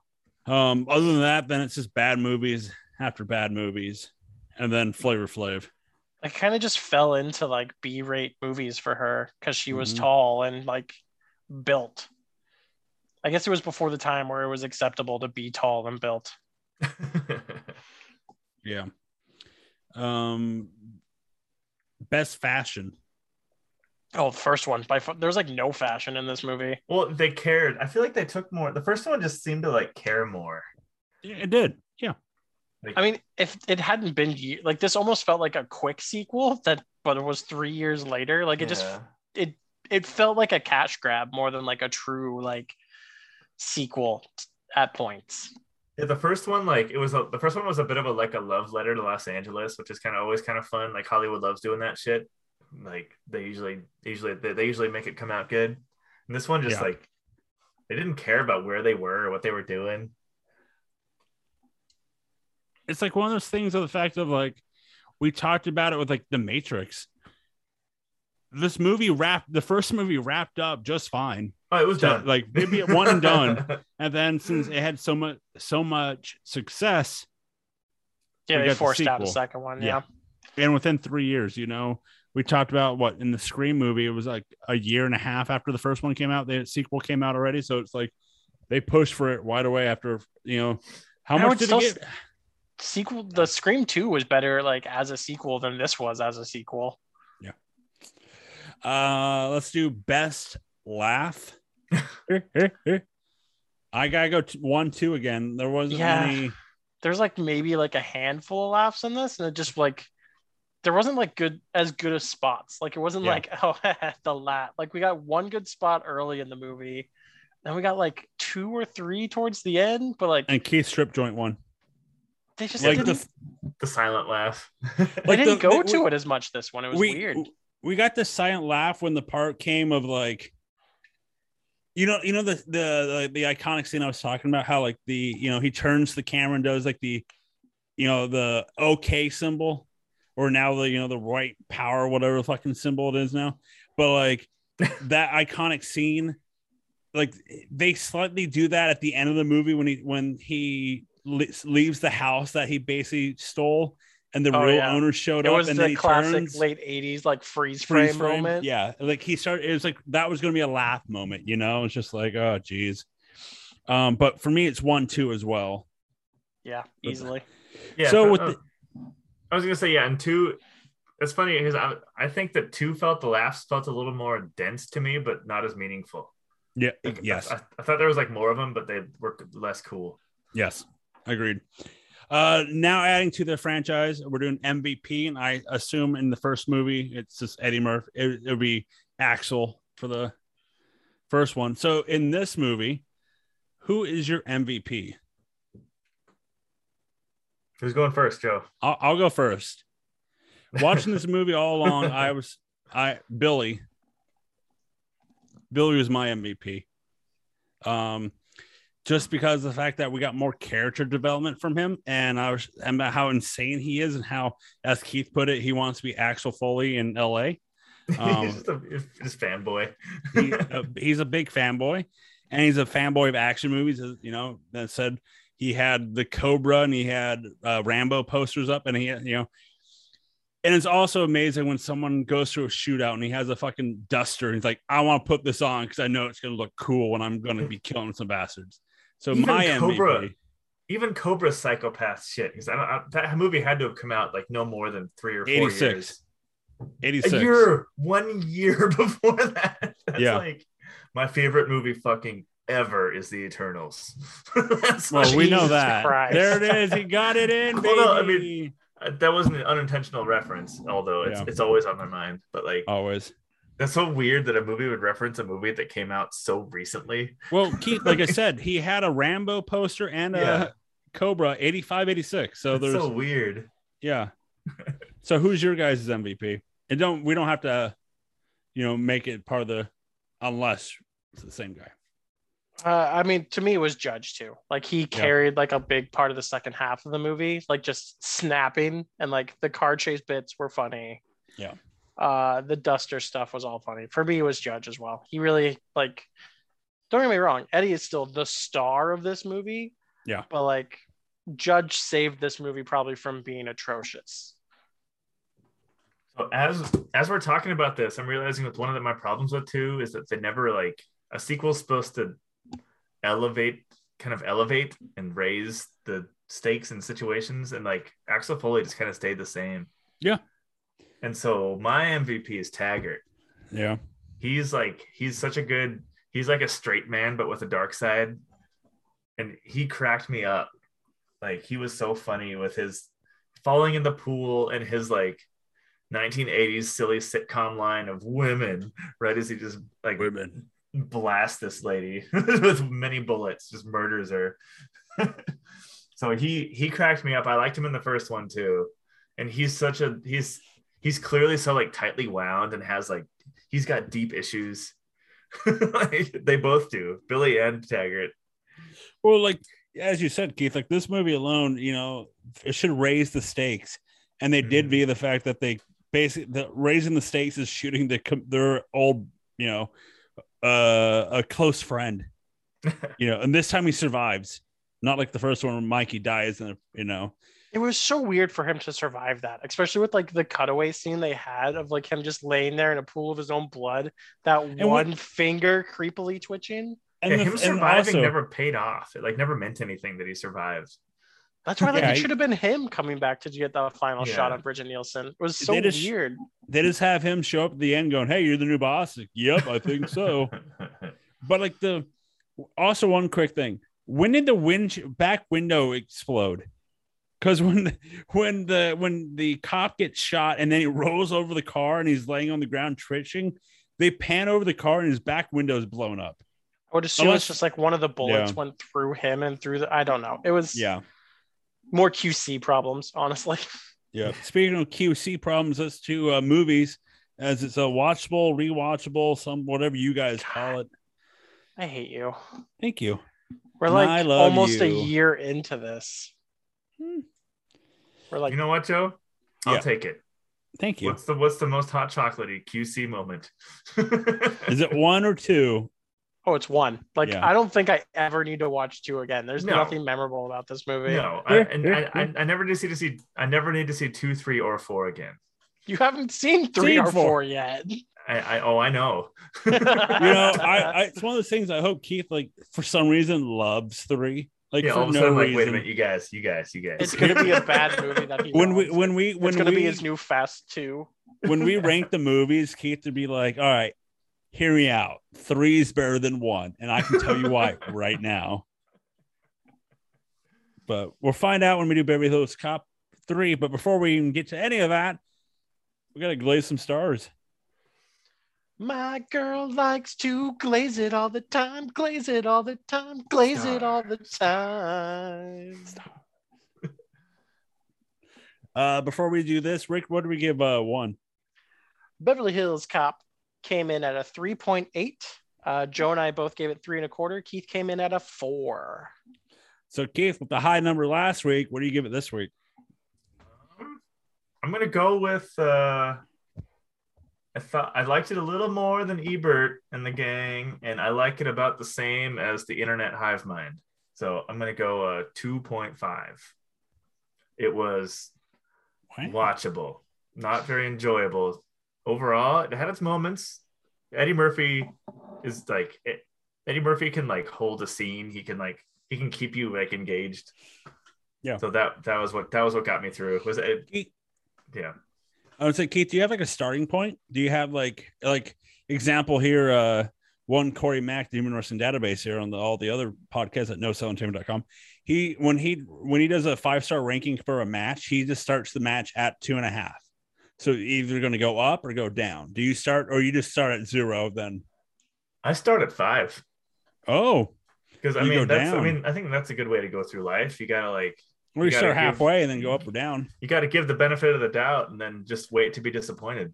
A: Um, other than that, then it's just bad movies after bad movies, and then Flavor Flav.
B: I kind of just fell into like B-rate movies for her because she was
A: Mhm.
B: tall and like built. I guess it was before the time where it was acceptable to be tall and built.
A: Yeah. Um, best fashion.
B: Oh, first one by far, there was like no fashion in this movie.
C: well, they cared. I feel like they took more. The first one just seemed to like care more.
A: Yeah, It did. Yeah.
C: Like,
B: I mean, if it hadn't been like this, almost felt like a quick sequel that, but it was three years later. Like it just it it felt like a cash grab more than like a true like sequel at points.
C: Yeah, the first one, like it was a, the first one was a bit of a like a love letter to Los Angeles, which is kind of always kind of fun. Like Hollywood loves doing that shit. Like they usually, usually they, they usually make it come out good. And this one just
A: Yeah.
C: like they didn't care about where they were or what they were doing.
A: It's like one of those things of the fact of like we talked about it with like the Matrix. This movie wrapped the first movie wrapped up just fine.
C: Oh, it was
A: So,
C: done.
A: like maybe at one and done. And then since it had so much so much success,
B: Yeah,
A: We
B: they
A: got the
B: forced out a second one.
A: Yeah.
B: Yeah.
A: and within three years, you know, we talked about what in the Scream movie, it was like a year and a half after the first one came out, the sequel came out already. So it's like they pushed for it right away after, you know, how
B: I
A: much did
B: still
A: it get?
B: Sequel, the Scream Two was better like as a sequel than this was as a sequel. Yeah.
A: Uh, let's do best laugh. I gotta go t- one, two again. There wasn't
B: Yeah.
A: any.
B: There's like maybe like a handful of laughs in this, and it just like there wasn't like good as good as spots. Like it wasn't
A: Yeah.
B: like oh the laugh. Like we got one good spot early in the movie, then we got like two or three towards the end, but like
A: And Keith Strip joint one.
B: They just
A: Like
B: didn't,
A: the
C: the silent laugh.
B: they
A: like
B: didn't
A: the-
B: go
A: the-
B: to it as much this one. It was
A: we,
B: weird.
A: We got the silent laugh when the part came of like, you know, you know the the the, the iconic scene I was talking about. How like the you know he turns the camera and does like the, you know the OK symbol, or now the you know the right power whatever fucking symbol it is now. But like that iconic scene, like they slightly do that at the end of the movie when he when he le- leaves the house that he basically stole. And the
B: Oh,
A: real
B: yeah.
A: owner showed
B: It
A: up,
B: was
A: and then
B: the
A: he
B: classic
A: turns,
B: late '80s like freeze frame,
A: freeze frame.
B: moment.
A: Yeah, like he started. It was like that was going to be a laugh moment, you know. It's just like, oh, geez. Um, but for me, it's one, two as well.
B: yeah, easily.
C: Yeah.
A: So with
C: uh,
A: the-
C: I was gonna say yeah, and two. It's funny because I I think that two felt the laughs felt a little more dense to me, but not as meaningful.
A: Yeah.
C: Like,
A: yes.
C: I, I thought there was like more of them, but they were less cool.
A: Yes. Agreed. Uh, now adding to the franchise, we're doing MVP, and I assume in the first movie it's just Eddie Murphy. It, it'll be Axel for the first one. So in this movie, who is your MVP?
C: Who's going first, Joe?
A: I'll, I'll go first. Watching this movie all along, I was I Billy. Billy was my MVP. Um, just because of the fact that we got more character development from him, and I was and about how insane he is, and how, as Keith put it, he wants to be Axel Foley in L.A. Um,
C: he's just a fanboy.
A: he, uh, he's a big fanboy, and he's a fanboy of action movies. uh, You know, that said, he had the Cobra and he had uh, Rambo posters up, and he, you know, and it's also amazing when someone goes through a shootout and he has a fucking duster and he's like, I want to put this on because I know it's going to look cool when I'm going to be killing some bastards. So
C: Even
A: my
C: Cobra.
A: MVP,
C: Even Cobra's psychopath shit. Because I don't, I, that movie had to have come out like no more than three or four
A: 86.
C: years.
A: 86.
C: A year, one year before that. That's
A: Yeah.
C: like my favorite movie fucking ever is The Eternals.
A: Well,
C: like-
A: we know that.
B: Christ.
A: There it is. He got it in.
C: Hold on, I
A: baby.
C: Uh, that wasn't an unintentional reference, although it's
A: Yeah.
C: it's always on my mind. But like
A: always.
C: That's so weird that a movie would reference a movie that came out so recently.
A: Well, Keith, like I said, he had a Rambo poster and a
C: Yeah.
A: Cobra 85, 86. So
C: it's
A: there's
C: so weird.
A: Yeah. so who's your guys' MVP? And don't we don't have to, you know, make it part of the unless it's the same guy.
B: Uh, I mean, to me, it was Judge too. Like he carried like a big part of the second half of the movie, like just snapping and like the car chase bits were funny.
A: Yeah.
B: Uh, the Duster stuff was all funny. For me, it was Judge as well. He really like. Don't get me wrong, Eddie is still the star of this movie.
A: Yeah.
B: But like, Judge saved this movie probably from being atrocious.
C: So as as we're talking about this, I'm realizing that one of the, my problems with too is that they never like a sequel's supposed to elevate, kind of elevate and raise the stakes and situations, and like Axel Foley just kind of stayed the same.
A: Yeah.
C: And so my MVP is Taggart.
A: Yeah.
C: He's like he's such a good he's like a straight man but with a dark side, and he cracked me up. Like he was so funny with his falling in the pool and his like 1980s silly sitcom line of women, right? As he just like
A: Women.
C: blasts this lady with many bullets, just murders her. so he he cracked me up. I liked him in the first one too, and he's such a he's he's clearly so like tightly wound and has like he's got deep issues. like, they both do, Billy and Taggart.
A: Well, like as you said, Keith, like this movie alone, you know, it should raise the stakes. And they did
C: Mhm.
A: via the fact that they basically the raising the stakes is shooting the their old, you know, uh, a close friend. you know, and this time he survives. Not like the first one where Mikey dies and you know.
B: It was so weird for him to survive that, especially with like the cutaway scene they had of like him just laying there in a pool of his own blood, that
A: what-
B: one finger creepily twitching.
A: And,
C: yeah,
A: the-
C: him
A: and
C: surviving
A: also-
C: never paid off. It like never meant anything that he survived.
B: That's why like
A: Yeah,
B: it should have been him coming back to get the final shot
C: Yeah.
B: on Brigitte Nielsen. It was so
A: They just-
B: weird.
A: they just have him show up at the end going, Hey, you're the new boss. Like, yep, I think so. but like the also one quick thing when did the wind back window explode because when the, when the when the cop gets shot and then he rolls over the car and he's laying on the ground twitching they pan over the car and his back window is blown up
B: I would assume
A: Unless-
B: it's just like one of the bullets
A: Yeah.
B: went through him and through the I don't know. It was
A: yeah
B: more QC problems, honestly.
A: yeah speaking of qc problems let's to uh, movies as it's a watchable rewatchable some whatever you guys call it
B: I hate you.
A: thank you
B: We're
A: And
B: like almost a year into this.
A: Hmm.
B: We're like
C: you know what, Joe? I'll
A: Yeah.
C: take it.
A: thank you
C: What's the what's the most hot chocolatey QC moment?
A: is it one or two
B: Oh, it's one. Like
A: Yeah.
B: I don't think I ever need to watch two again. There's
C: No.
B: nothing memorable about this movie.
C: No, I, and
A: yeah,
C: I, I, I never need to see to see. I never need to see two, three, or four again.
B: You haven't seen three
A: Seen
B: or
A: four.
B: four yet.
C: I, I oh, I know.
A: you know, I, I it's one of those things I hope Keith like for some reason loves three. Like
C: yeah,
A: for
C: all of a
A: no
C: like,
A: reason.
C: wait a minute, you guys, you guys, you guys.
B: It's gonna be a bad movie that he
A: when we when we when
B: it's gonna
A: we
B: be his new Fast Two.
A: when we rank the movies, Keith would be like, "All right, hear me out. Three is better than one, and I can tell you why right now." But we'll find out when we do Beverly Hills Cop 3. But before we even get to any of that, we got to glaze some stars.
B: My girl likes to glaze it all the time, glaze it all the time, glaze it all the time.
A: Uh, before we do this, Rick, what do we give uh, one?
B: Beverly Hills Cop came in at a 3.8. Uh, Joe and I both gave it three and a quarter. Keith came in at a four.
A: So, Keith, with the high number last week, what do you give it this week?
C: I'm gonna go with. uh I thought I liked it a little more than Ebert and the gang, and I like it about the same as the Internet Hive Mind. So I'm gonna go uh 2.5. It was
A: Wow.
C: watchable, not very enjoyable. Overall, it had its moments. Eddie Murphy is like it, Eddie Murphy can like hold a scene. He can like he can keep you like engaged.
A: Yeah.
C: So that that was what that was what got me through. Was it?
A: Keith,
C: Yeah.
A: I would say, Keith, do you have like a starting point? Do you have like like example here? Uh, one Corey Mack, the Human Wrestling Database here on the, all the other podcasts at NoSellEntertainment.com. He when he when he does a five star ranking for a match, he just starts the match at two and a half. So either going to go up or go down. Do you start or you just start at zero? Then
C: I start at five
A: oh,
C: because I mean that's I mean I think that's a good way to go through life. You gotta like
A: or you,
C: You gotta
A: start
C: give-
A: halfway and then go up or down.
C: you gotta give the benefit of the doubt and then just wait to be disappointed.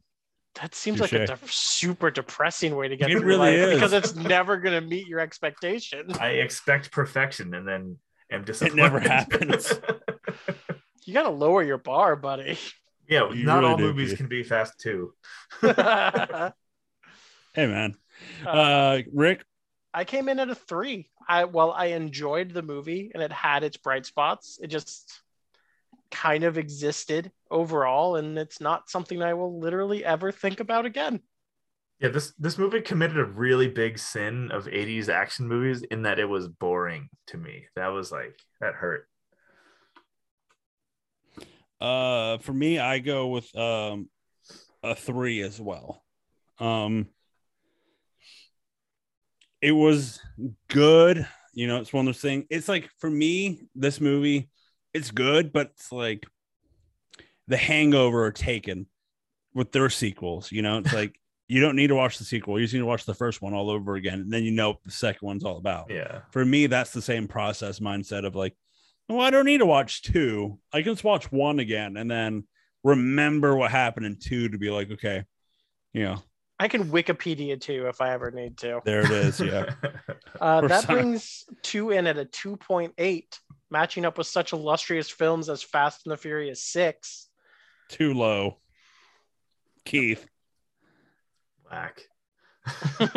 B: That seems like a de- super depressing way to get
A: It
B: through
A: really
B: life
A: is.
B: because it's never going to meet your expectation.
C: I expect perfection and then am disappointed.
A: It never happens.
B: You got to lower your bar, buddy.
C: yeah,
A: You
C: not
A: really
C: all
A: do,
C: movies
A: Keith.
C: can be fast too.
B: uh,
A: Hey man, uh, Rick,
B: I came in at a three. I well, I enjoyed the movie and it had its bright spots. It just kind of existed overall, and it's not something I will literally ever think about again.
C: Yeah, this this movie committed a really big sin of 80s action movies in that it was boring to me. That was like that hurt.
A: Uh, for me, I go with um a three as well. Um, it was good. You know, it's one of those things. It's like for me, this movie, it's good, but it's like the Hangover or Taken with their sequels. You know, it's like you don't need to watch the sequel. You just need to watch the first one all over again, and then you know what the second one's all about
C: Yeah.
A: for me, that's the same process mindset of like, well, I don't need to watch two. I can just watch one again and then remember what happened in two to be like, okay, you know,
B: I can Wikipedia too if I ever need to.
A: there it is. Yeah.
B: Uh, that
A: some-
B: brings two in at a 2.8, matching up with such illustrious films as Fast and the Furious 6.
A: Too low. Keith.
C: Black.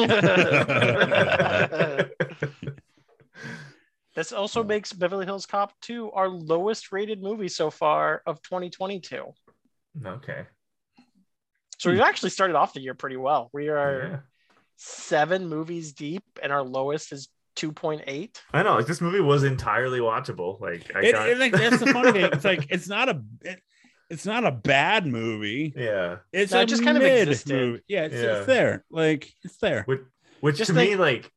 B: this also makes Beverly Hills Cop 2 our lowest rated movie so far of 2022.
C: okay.
B: So we've actually started off the year pretty well. We are
C: Yeah.
A: seven
B: seven movies deep, and our lowest is 2.8.
C: I know, like this movie was entirely watchable. Like I
A: It,
C: got
A: it- like that's the funny thing. It's like it's not a it, it's not a bad movie.
C: yeah.
A: It's
B: No,
A: a
B: it just kind of
A: mid
B: existed.
A: movie. Yeah, it's,
C: Yeah.
A: it's there. Like it's there.
C: Which which
B: Just
C: to me, like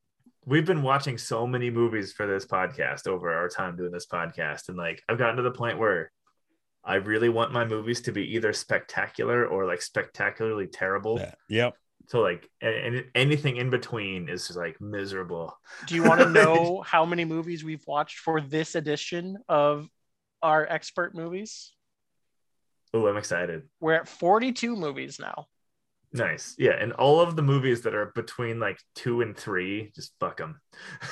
C: we've been watching so many movies for this podcast over our time doing this podcast. And like I've gotten to the point where I really want my movies to be either spectacular or like spectacularly terrible.
A: Yeah. Yep.
C: So like and anything in between is just like miserable.
B: Do you want to know how many movies we've watched for this edition of our expert movies?
C: Oh, I'm excited.
B: We're at 42 movies now.
C: Nice. Yeah. And all of the movies that are between like two and three, just fuck them.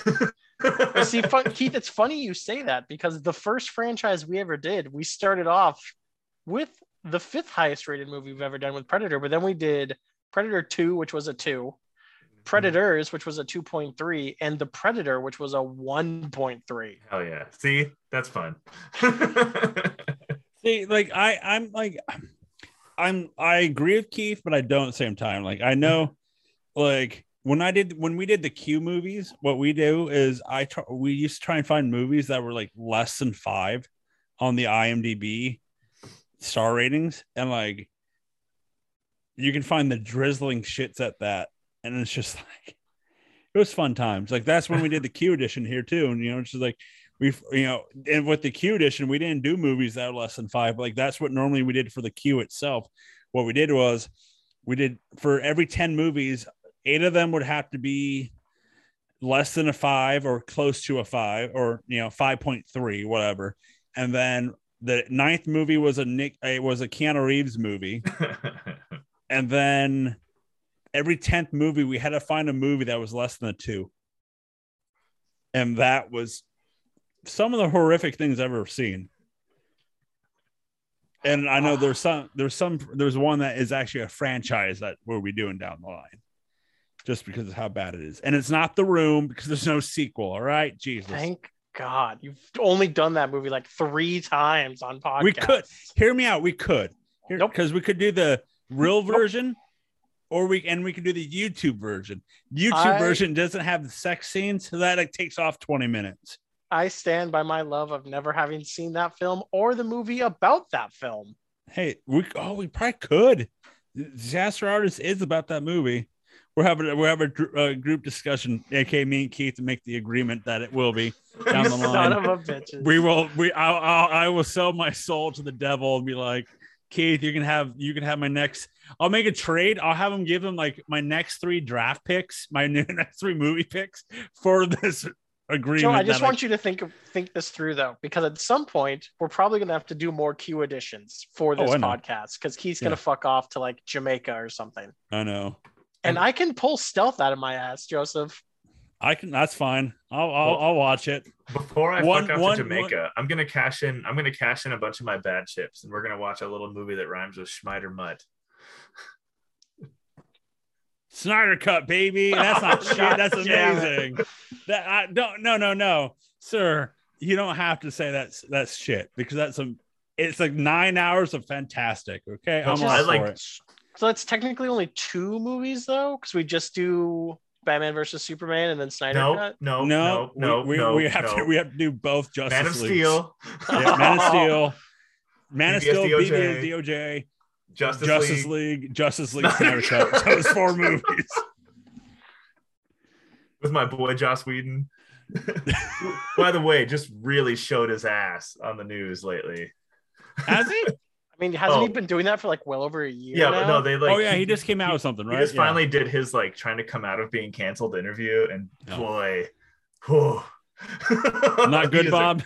B: But see, fun, Keith, it's funny you say that because the first franchise we ever did, we started off with the fifth highest rated movie we've ever done with Predator, but then we did Predator 2, which was a 2, mm-hmm. Predators, which was a 2.3, and The Predator, which was a 1.3.
C: Hell yeah. See, that's fun.
A: See, like I, I'm like, I'm, I agree with Keith, but I don't at the same time. Like I know, like when I did when we did the Q movies, what we do is I we used to try and find movies that were like less than five on the IMDb star ratings, and like you can find the drizzling shits at that, and it's just like it was fun times. Like that's when we did the Q edition here too, and you know, it's just like we you know, and with the Q edition, we didn't do movies that are less than five. Like that's what normally we did for the Q itself. What we did was we did for every 10 movies, eight of them would have to be less than a five or close to a five or you know 5.3 whatever. And then the ninth movie was a nick it was a keanu reeves movie. And then every 10th movie we had to find a movie that was less than a two. And that was some of the horrific things i've ever seen. And i know there's some there's some there's one that is actually a franchise that we'll be doing down the line just because of how bad it is and it's not the room because there's no sequel all right jesus
B: Thank God. You've only done that movie like three times on podcast.
A: We could. hear me out we could
B: Nope.
A: because we could do the real version or we and we could do the youtube version youtube
B: I-
A: version doesn't have the sex scenes so that it takes off 20 minutes
B: I stand by my love of never having seen that film or the movie about that film.
A: hey we oh we probably could disaster artist is about that movie we're having we're having a uh, group discussion aka me and keith to make the agreement that it will be down the line.
B: of a bitches.
A: we will we I'll, I'll, i will sell my soul to the devil and be like keith you can have you can have my next i'll make a trade. I'll have him give him like my next three draft picks my next three movie picks for this agreement
B: Joe, I just want you to think of think this through though, because at some point we're probably gonna have to do more Q editions for this
A: Oh,
B: podcast because Keith's gonna fuck off to like Jamaica or something.
A: i know
B: And I can pull stealth out of my ass, Joseph.
A: i can that's fine i'll i'll, I'll watch it
C: Before I
A: One-
C: fuck off
A: one-
C: to Jamaica, I'm gonna cash in. I'm gonna cash in a bunch of my bad chips, and we're gonna watch a little movie that rhymes with Schmeider Mutt.
A: Snyder cut, baby. That's not
B: Oh,
A: shit.
B: God
A: That's
B: damn it.
A: amazing. That I don't. No, no, no, sir. You don't have to say that's that's shit because that's a. It's like nine hours of fantastic. Okay, I'm
C: Which
A: all
C: I
A: for
C: like-
A: it.
B: So that's technically only two movies though, because we just do Batman versus Superman and then Snyder
C: No,
B: Cut.
C: no,
A: No,
C: no, no,
A: we,
C: no.
A: we, we have
C: no.
A: to we have to do both Justice
C: Man of
A: Leagues.
C: Steel,
A: Yeah, Man of Steel, Man of Steel,
C: DOJ,
A: BBS DOJ,
C: Justice,
A: Justice
C: League,
A: League, Justice League,
C: Snyder
A: Snyder Cut.
C: Cut.
A: So it's four movies.
C: with my boy Joss Whedon. By the way, just really showed his ass on the news lately.
A: Has he?
B: I mean, hasn't he
C: Oh.
B: been doing that for like well over a year?
C: yeah,
B: now?
C: but no, they like.
A: oh yeah, he just came out with something, right?
C: He just
A: Yeah.
C: finally did his like trying to come out of being canceled interview, and
A: Oh.
C: boy, whew.
A: not
C: He
A: good,
C: a-
A: Bob.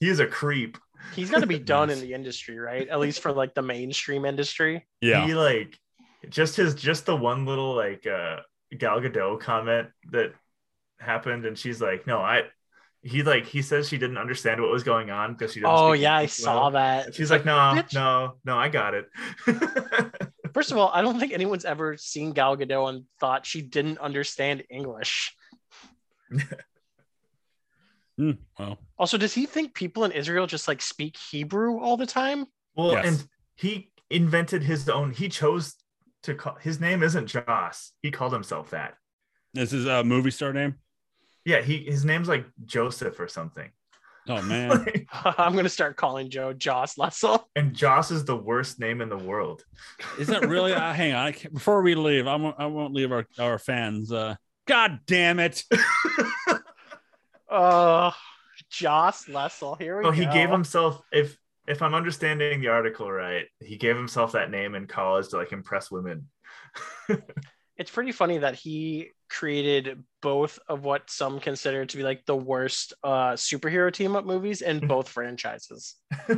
C: he is a creep.
B: He's gonna be done in the industry, right? At least for like the mainstream industry.
A: Yeah.
C: He like just his just the one little like uh Gal Gadot comment that happened, and she's like, no, I. He like he says she didn't understand what was going on because she. Didn't
B: Oh
C: speak
B: yeah, I
C: English
B: saw that.
C: And She's like, no,
B: bitch.
C: no, no, I got it.
B: First of all, I don't think anyone's ever seen Gal Gadot and thought she didn't understand English.
A: Hmm, well,
B: Also, does he think people in Israel just like speak Hebrew all the time?
C: well,
A: Yes.
C: and he invented his own. He chose to call his name isn't Joss. He called himself that.
A: this is a movie star name.
C: Yeah, he his name's like Joseph or something.
A: Oh man.
B: I'm gonna start calling Joe Joss Lessel.
C: and Joss is the worst name in the world.
A: Is that really? Uh, hang on. I can't, before we leave, I won't, I won't leave our, our fans. Uh, God damn it.
B: Oh, Joss Lessel. Here we
C: Well,
B: go.
C: he gave himself if if I'm understanding the article right, he gave himself that name in college to like impress women.
B: It's pretty funny that he created both of what some consider to be like the worst uh, superhero team up movies in both franchises.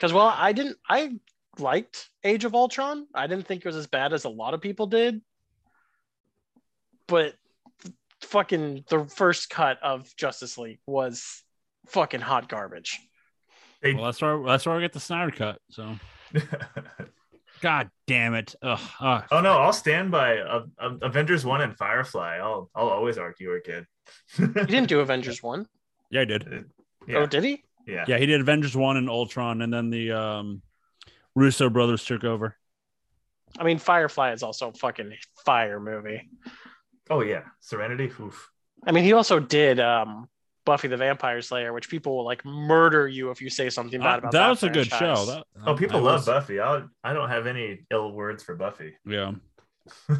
B: Because well, I didn't. I liked Age of Ultron. I didn't think it was as bad as a lot of people did. But fucking the first cut of Justice League was fucking hot garbage.
A: Well, that's where that's where I get the Snyder cut. So, God damn it. Ugh, uh,
C: oh no, I'll stand by uh, uh, Avengers One and Firefly. I'll I'll always argue it, kid.
B: He didn't do Avengers one.
A: yeah, I did.
C: yeah,
B: Oh, did he?
C: yeah.
A: Yeah, he did Avengers one and Ultron, and then the um, Russo brothers took over.
B: I mean, Firefly is also a fucking fire movie.
C: Oh yeah, Serenity. Oof.
B: I mean, he also did um, Buffy the Vampire Slayer, which people will like murder you if you say something bad about
A: that
B: that.
A: was a good show. That,
C: Oh, people
A: I
C: love
A: was-
C: Buffy. I I don't have any ill words for Buffy.
A: Yeah,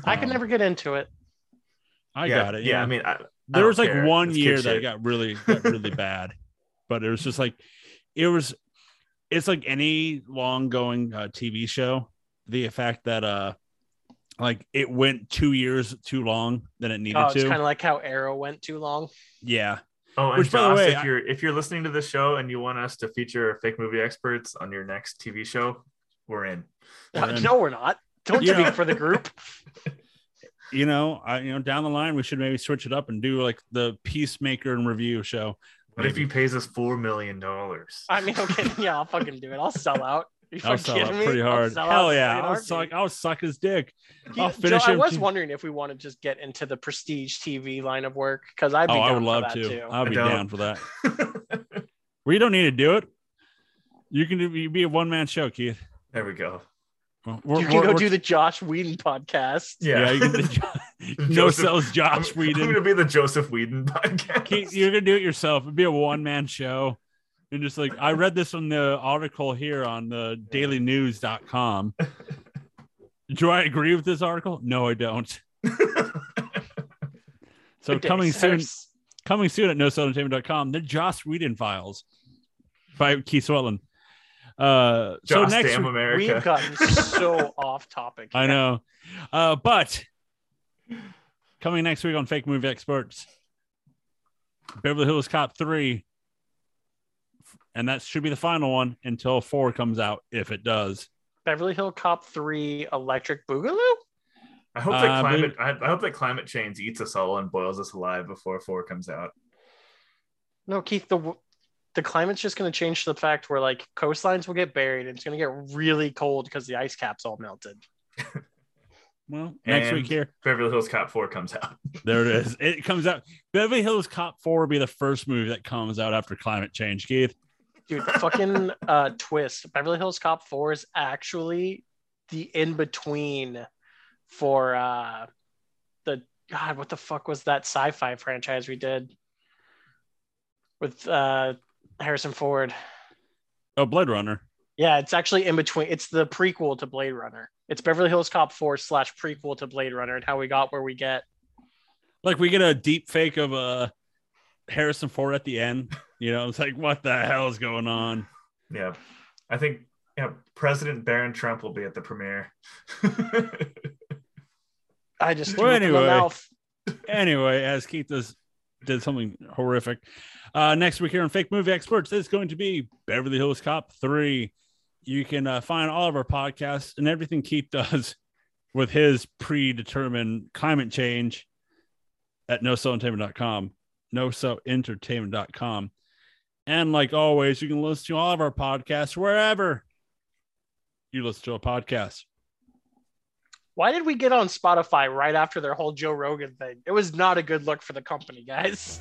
B: I could
A: Um,
B: never get into it.
A: I
C: yeah,
A: got it.
C: Yeah,
A: Yeah,
C: I mean, I,
A: there
C: don't
A: was like
C: care.
A: one
C: It's
A: year that it got really got really bad, but it was just like it was. It's like any long going uh, TV show. The effect that uh, like it went two years too long than it needed
B: Oh, it's
A: to.
B: kind of like how Arrow went too long.
A: yeah,
C: Oh, and
A: Which, by the way,
C: if you're if you're listening to the show and you want us to feature fake movie experts on your next TV show, we're in.
B: Uh, no, we're not. Don't
A: You
B: speak
A: know-
B: for the group.
A: you know, I you know down the line we should maybe switch it up and do like the Peacemaker and review show.
C: What if he pays us four million dollars?
B: I mean, okay, yeah, I'll fucking do it. I'll sell out. Are you
A: I was
B: fucking
A: sell out
B: me?
A: pretty hard.
B: sell
A: Hell yeah,
B: I
A: was suck.
B: I
A: was suck his dick.
B: He-
A: I'll
B: Joe,
A: finish
B: I was
A: too.
B: wondering if we want to just get into the prestige TV line of work because I'd be
A: Oh,
B: down
A: I would
B: for
A: love
B: that
A: to.
B: too.
C: I'd
A: be down for that. We don't need to do it. You can do, you be a one man show, Keith.
C: there we go.
A: We're-
B: you can go do the Joss Whedon podcast.
C: Yeah,
A: Yeah, you can do, no
C: Joseph-
A: sells Josh
C: I'm,
A: Whedon.
C: I'm gonna be the Joseph Whedon podcast.
A: Keith, you're gonna do it yourself. It'd be a one man show. And just like I read this on the article here on the dailynews.com. Do I agree with this article? No, I don't. So
B: Good
A: coming soon,
B: sirs.
A: coming soon at nosellentertainment.com, the Joss Whedon files by Keith Swellen. Uh so next
C: damn
A: week-
C: America.
B: We've gotten so off topic.
A: I know. Uh, but coming next week on Fake Movie Experts, Beverly Hills Cop 3. And that should be the final one until four comes out, if it does.
B: Beverly Hill Cop 3 Electric Boogaloo?
C: I hope
A: Uh,
C: that
A: I
C: climate. I, I hope that climate change eats us all and boils us alive before four comes out.
B: No, Keith, the the climate's just going to change to the fact where like coastlines will get buried and it's going to get really cold because the ice cap's all melted.
A: Well, next
C: And
A: week here,
C: Beverly Hills Cop Four comes out.
A: there it is. It comes out. Beverly Hills Cop 4 will be the first movie that comes out after climate change, Keith.
B: Dude, fucking uh twist. Beverly Hills Cop 4 is actually the in between for uh the God, what the fuck was that sci-fi franchise we did with uh Harrison Ford?
A: Oh, Blade Runner.
B: Yeah, it's actually in between. It's the prequel to Blade Runner. It's Beverly Hills Cop 4 slash prequel to Blade Runner and how we got where we get.
A: Like we get a deep fake of uh, Harrison Ford at the end. You know, it's like, what the hell is going on?
C: Yeah, I think yeah, President Barron Trump will be at the premiere.
B: I just
A: Well,
B: threw up in my
A: anyway.
B: mouth.
A: anyway, as Keith does, did something horrific. Uh, next week here on Fake Movie Experts, is going to be Beverly Hills Cop 3. You can uh, find all of our podcasts and everything Keith does with his predetermined climate change at nosellentertainment.com, nosellentertainment.com. And like always, you can listen to all of our podcasts wherever you listen to a podcast.
B: Why did we get on Spotify right after their whole Joe Rogan thing? It was not a good look for the company, guys.